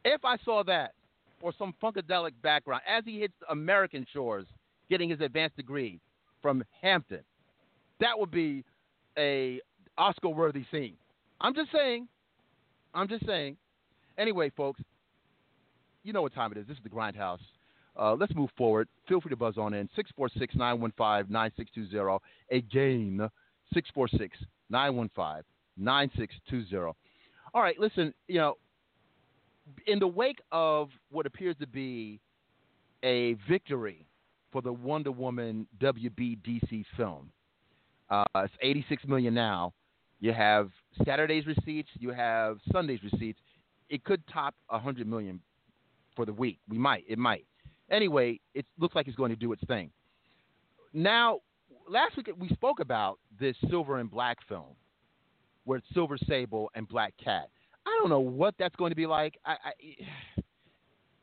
If I saw that or some funkadelic background as he hits American shores, getting his advanced degree from Hampton, that would be a Oscar worthy scene. I'm just saying. I'm just saying. Anyway, folks, you know what time it is. This is the Grindhouse. Uh, let's move forward. Feel free to buzz on in 646 915 9620. Again, 646 915 9620. All right, listen, you know, in the wake of what appears to be a victory for the Wonder Woman WBDC film, uh, it's 86 million now. You have Saturday's receipts. You have Sunday's receipts. It could top 100 million for the week. We might. It might. Anyway, it looks like it's going to do its thing. Now, last week we spoke about this Silver and Black film, where it's Silver Sable and Black Cat. I don't know what that's going to be like. I, I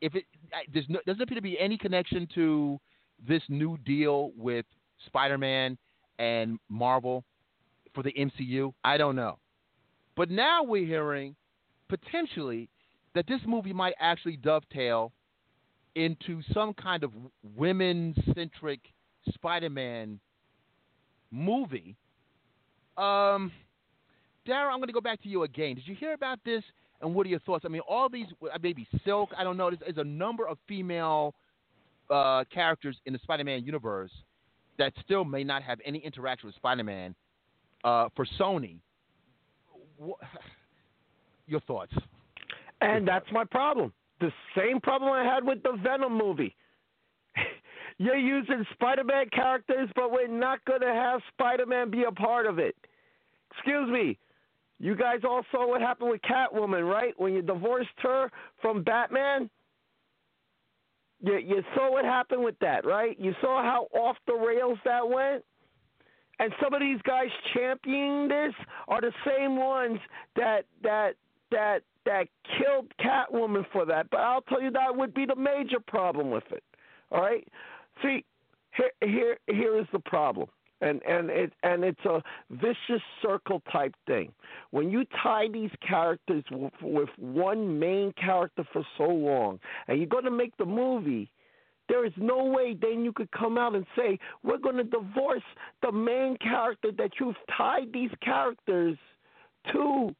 if it I, there's no, doesn't appear to be any connection to this new deal with Spider-Man and Marvel for the MCU? I don't know. But now we're hearing potentially that this movie might actually dovetail into some kind of women centric Spider Man movie. Um, Dara, I'm going to go back to you again. Did you hear about this? And what are your thoughts? I mean, all these, uh, maybe Silk, I don't know. There's, there's a number of female uh, characters in the Spider Man universe that still may not have any interaction with Spider-Man uh, for Sony. What, your thoughts? And that's my problem. The same problem I had with the Venom movie. You're using Spider-Man characters, but we're not going to have Spider-Man be a part of it. Excuse me. You guys all saw what happened with Catwoman, right? When you divorced her from Batman, you, you saw what happened with that, right? You saw how off the rails that went. And some of these guys championing this are the same ones that that that that killed Catwoman for that. But I'll tell you that would be the major problem with it. All right. See, here here here is the problem and and it and it's a vicious circle type thing. When you tie these characters with, with one main character for so long, and you're going to make the movie, there is no way then you could come out and say we're going to divorce the main character that you've tied these characters to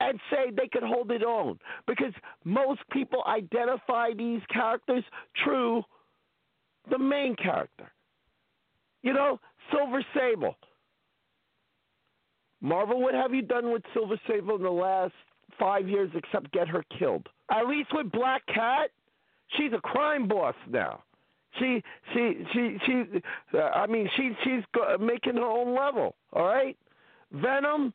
and say they could hold it on because most people identify these characters through the main character you know, Silver Sable. Marvel, what have you done with Silver Sable in the last five years except get her killed? At least with Black Cat, she's a crime boss now. She, she, she, she. Uh, I mean, she, she's making her own level. All right. Venom,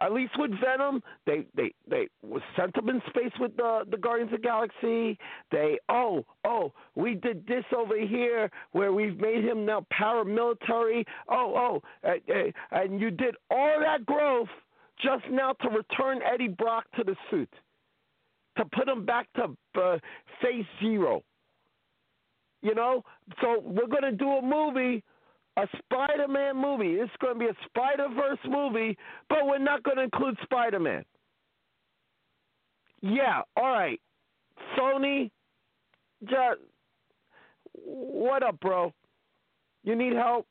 at least with Venom, they they they was sent up in space with the the Guardians of the Galaxy. They oh oh we did this over here where we've made him now paramilitary. Oh oh uh, and you did all that growth just now to return Eddie Brock to the suit, to put him back to uh, phase zero. You know, so we're gonna do a movie a Spider Man movie. It's going to be a Spider Verse movie, but we're not going to include Spider Man. Yeah, all right. Sony, just, what up, bro? You need help?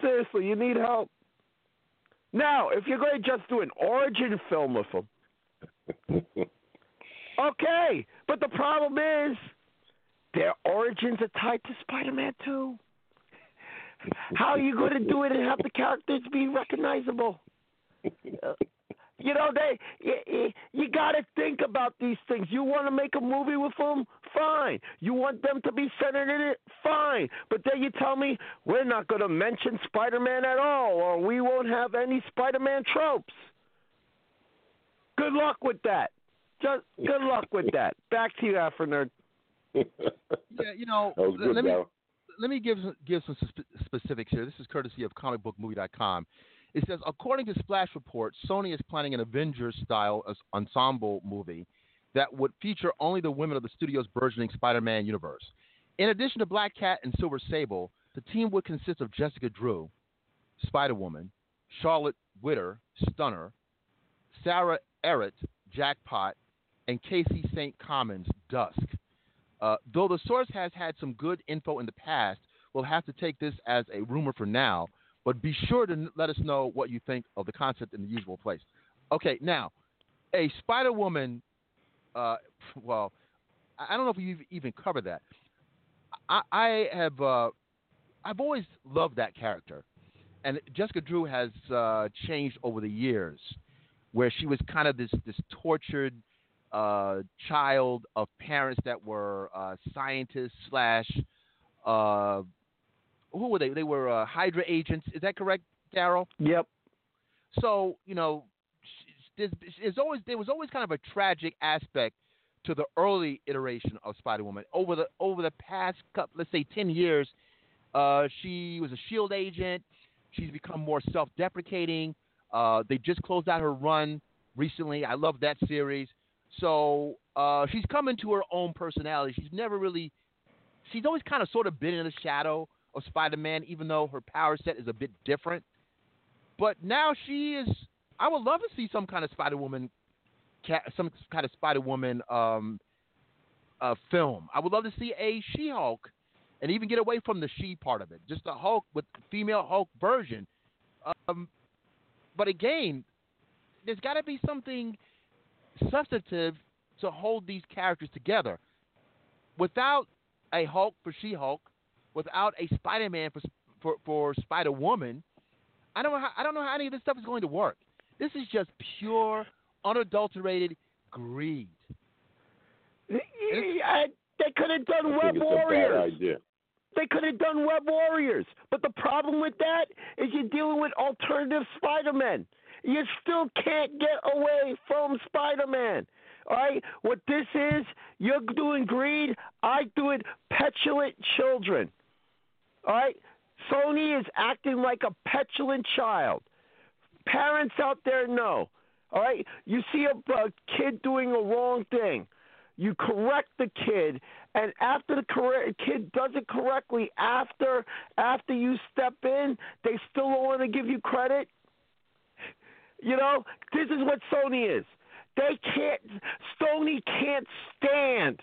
Seriously, you need help? Now, if you're going to just do an origin film with them, okay. But the problem is, their origins are tied to Spider Man too. How are you going to do it and have the characters be recognizable? You know, they you, you got to think about these things. You want to make a movie with them, fine. You want them to be centered in it, fine. But then you tell me we're not going to mention Spider-Man at all, or we won't have any Spider-Man tropes. Good luck with that. Just good luck with that. Back to you, Afronerd. yeah, you know, That was good, let me Daryl. Let me give give some spe- specifics here. This is courtesy of comicbookmovie.com. It says, according to Splash Report, Sony is planning an Avengers-style ensemble movie that would feature only the women of the studio's burgeoning Spider-Man universe. In addition to Black Cat and Silver Sable, the team would consist of Jessica Drew, Spider-Woman, Charlotte Witter, Stunner, Sarah Ehret, Jackpot, and Casey St. Commons, Dusk. Uh, though the source has had some good info in the past, we'll have to take this as a rumor for now, but be sure to let us know what you think of the concept in the usual place. Okay, now, a Spider Woman, uh, well, I don't know if you've even covered that. I, I have, uh, I've always loved that character. And Jessica Drew has uh, changed over the years, where she was kind of this, this tortured uh, child of parents that were uh, scientists slash uh, who were they? They were uh, Hydra agents. Is that correct, Daryl? Yep. So you know, there's, there's always there was always kind of a tragic aspect to the early iteration of Spider-Woman. Over the over the past couple, let's say ten years, uh, she was a Shield agent. She's become more self-deprecating. Uh, they just closed out her run recently. I love that series. So uh, she's coming to her own personality. She's never really, she's always kind of sort of been in the shadow of Spider-Man, even though her power set is a bit different. But now she is. I would love to see some kind of Spider-Woman, some kind of Spider-Woman um, uh, film. I would love to see a She-Hulk, and even get away from the she part of it. Just a Hulk with female Hulk version. Um, but again, there's got to be something substantive to hold these characters together. Without a Hulk for She-Hulk, without a Spider-Man for for, for Spider-Woman, I don't know how I don't know how any of this stuff is going to work. This is just pure, unadulterated greed. I, they could have done I Web think it's a bad Warriors. idea. They could have done Web Warriors. But the problem with that is you're dealing with alternative Spider Man. You still can't get away from Spider Man. All right? What this is, you're doing greed, I do it petulant children. All right? Sony is acting like a petulant child. Parents out there know. All right? You see a, a kid doing a wrong thing. You correct the kid, and after the correct, kid does it correctly, after after you step in, they still don't want to give you credit. You know, this is what Sony is. They can't. Sony can't stand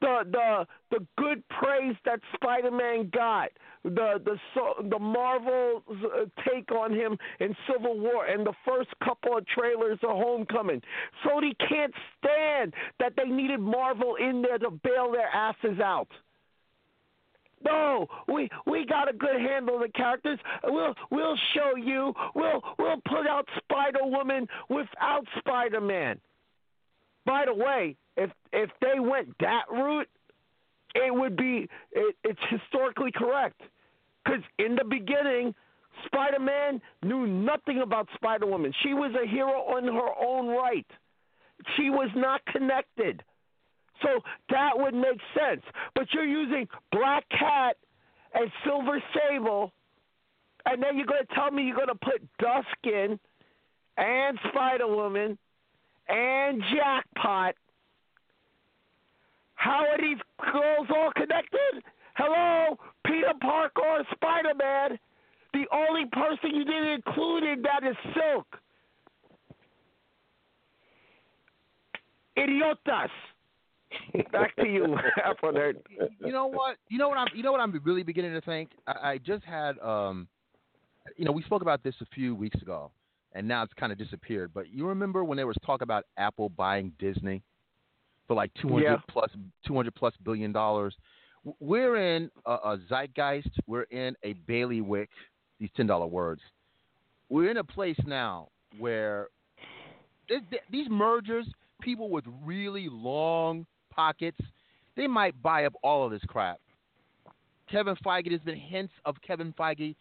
the the the good praise that Spider-Man got, the the so, the Marvel uh, take on him in Civil War, and the first couple of trailers of Homecoming. Sony can't stand that they needed Marvel in there to bail their asses out. No, we we got a good handle of the characters. We'll we'll show you. We'll we'll put out Spider Woman without Spider Man. By the way, if if they went that route, it would be it, it's historically correct. Because in the beginning, Spider Man knew nothing about Spider Woman. She was a hero in her own right. She was not connected. So that would make sense. But you're using Black Cat and Silver Sable, and then you're going to tell me you're going to put Dusk in, and Spider Woman, and Jackpot. How are these girls all connected? Hello, Peter Parker or Spider Man. The only person you didn't include in that is Silk. Idiotas. Back to you, Afronerd. you know what? You know what I'm. You know what I'm really beginning to think. I, I just had. Um, you know, we spoke about this a few weeks ago, and now it's kind of disappeared. But you remember when there was talk about Apple buying Disney for like 200 Yeah. plus 200 plus billion dollars? We're in a, a zeitgeist. We're in a bailiwick. These ten dollar words. We're in a place now where th- th- these mergers, people with really long pockets, they might buy up all of this crap. Kevin Feige, there's been hints of Kevin Feige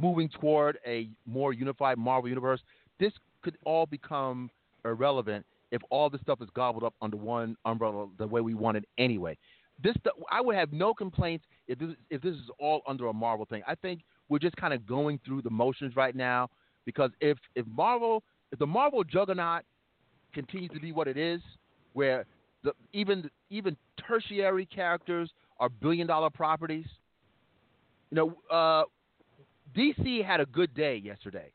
moving toward a more unified Marvel universe. This could all become irrelevant if all this stuff is gobbled up under one umbrella the way we want it anyway. This I would have no complaints if this if this is all under a Marvel thing. I think we're just kind of going through the motions right now because if if Marvel if the Marvel juggernaut continues to be what it is, where the even even tertiary characters are billion dollar properties, you know, uh, DC had a good day yesterday.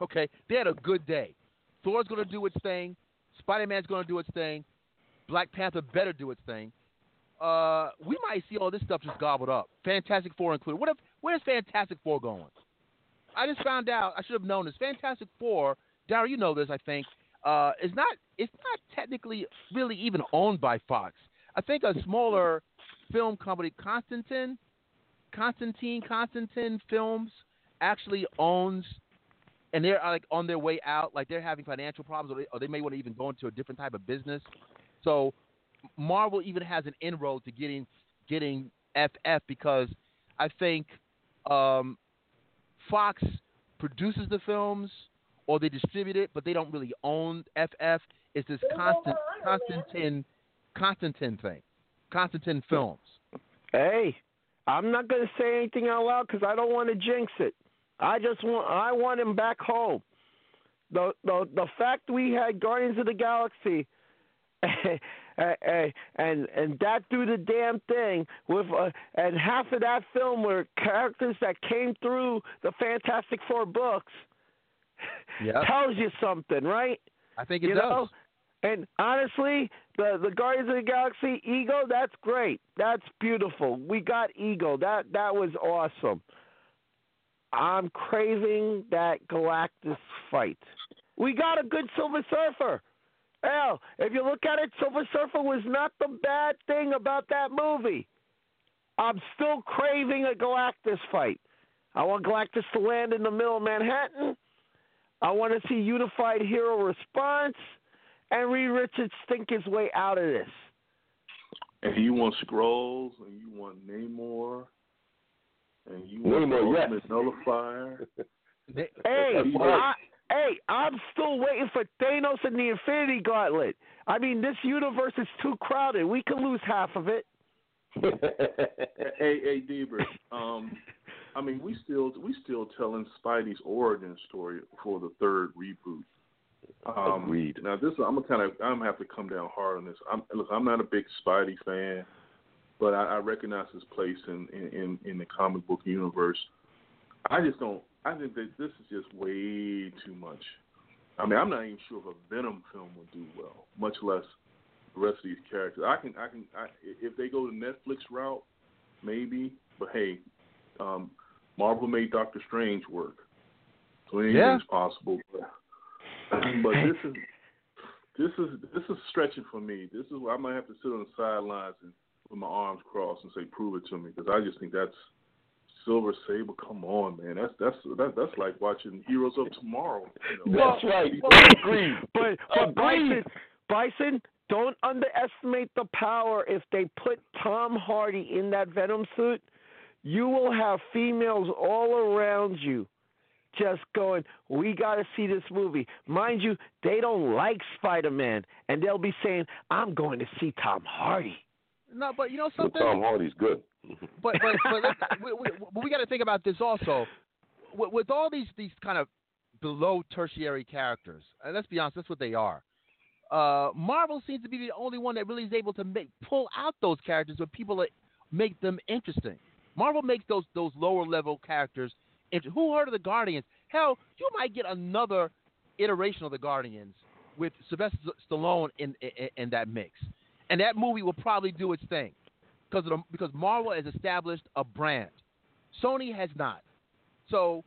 Okay, they had a good day. Thor's going to do its thing. Spider Man's going to do its thing. Black Panther better do its thing. Uh, we might see all this stuff just gobbled up. Fantastic Four included. What if? Where's Fantastic Four going? I just found out. I should have known this. Fantastic Four. Daryl, you know this. I think uh, is not. It's not technically really even owned by Fox. I think a smaller film company, Constantine, Constantine, Constantine Films, actually owns and they're like on their way out, like they're having financial problems, or they, or they may want to even go into a different type of business. So Marvel even has an inroad to getting getting FF because I think um, Fox produces the films or they distribute it, but they don't really own FF. It's this constant Constantine Constantine thing, Constantine Films. Hey, I'm not going to say anything out loud because I don't want to jinx it. I just want I want him back home. The the the fact we had Guardians of the Galaxy and and that do the damn thing with uh, and half of that film were characters that came through the Fantastic Four books. Yep. tells you something, right? I think it you does. Know? And honestly, the the Guardians of the Galaxy Ego, that's great. That's beautiful. We got Ego. That that was awesome. I'm craving that Galactus fight. We got a good Silver Surfer. Hell, if you look at it, Silver Surfer was not the bad thing about that movie. I'm still craving a Galactus fight. I want Galactus to land in the middle of Manhattan. I want to see unified hero response and Reed Richards think his way out of this. And you want Skrulls, and you want Namor, and you want Namor, the yes. Ultimate Nullifier. Hey, I, hey, I'm still waiting for Thanos and the Infinity Gauntlet. I mean, this universe is too crowded. We could lose half of it. hey, hey, Dburt. Um, I mean, we still we still telling Spidey's origin story for the third reboot. Um, Agreed. Now, this I'm gonna kind of I'm gonna have to come down hard on this. I'm look, I'm not a big Spidey fan, but I, I recognize his place in, in in in the comic book universe. I just don't. I think that this is just way too much. I mean, I'm not even sure if a Venom film would do well, much less the rest of these characters. I can, I can, I, if they go the Netflix route, maybe. But hey, um, Marvel made Doctor Strange work, so anything's Yeah. possible. But, but this is, this is, this is stretching for me. This is where I might have to sit on the sidelines and with my arms crossed and say, "Prove it to me," because I just think that's Silver Sable. Come on, man. That's that's that, that's like watching Heroes of Tomorrow. You know? That's right. Agreed. But but Bison, Bison, don't underestimate the power if they put Tom Hardy in that Venom suit. You will have females all around you just going, We gotta see this movie. Mind you, they don't like Spider Man and they'll be saying, I'm going to see Tom Hardy. No, but you know But something. Tom Hardy's good. but but but let's, we, we, we got to think about this also. With, with all these these kind of below tertiary characters, and let's be honest, that's what they are. Uh, Marvel seems to be the only one that really is able to make pull out those characters where people are, make them interesting. Marvel makes those those lower level characters. Inter- Who heard of the Guardians? Hell, you might get another iteration of the Guardians with Sylvester Stallone in, in in that mix, and that movie will probably do its thing because because Marvel has established a brand. Sony has not. So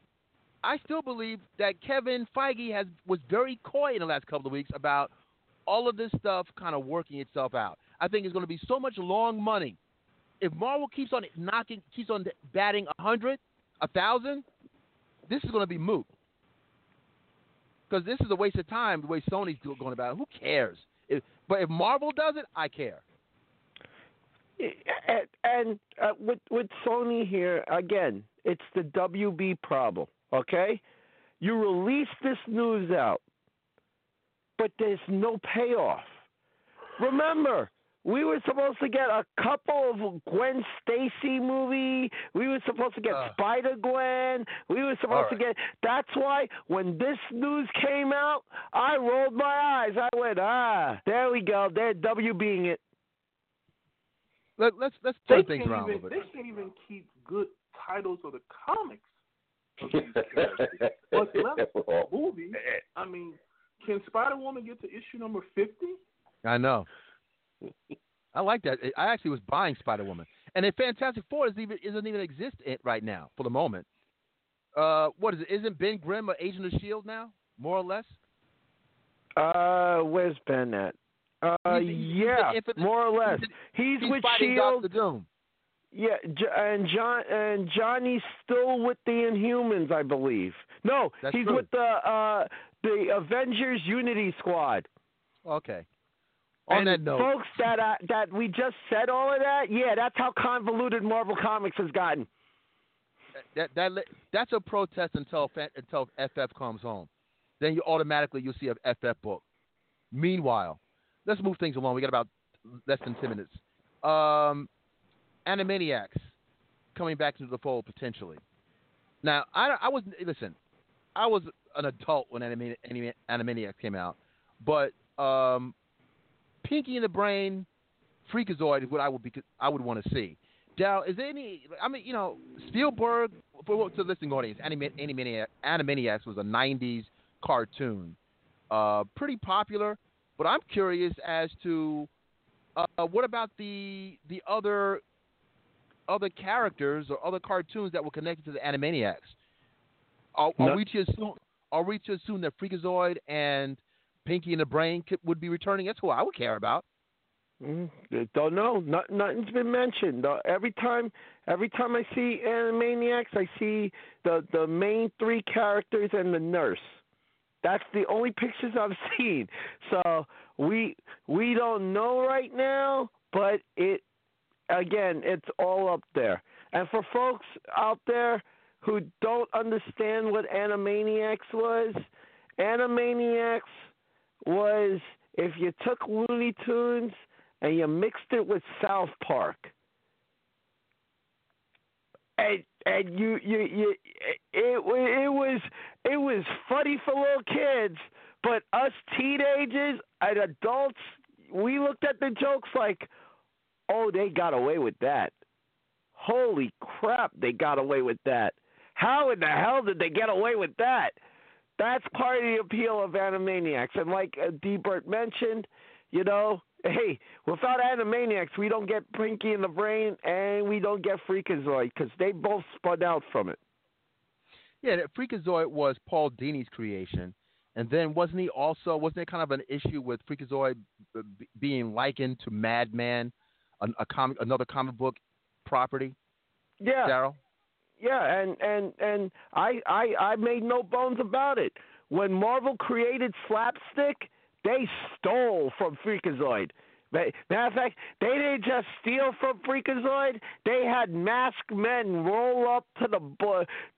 I still believe that Kevin Feige has was very coy in the last couple of weeks about all of this stuff kind of working itself out. I think it's going to be so much long money. If Marvel keeps on knocking, keeps on batting a hundred, a thousand, this is going to be moot. because this is a waste of time the way Sony's going about it. Who cares? If, but if Marvel does it, I care. and, and uh, with with Sony here again, it's the WB problem. Okay, you release this news out, but there's no payoff. Remember, we were supposed to get a couple of Gwen Stacy movie. We were supposed to get Spider Gwen. We were supposed to get. That's why when this news came out, I rolled my eyes. I went, ah, there we go. They're WBing it. Let, let's let's They turn things can't around a even little bit. they can't even keep good titles of the comics. of these characters. What's left of the movie? I mean, can Spider Woman get to issue number fifty? I know. I like that. I actually was buying Spider Woman, and the Fantastic Four doesn't even doesn't even exist right now for the moment. Uh, what is it? Isn't Ben Grimm an agent of Shield now, more or less? Uh, where's Ben at? Uh, He's- he's yeah, infinite- more or less. he's- He's, with Shield. Doctor Doom. Yeah, and John and Johnny's still with the Inhumans, I believe. No, That's he's true. with the uh the Avengers Unity Squad. Okay. On and that note, folks, that uh, that we just said all of that. Yeah, that's how convoluted Marvel Comics has gotten. that that li- that's a protest until until FF comes home. Then you automatically you'll see a FF book. Meanwhile, let's move things along. We got about less than ten minutes. Um, Animaniacs coming back into the fold potentially. Now, I I was listen. I was an adult when Anima- Anima- Animaniacs came out, but um, Pinky and the Brain, Freakazoid is what I would be I would want to see. Dal, is there any? I mean, you know, Spielberg for to the listening audience, Anima- Animaniacs, Animaniacs was a '90s cartoon, uh, pretty popular. But I'm curious as to uh, what about the the other other characters or other cartoons that were connected to the Animaniacs? Are, are No. we to assume? Are we to assume that Freakazoid and Pinky and the Brain could, would be returning? That's who I would care about. Mm, don't know. Not, nothing's been mentioned. Uh, every time, every time I see Animaniacs, I see the the main three characters and the nurse. That's the only pictures I've seen. So we we don't know right now, but it again, it's all up there. And for folks out there who don't understand what Animaniacs was, Animaniacs was if you took Looney Tunes and you mixed it with South Park. And and you you you it it was it was funny for little kids, but us teenagers and adults we looked at the jokes like, "Oh, they got away with that." Holy crap, they got away with that. How in the hell did they get away with that? That's part of the appeal of Animaniacs. And like uh, Dburt mentioned, you know, hey, without Animaniacs, we don't get Pinky and the Brain and we don't get Freakazoid because they both spun out from it. Yeah, that Freakazoid was Paul Dini's creation, and then wasn't he also wasn't there kind of an issue with Freakazoid b- being likened to Madman, a, a comic, another comic book property? Yeah. Daryl. Yeah, and and and I I I made no bones about it. When Marvel created slapstick, they stole from Freakazoid. Ma- Matter of fact, they didn't just steal from Freakazoid. They had masked men roll up to the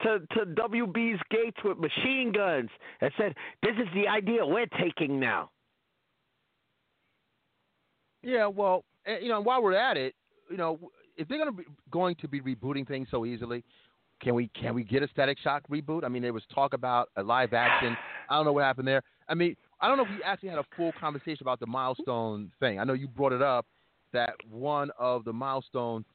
to to WB's gates with machine guns and said, "This is the idea we're taking now." Yeah, well, eh, you know, while we're at it, you know, if they're going to be going to be rebooting things so easily, can we can we get a Static Shock reboot? I mean, there was talk about a live action. I don't know what happened there. I mean, I don't know if we actually had a full conversation about the milestone thing. I know you brought it up that one of the milestone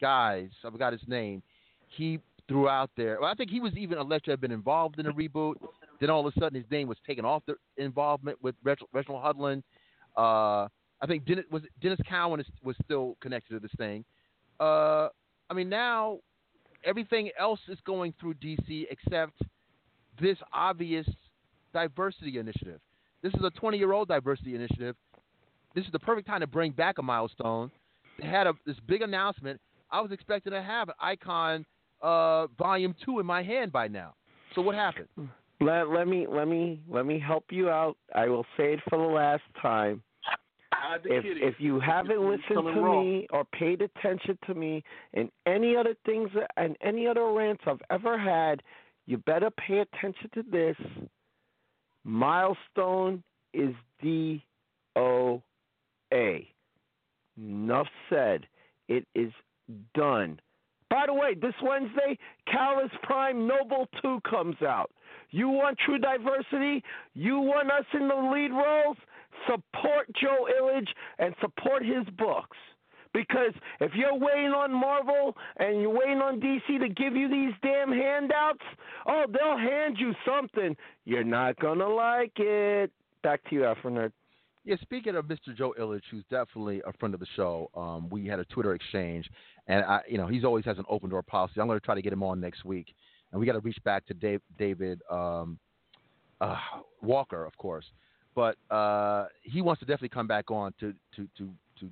guys, I forgot his name, he threw out there. Well, I think he was even alleged to have been involved in the reboot. Then all of a sudden, his name was taken off the involvement with Reg- Reginald Hudlin. Uh, I think Dennis was Denys Cowan is, was still connected to this thing. Uh, I mean, now everything else is going through DC except this obvious diversity initiative. This is a 20 year old diversity initiative. This is the perfect time to bring back a milestone. They had a, this big announcement. I was expecting to have an Icon uh, Volume 2 in my hand by now. So what happened? Let let me let me let me help you out. I will say it for the last time. If if you haven't listened to wrong. me or paid attention to me and any other things and any other rants I've ever had, you better pay attention to this. Milestone is D O A. Enough said. It is done. By the way, this Wednesday, Catalyst Prime Noble 2 comes out. You want true diversity? You want us in the lead roles? Support Joe Illidge and support his books. Because if you're waiting on Marvel and you're waiting on DC to give you these damn handouts, oh, they'll hand you something. You're not going to like it. Back to you, Afronerd. Yeah, speaking of Mr. Joe Illidge, who's definitely a friend of the show, um, we had a Twitter exchange, and I, you know, he's always has an open door policy. I'm going to try to get him on next week, and we got to reach back to Dave, David um, uh, Walker, of course, but uh, he wants to definitely come back on to to to to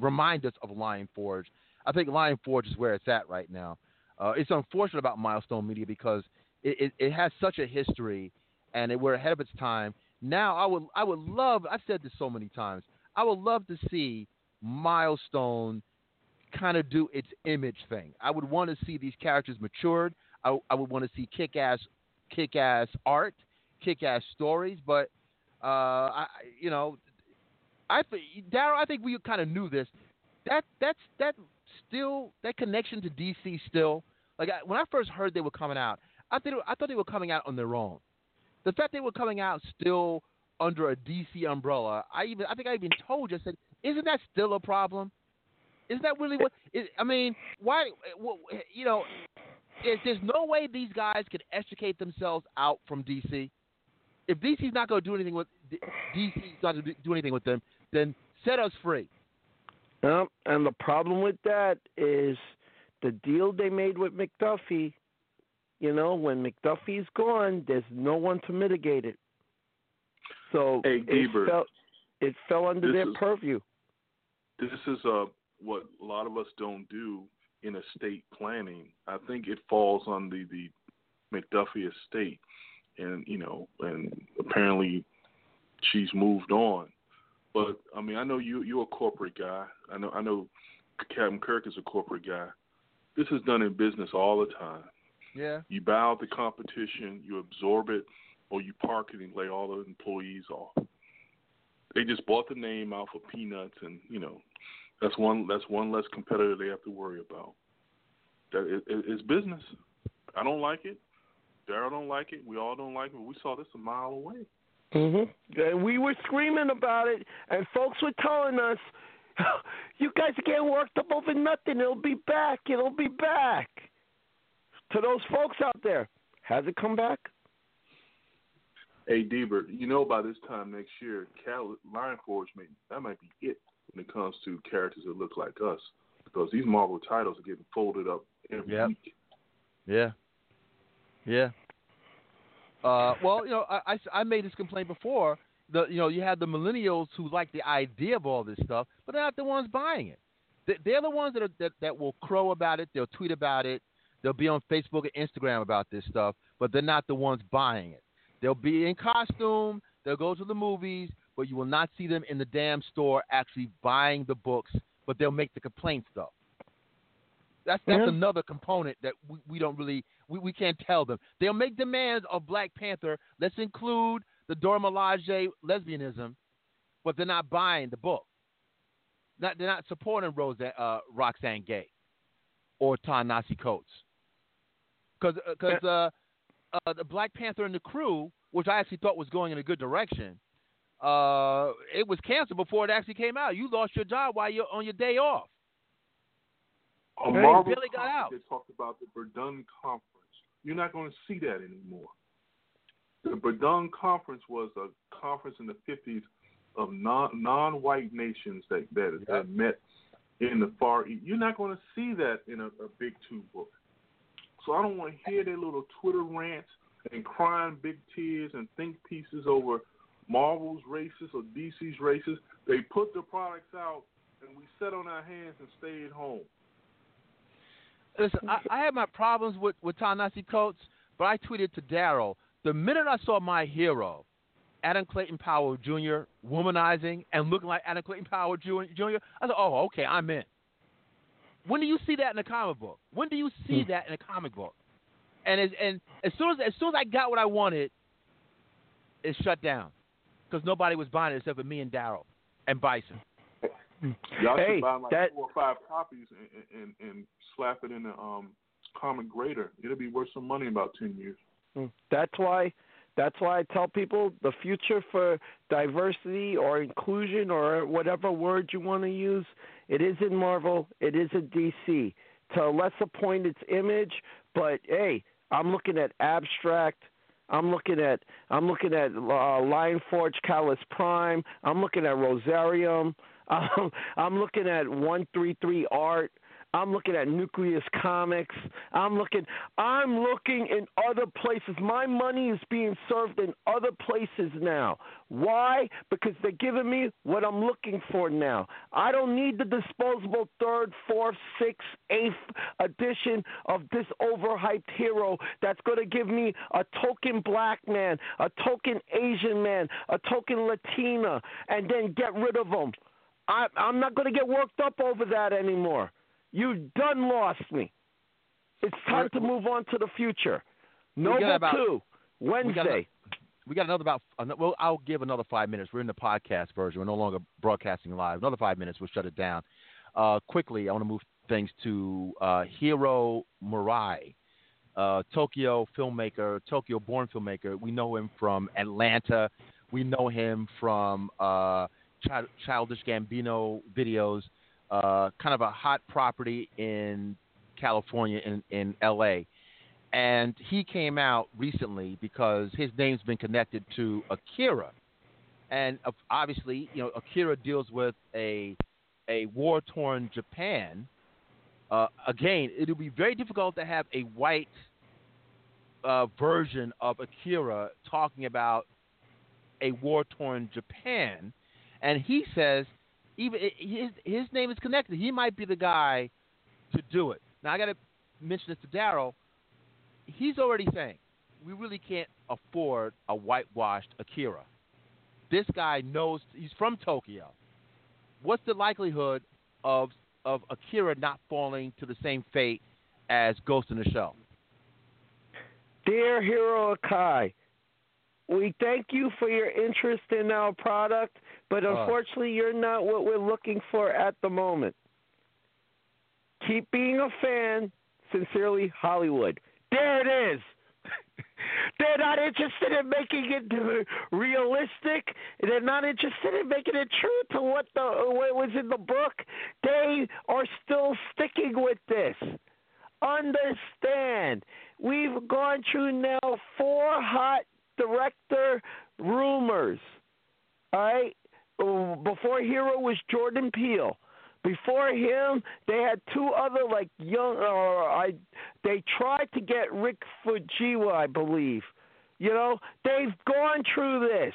remind us of Lion Forge. I think Lion Forge is where it's at right now. Uh, it's unfortunate about Milestone Media because it, it, it has such a history, and it, we're ahead of its time. Now, I would I would love. I've said this so many times. I would love to see Milestone kind of do its image thing. I would want to see these characters matured. I, I would want to see kick ass kick ass art, kick ass stories. But uh, I you know, I Daryl, I think we kind of knew this. That that's that still that connection to DC still. Like I, when I first heard they were coming out, I think I thought they were coming out on their own. The fact they were coming out still under a DC umbrella, I even I think I even told you I said, isn't that still a problem? Isn't that really what? Is, I mean, why? You know, is, there's no way these guys could extricate themselves out from DC. If DC's not going to do anything with DC's not going to do anything with them, then set us free. Yep, and the problem with that is the deal they made with McDuffie. You know, when McDuffie's gone, there's no one to mitigate it. So Hey, it fell, it fell under their is- purview. This is uh, what a lot of us don't do in estate planning. I think it falls under the McDuffie estate, and you know, and apparently she's moved on. But I mean, I know you you're a corporate guy. I know I know Captain Kirk is a corporate guy. This is done in business all the time. Yeah. You bow out the competition, you absorb it, or you park it and lay all the employees off. They just bought the name out for peanuts, and you know, that's one that's one less competitor they have to worry about. That it, it, it's business. I don't like it. Daryl don't like it. We all don't like it. But we saw this a mile away. Mm-hmm. And we were screaming about it, and folks were telling us, "You guys are getting worked up over nothing. It'll be back. It'll be back." To those folks out there, has it come back? Hey, Dburt, you know by this time next year, Cal- Lion Forge may that might be it when it comes to characters that look like us, because these Marvel titles are getting folded up every Yep. week. Yeah. Yeah. Uh, well, you know, I, I, I made this complaint before. The you know you had the millennials who like the idea of all this stuff, but they're not the ones buying it. They- They're the ones that are that, that will crow about it. They'll tweet about it. They'll be on Facebook and Instagram about this stuff, but they're not the ones buying it. They'll be in costume. They'll go to the movies, but you will not see them in the damn store actually buying the books. But they'll make the complaints though. That's that's Yeah. another component that we, we don't really we, we can't tell them. They'll make demands of Black Panther. Let's include the Dora Milaje lesbianism, but they're not buying the book. Not they're not supporting Rose uh, Roxane Gay or Ta-Nehisi Coates because because uh, uh, the Black Panther and the crew, which I actually thought was going in a good direction, uh, it was canceled before it actually came out. You lost your job while you're on your day off. A Marvel Billy got out. They talked about the Verdun Conference. You're not going to see that anymore. The Verdun Conference was a conference in the 50s of non non-white nations that that, that met in the Far East. You're not going to see that in a, a big two book. So I don't want to hear their little Twitter rants and crying big tears and think pieces over Marvel's races or DC's races. They put the products out and we sat on our hands and stayed home. Listen, I, I had my problems with with Ta-Nehisi Coates, but I tweeted to Daryl The minute I saw my hero, Adam Clayton Powell Jr. womanizing and looking like Adam Clayton Powell Jr. I thought, oh, okay, I'm in. When do you see that in a comic book? When do you see Hmm. that in a comic book? And as, and as soon as as soon as I got what I wanted, it shut down because nobody was buying it except for me and Daryl and Bison. Y'all Hey, should buy like that- four or five copies and, and and slap it in the um comic grader. It'll be worth some money in about ten years. Mm. That's why that's why I tell people the future for diversity or inclusion or whatever word you want to use, it is in Marvel, it is in DC. To a lesser point it's image, but hey, I'm looking at abstract I'm looking at I'm looking at uh, Lion Forge Catalyst Prime. I'm looking at Rosarium. Um, I'm looking at 133 Art. I'm looking at Nucleus Comics. I'm looking I'm looking in other places. My money is being served in other places now. Why? Because they're giving me what I'm looking for now. I don't need the disposable third, fourth, sixth, eighth edition of this overhyped hero that's going to give me a token black man, a token Asian man, a token Latina, and then get rid of them. I, I'm not going to get worked up over that anymore. You done lost me. It's time to move on to the future. Noble about- two We got, Wednesday. another, we got another about. Well, I'll give another five minutes. We're in the podcast version. We're no longer broadcasting live. Another five minutes. We'll shut it down. Uh, quickly, I want to move things to uh, Hiro Murai, uh, Tokyo filmmaker, Tokyo-born filmmaker. We know him from Atlanta. We know him from uh, Child, Childish Gambino videos. Uh, kind of a hot property in California, in in L.A and he came out recently because his name's been connected to Akira, and obviously, you know, Akira deals with a a war torn Japan. Uh, again, it'll be very difficult to have a white uh, version of Akira talking about a war torn Japan, and he says even his his name is connected. He might be the guy to do it. Now I got to mention this to Daryl he's already saying we really can't afford a whitewashed Akira. This guy knows he's from Tokyo. What's the likelihood of of Akira not falling to the same fate as Ghost in the Shell? Dear Hiro Murai, we thank you for your interest in our product, but unfortunately, you're not what we're looking for at the moment. Keep being a fan. Sincerely, Hollywood. There it is. They're not interested in making it realistic. They're not interested in making it true to what the what was in the book. They are still sticking with this. Understand, we've gone through now four hot director rumors. All right, before Hiro was Jordan Peele. Before him, they had two other like young. Or I, they tried to get Rick Fujiwa, I believe. You know, they've gone through this.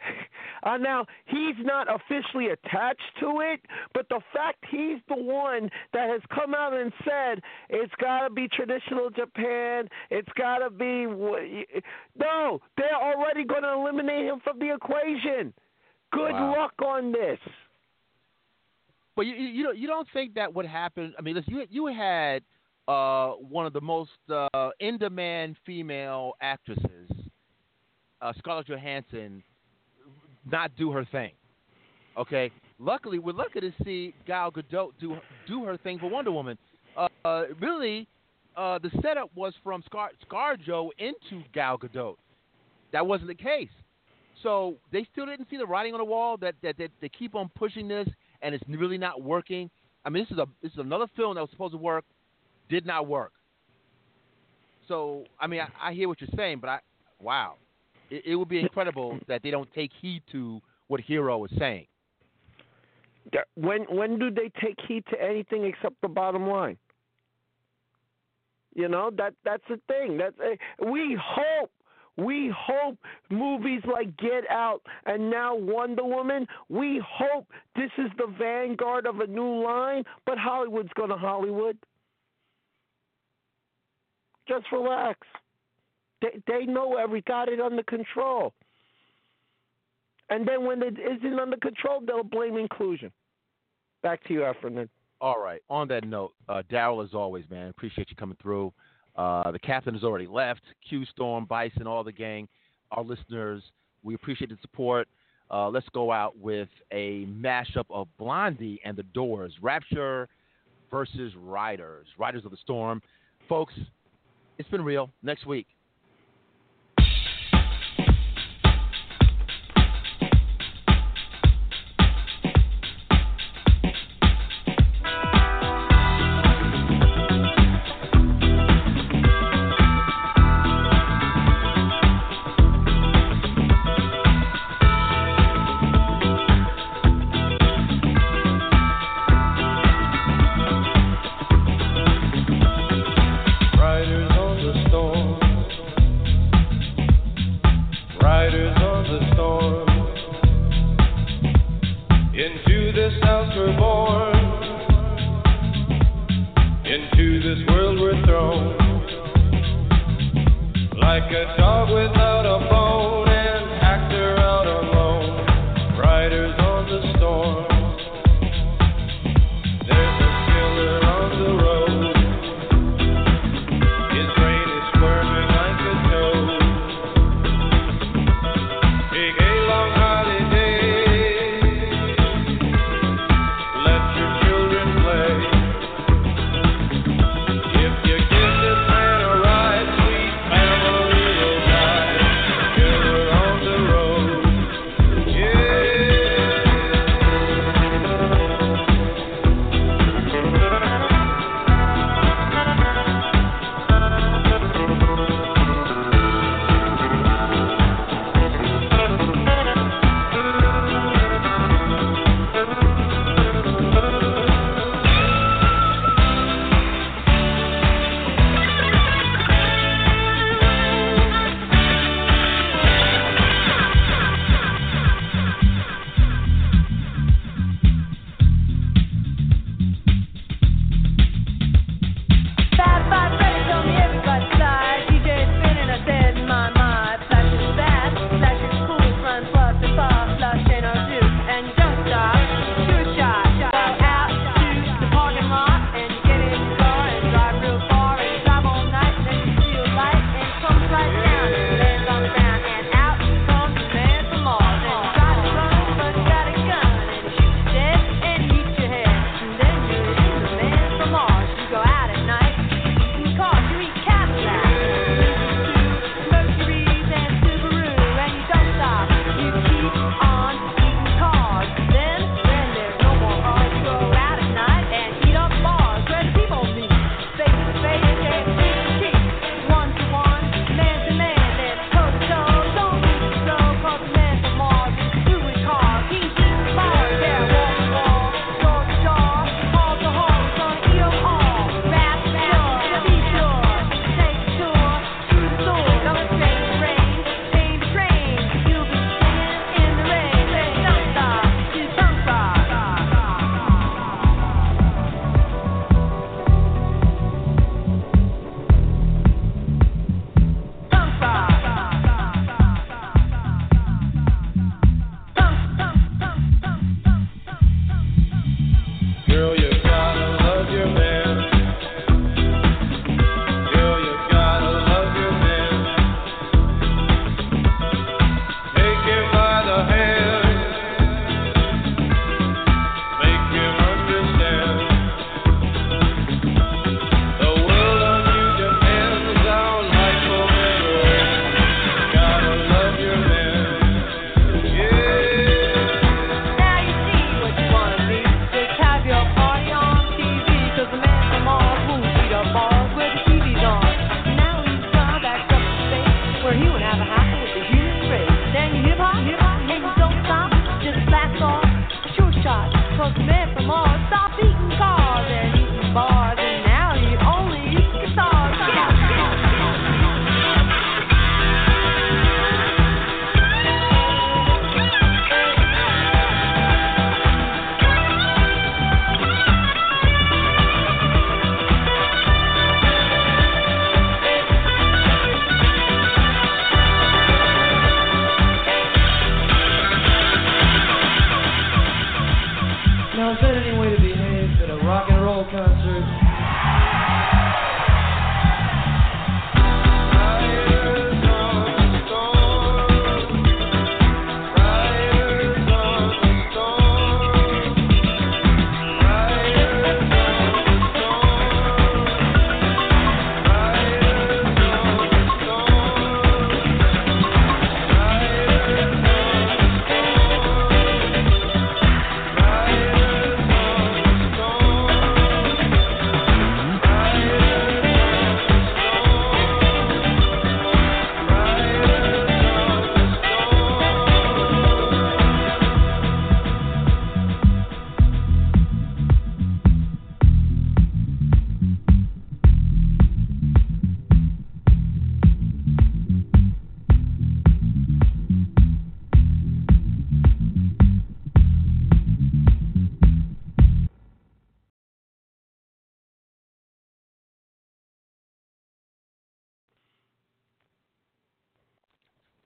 Uh, now he's not officially attached to it, but the fact he's the one that has come out and said it's got to be traditional Japan, it's got to be no, they're already going to eliminate him from the equation. Good Wow. luck on this. But you you don't you don't think that would happen? I mean, listen, you you had uh, one of the most uh, in demand female actresses, uh, Scarlett Johansson, not do her thing. Okay, luckily we're lucky to see Gal Gadot do do her thing for Wonder Woman. Uh, uh, really, uh, the setup was from Scar ScarJo into Gal Gadot. That wasn't the case. So they still didn't see the writing on the wall that that, that they keep on pushing this and it's really not working. I mean, this is a this is another film that was supposed to work, did not work. So I mean, I, I hear what you're saying, but I wow, it, it would be incredible that they don't take heed to what Hiro is saying. When when do they take heed to anything except the bottom line? You know that that's the thing. That's uh, we hope we hope movies like Get Out and now Wonder Woman. We hope this is the vanguard of a new line. But Hollywood's going to Hollywood. Just relax. They they know every got it under control. And then when it isn't under control, they'll blame inclusion. Back to you, Efren. All right. On that note, uh, Daryl, as always, man, appreciate you coming through. Uh, the captain has already left. Q Storm, Bison, all the gang, our listeners, we appreciate the support. Uh, let's go out with a mashup of Blondie and the Doors, Rapture versus Riders, Riders of the Storm. Folks, it's been real. Next week,